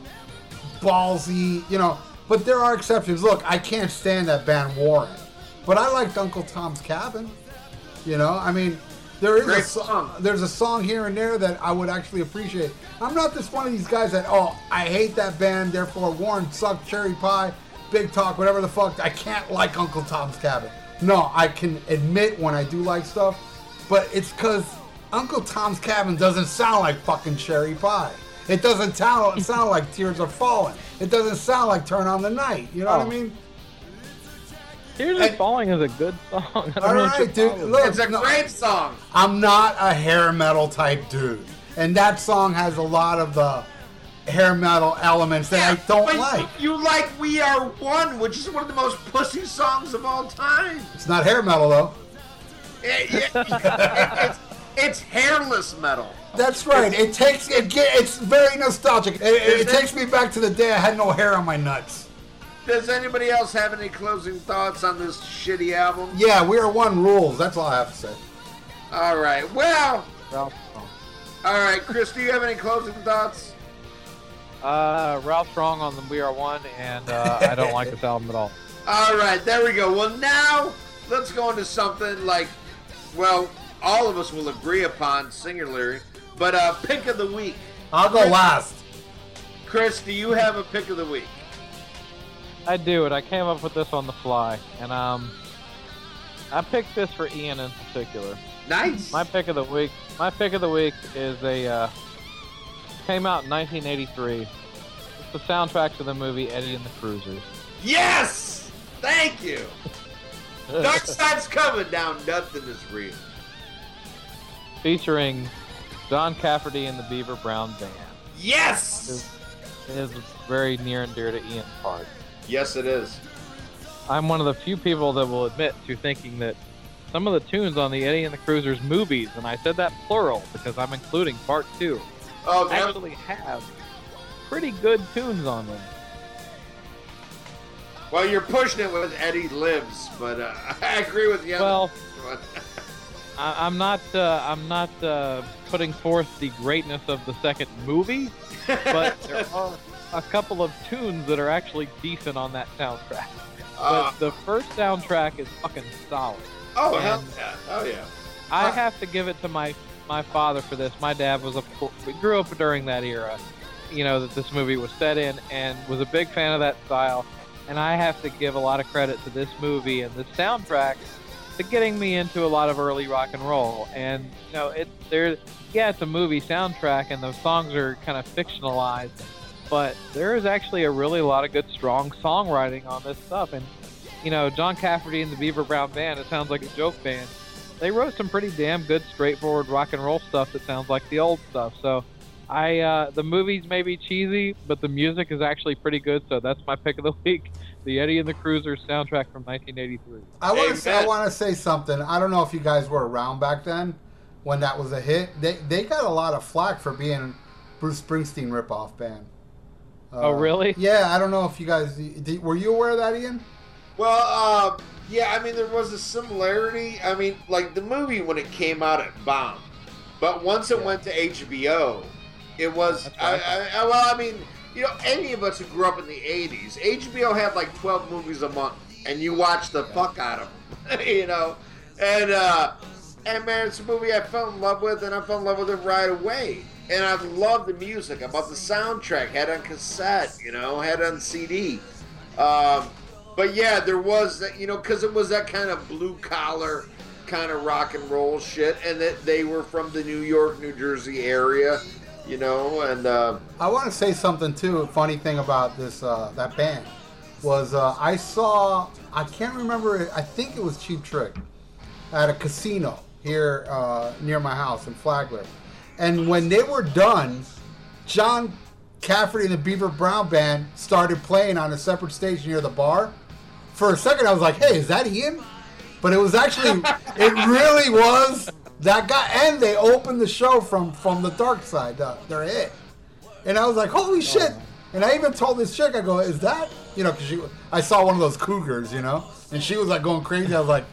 ballsy, you know. But there are exceptions. Look, I can't stand that band Warrant, but I liked Uncle Tom's Cabin. You know, I mean, there is a Great so- song. there's a song here and there that I would actually appreciate. I'm not just one of these guys that oh I hate that band, therefore Warrant sucked, Cherry Pie, Big Talk, whatever the fuck. I can't like Uncle Tom's Cabin. No, I can admit when I do like stuff, but it's because Uncle Tom's Cabin doesn't sound like fucking Cherry Pie. It doesn't sound sound like Tears Are Falling. It doesn't sound like Turn on the Night. You know what I Oh. mean? Tears Are Falling is a good song. *laughs* I don't All know what right, your dude, look. It's a no- great song. I'm not a hair metal type dude, and that song has a lot of the hair metal elements that I don't like. You like We Are One, which is one of the most pussy songs of all time. It's not hair metal though. Eh, *laughs* it- it- it- it's, it's hairless metal. That's right. It takes it. Get, it's very nostalgic. It, it, it Is it? takes me back to the day I had no hair on my nuts. Does anybody else have any closing thoughts on this shitty album? Yeah, we are one rules. That's all I have to say. All right. Well, Ralph Strong. all right, Chris. Do you have any closing thoughts? Uh, Ralph's wrong on the We Are One, and uh, I don't like this album at all. *laughs* All right, there we go. Well, now let's go into something like, well, all of us will agree upon singularly, but uh, pick of the week. I'll go last. Chris, do you have a pick of the week? I do it. I came up with this on the fly, and um, I picked this for Ian in particular. Nice. My pick of the week. My pick of the week is a uh, came out in 1983. It's the soundtrack to the movie Eddie and the Cruisers. Yes. Thank you. *laughs* Dark side's coming down. Nothing is real. Featuring John Cafferty and the Beaver Brown Band. Yes. It is very near and dear to Ian's heart. Yes, it is. I'm one of the few people that will admit to thinking that some of the tunes on the Eddie and the Cruisers movies, and I said that plural because I'm including part two, Oh, actually have pretty good tunes on them. well, you're pushing it with Eddie Lives, but uh, *laughs* I agree with you. Well, *laughs* I, I'm not. Uh, I'm not uh, putting forth the greatness of the second movie, but *laughs* there are a couple of tunes that are actually decent on that soundtrack. Uh, But the first soundtrack is fucking solid. oh and- hell yeah! Oh yeah! I Uh, have to give it to my my father for this. My dad was a we grew up during that era, you know that this movie was set in, and was a big fan of that style. And I have to give a lot of credit to this movie and the soundtrack to getting me into a lot of early rock and roll. And you know, it there, yeah, it's a movie soundtrack, and the songs are kind of fictionalized, but there is actually a really lot of good, strong songwriting on this stuff. And you know, John Cafferty and the Beaver Brown Band, it sounds like a joke band they wrote some pretty damn good, straightforward rock and roll stuff that sounds like the old stuff. So, I uh, the movies may be cheesy, but the music is actually pretty good. So that's my pick of the *laughs* week: the Eddie and the Cruisers soundtrack from 1983. I want to say, I want to say something. I don't know if you guys were around back then when that was a hit. They they got a lot of flack for being Bruce Springsteen ripoff band. Uh, Oh, really? Yeah, I don't know if you guys did, were you aware of that, Ian? Well, uh, yeah, I mean, there was a similarity. I mean, like the movie when it came out, it bombed. But once it Yeah. went to HBO, it was. I, I I, well, I mean, you know, any of us who grew up in the 80s, HBO had like 12 movies a month, and you watched the fuck out of them, *laughs* you know? And, uh, and man, it's a movie I fell in love with, and I fell in love with it right away. And I love the music. I bought the soundtrack, had on cassette, you know, had on CD. Um, but yeah, there was that, you know, because it was that kind of blue collar kind of rock and roll shit, and that they were from the New York, New Jersey area, you know, and uh, I want to say something too. A funny thing about this uh, that band was uh, I saw I can't remember. I think it was Cheap Trick at a casino here uh, near my house in Flagler, and when they were done, John Cafferty and the Beaver Brown Band started playing on a separate stage near the bar. For a second, I was like, "Hey, is that Ian?" But it was actually, it really was that guy. And they opened the show from from the dark side, uh, their hit. And I was like, holy shit. And I even told this chick, I go, is that, you know, because she, I saw one of those cougars, you know, and she was like going crazy. I was like,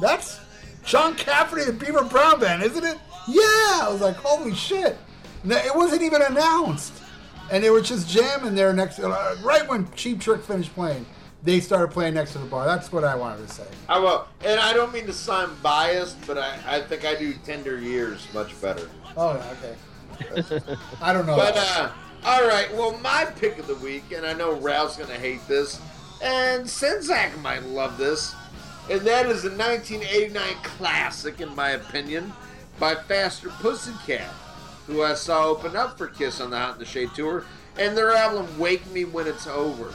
that's John Cafferty and Beaver Brown Band, isn't it? Yeah. I was like, holy shit. It wasn't even announced. And they were just jamming there next, uh, right when Cheap Trick finished playing. They started playing next to the bar. That's what I wanted to say. I will. And I don't mean to sound biased, but I, I think I do Tender Years much better. Oh, okay. *laughs* I don't know. But uh, all right, well, my pick of the week, and I know Ralph's gonna hate this, and Czynszak might love this, and that is a 1989 classic, in my opinion, by Faster Pussycat, who I saw open up for Kiss on the Hot in the Shade tour, and their album "Wake Me When It's Over."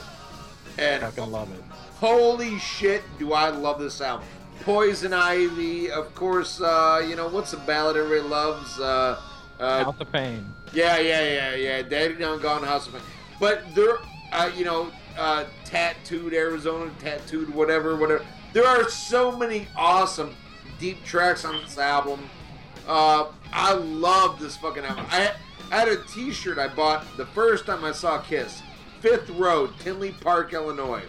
And Fucking love it. Holy shit, do I love this album. Poison Ivy, of course, uh, you know, what's a ballad everybody loves? Uh, uh, House of Pain. yeah, yeah, yeah, yeah. Daddy Done Gone House of Pain. But there, uh, you know, uh, Tattooed Arizona, Tattooed whatever, whatever. There are so many awesome deep tracks on this album. Uh, I love this fucking album. I, I had a T-shirt I bought the first time I saw Kiss. Fifth Road, Tinley Park, Illinois.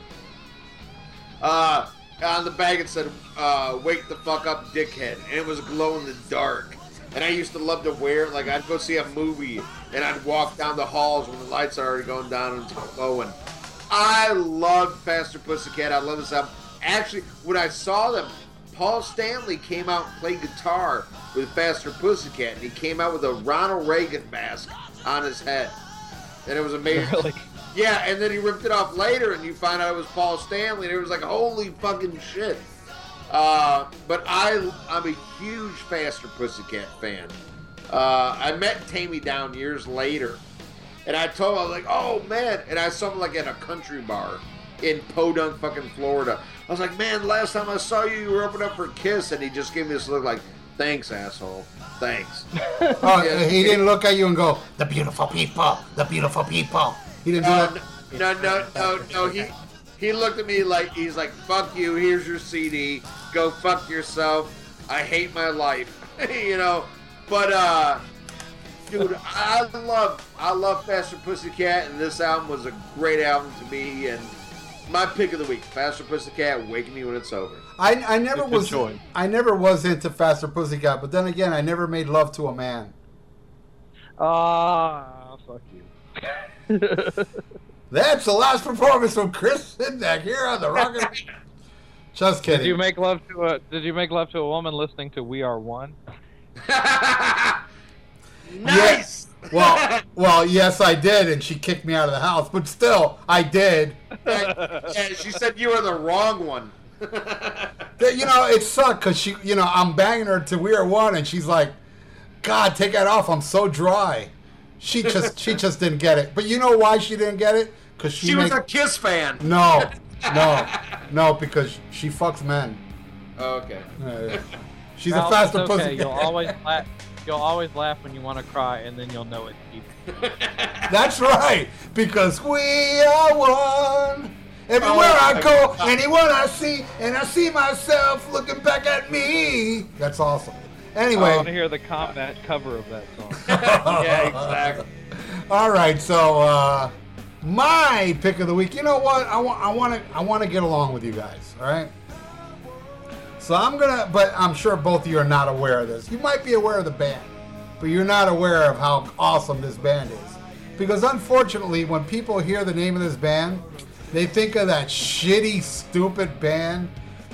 Uh, on the bag it said, uh, "Wake the fuck up, dickhead," and it was glow in the dark. And I used to love to wear it. Like I'd go see a movie, and I'd walk down the halls when the lights are already going down and it's glowing. I love Faster Pussycat. I love this album. Actually, when I saw them, Paul Stanley came out and played guitar with Faster Pussycat, and he came out with a Ronald Reagan mask on his head, and it was amazing. Really? Yeah, and then he ripped it off later, and you find out it was Paul Stanley, and it was like, holy fucking shit. Uh, but I, I'm a huge Faster Pussycat fan. Uh, I met Taime Downe years later, and I told him, I was like, oh man, and I saw him like at a country bar in Podunk, fucking Florida. I was like, man, last time I saw you, you were opening up for Kiss, and he just gave me this look like, thanks, asshole, thanks. *laughs* Oh, Yeah. he didn't look at you and go, "The beautiful people, the beautiful people." He didn't do No, that. no, no, no, no. He he looked at me like he's like, "Fuck you. Here's your CD. Go fuck yourself. I hate my life." *laughs* you know. But uh, dude, I love I love Faster Pussycat, and this album was a great album to me. And my pick of the week, Faster Pussycat, "Wake Me When It's Over." I, I never Good was choice. I never was into Faster Pussycat, but then again, I never made love to a man. Ah, fuck you. *laughs* *laughs* That's the last performance from Chris Czynszak here on the Rocket. *laughs* Just kidding. Did you make love to a Did you make love to a woman listening to We Are One? *laughs* nice. well, well, yes, I did, and she kicked me out of the house. But still, I did. yeah, she said you were the wrong one. You know, it sucked because she, you know, I'm banging her to We Are One, and she's like, "God, take that off. I'm so dry." She just, she just didn't get it. But you know why she didn't get it? Because she, She was a Kiss fan. no, no, no, because she fucks men. Okay. Yeah, yeah. She's Well, a faster it's okay. pussy. You'll always laugh. You'll always laugh when you want to cry, and then you'll know it. *laughs* That's right, because we are one. Everywhere Oh, I go, God. anyone I see, and I see myself looking back at me. That's awesome. I want to hear the combat cover of that song. *laughs* yeah, exactly. all right. So uh, my pick of the week. You know what? I want. I want to. I want to get along with you guys. All right. So I'm gonna. But I'm sure both of you are not aware of this. You might be aware of the band, but you're not aware of how awesome this band is. Because unfortunately, when people hear the name of this band, they think of that shitty, stupid band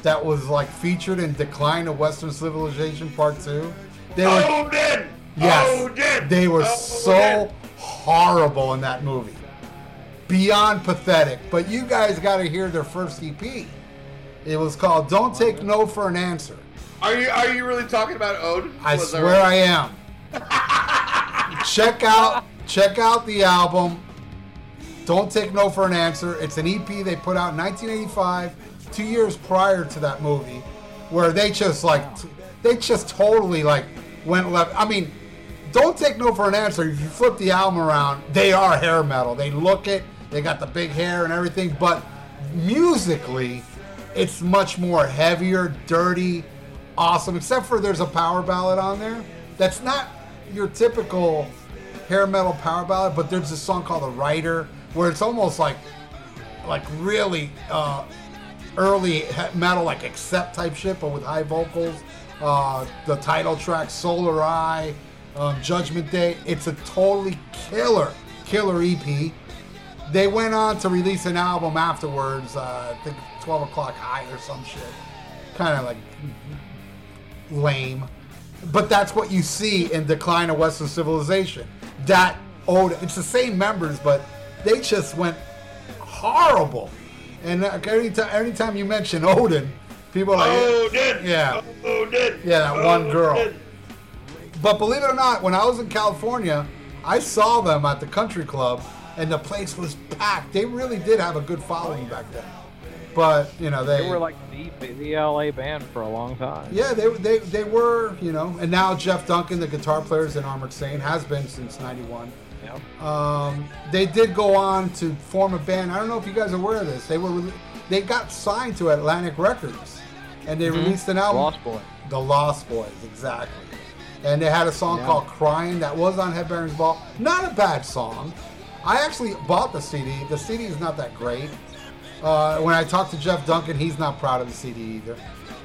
that was like featured in Decline of Western Civilization Part Two. They were Odin! Yes, Odin! they were Odin! so horrible in that movie, beyond pathetic. But you guys got to hear their first EP. It was called "Don't Take No for an Answer." Are you are you really talking about Odin? I Was swear I am. *laughs* check out check out the album. Don't take no for an answer. It's an EP they put out in 1985, two years prior to that movie, where they just like t- they just totally like went left. I mean, don't take no for an answer. If you flip the album around, they are hair metal. They look it. They got the big hair and everything, but musically, it's much more heavier, dirty, awesome. Except for there's a power ballad on there that's not your typical hair metal power ballad, but there's a song called "The Writer" where it's almost like like really uh, early metal, like accept type shit, but with high vocals. Uh, the title track, Solar Eye, um, Judgment Day. It's a totally killer, killer EP. They went on to release an album afterwards, uh, I think 12 O'Clock High or some shit. Kind of like lame. But that's what you see in Decline of Western Civilization. That old, it's the same members, but they just went horrible. And like, anytime, anytime you mention Odin, people are like, Odin! Yeah. Odin! Yeah, that one girl. But believe it or not, when I was in California, I saw them at the country club, and the place was packed. They really did have a good following back then. But you know, they, They were like the, the LA band for a long time. yeah, they, they they were you know, and now Jeff Duncan, the guitar player is in Armored Saint, has been since '91. Yep. Um, they did go on to form a band. I don't know if you guys are aware of this. They were they got signed to Atlantic Records, and they released an album. Lost Boy. The Lost Boys, exactly. And they had a song Yeah. called "Crying" that was on Headbangers Ball. Not a bad song. I actually bought the CD. The CD is not that great. Uh, when I talked to Jeff Duncan, he's not proud of the CD either.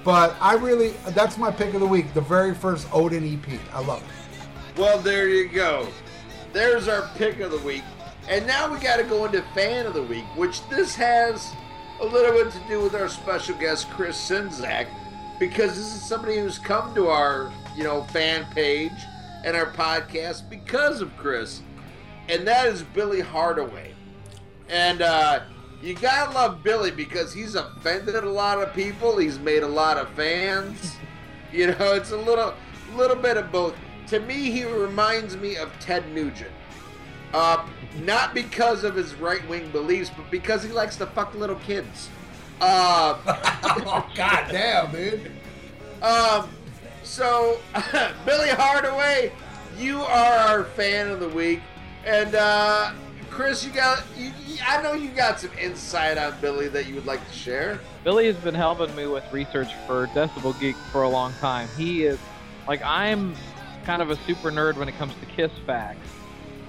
But I really, that's my pick of the week. The very first Odin EP. I love it. Well, there you go. There's our pick of the week. And now we got to go into fan of the week, which this has a little bit to do with our special guest Chris Czynszak, because this is somebody who's come to our you know fan page and our podcast because of Chris, and that is Billy Hardaway. And uh, you gotta love Billy because he's offended a lot of people. He's made a lot of fans. *laughs* You know, it's a little, little bit of both. To me, he reminds me of Ted Nugent. Uh, not because of his right wing beliefs, but because he likes to fuck little kids. Uh, *laughs* oh, God damn, dude. Um, so, *laughs* Billy Hardaway, you are our fan of the week. And, uh, Chris, you got, you, I know you got some insight on Billy that you would like to share. Billy has been helping me with research for Decibel Geek for a long time. He is, like, I'm kind of a super nerd when it comes to Kiss facts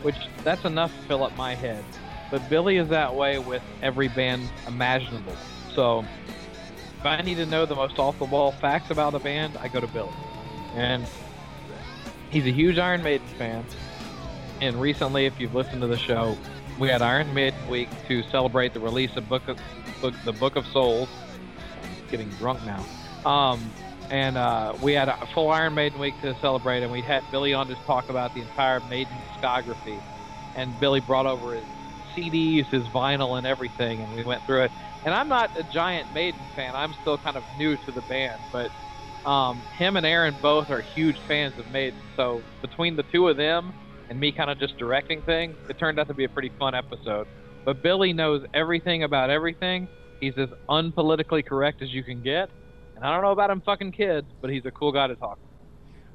which that's enough to fill up my head. But Billy is that way with every band imaginable. So if I need to know the most off the wall facts about a band, I go to Billy. And he's a huge Iron Maiden fan. And recently, if you've listened to the show, we had Iron Maiden week to celebrate the release of Book of Book, the Book of Souls. I'm getting drunk now. Um, and uh, we had a full Iron Maiden week to celebrate, and we had Billy on to talk about the entire Maiden discography. And Billy brought over his CDs, his vinyl, and everything, and we went through it. And I'm not a giant Maiden fan; I'm still kind of new to the band, but um, him and Aaron both are huge fans of Maiden. So between the two of them and me, kind of just directing things, it turned out to be a pretty fun episode. But Billy knows everything about everything. He's as unpolitically correct as you can get and I don't know about him fucking kids, but he's a cool guy to talk to.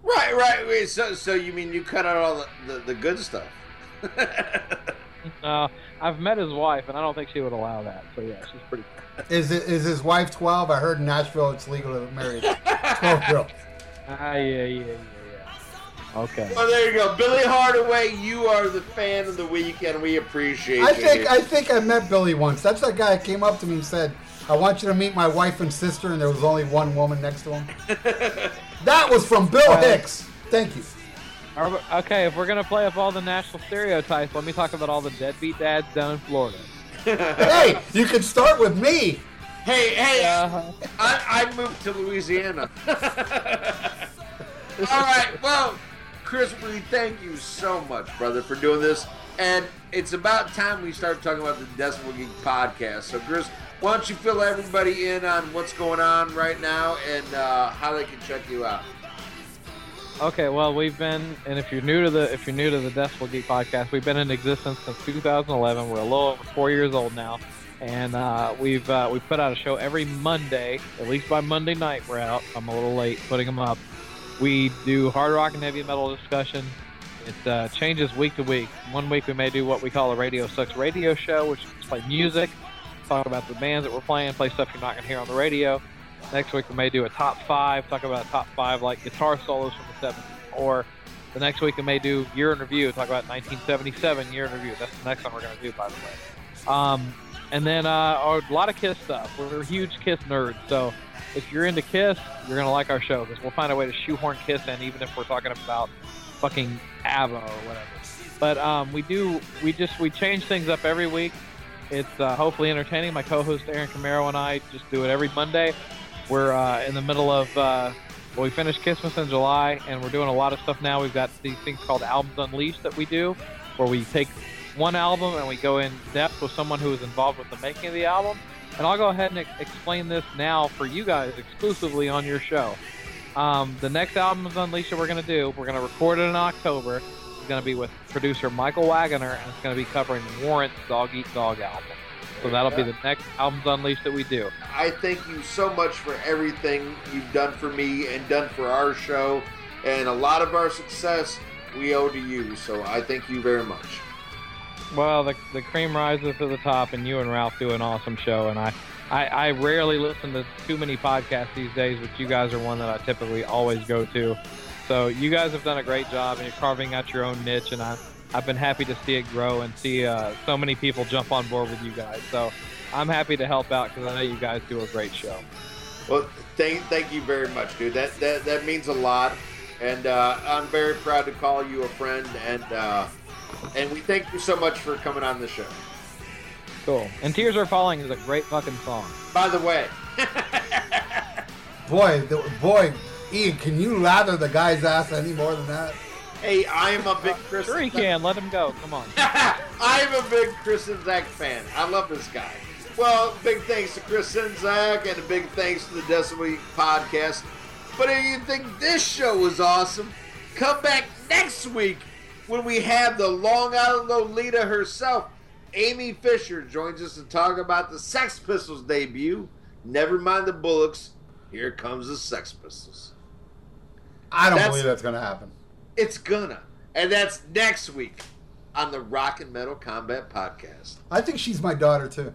Right, right. Wait, so, so you mean you cut out all the, the, the good stuff? no, *laughs* I've met his wife, and I don't think she would allow that. So yeah, she's pretty. Cool. Is it is his wife twelve? I heard in Nashville it's legal to marry twelve girls. *laughs* Ah, yeah, yeah, yeah, yeah. Okay. Well, there you go, Billy Hardaway. You are the fan of the week, and we appreciate. I think I think I met Billy once. That's that guy that came up to me and said, I want you to meet my wife and sister, and there was only one woman next to him. *laughs* that was from Bill uh, Hicks. Thank you. Okay, if we're gonna play up all the national stereotypes, let me talk about all the deadbeat dads down in Florida. *laughs* hey, you can start with me. Hey, hey, uh, I, I moved to Louisiana. *laughs* all right, well, Chris, we thank you so much, brother, for doing this. And it's about time we start talking about the Decibel Geek podcast. So, Chris, why don't you fill everybody in on what's going on right now and uh, how they can check you out? Okay, well, we've been, and if you're new to the if you're new to the Decibel Geek podcast, we've been in existence since 2011. We're a little over four years old now, and uh, we've uh, we put out a show every Monday. At least by Monday night, we're out. I'm a little late putting them up. We do hard rock and heavy metal discussion. It uh, changes week to week. One week we may do what we call a Radio Sucks radio show, which is play music talk about the bands that we're playing, play stuff you're not going to hear on the radio. Next week we may do a top five, talk about a top five like guitar solos from the 70s. Or the next week we may do year in review, talk about 1977 year in review. That's the next one we're going to do, by the way. Um, and then uh, a lot of Kiss stuff. We're huge Kiss nerds, so if you're into Kiss, you're going to like our show because we'll find a way to shoehorn Kiss in, even if we're talking about fucking ABBA or whatever. But um, we do, we just, we change things up every week. It's uh, hopefully entertaining. My co-host Aaron Camaro and I just do it every Monday. We're uh, in the middle of uh, well, we finished Christmas in July, and we're doing a lot of stuff now. We've got these things called Albums Unleashed that we do, where we take one album and we go in depth with someone who is involved with the making of the album. And I'll go ahead and explain this now for you guys exclusively on your show. Um, the next Albums Unleashed that we're going to do, we're going to record it in October is going to be with producer Michael Wagener, and it's going to be covering Warrant's Dog Eat Dog album. So that'll yeah. be the next Albums Unleashed that we do. I thank you so much for everything you've done for me and done for our show. And a lot of our success we owe to you. So I thank you very much. Well, the, the cream rises to the top, and you and Ralph do an awesome show. And I, I, I rarely listen to too many podcasts these days, but you guys are one that I typically always go to. So you guys have done a great job, and you're carving out your own niche, and I, I've been happy to see it grow and see uh, so many people jump on board with you guys. So I'm happy to help out because I know you guys do a great show. Well, thank thank you very much, dude. That that, that means a lot, and uh, I'm very proud to call you a friend, and uh, and we thank you so much for coming on the show. Cool. And Tears Are Falling is a great fucking song. By the way, *laughs* Boy, the, boy, Ian, can you lather the guy's ass any more than that? hey, I am a big Chris. Sure he can. Let him go. Come on. *laughs* I am a big Chris Czynszak fan. I love this guy. Well, big thanks to Chris Czynszak and a big thanks to the Decibel podcast. But if you think this show was awesome, come back next week when we have the Long Island Lolita herself, Amy Fisher, joins us to talk about the Sex Pistols debut. Never mind the Bollocks. Here comes the Sex Pistols. I don't That's- believe that's going to happen. It's gonna. And that's next week on the Rock and Metal Combat Podcast. I think she's my daughter, too.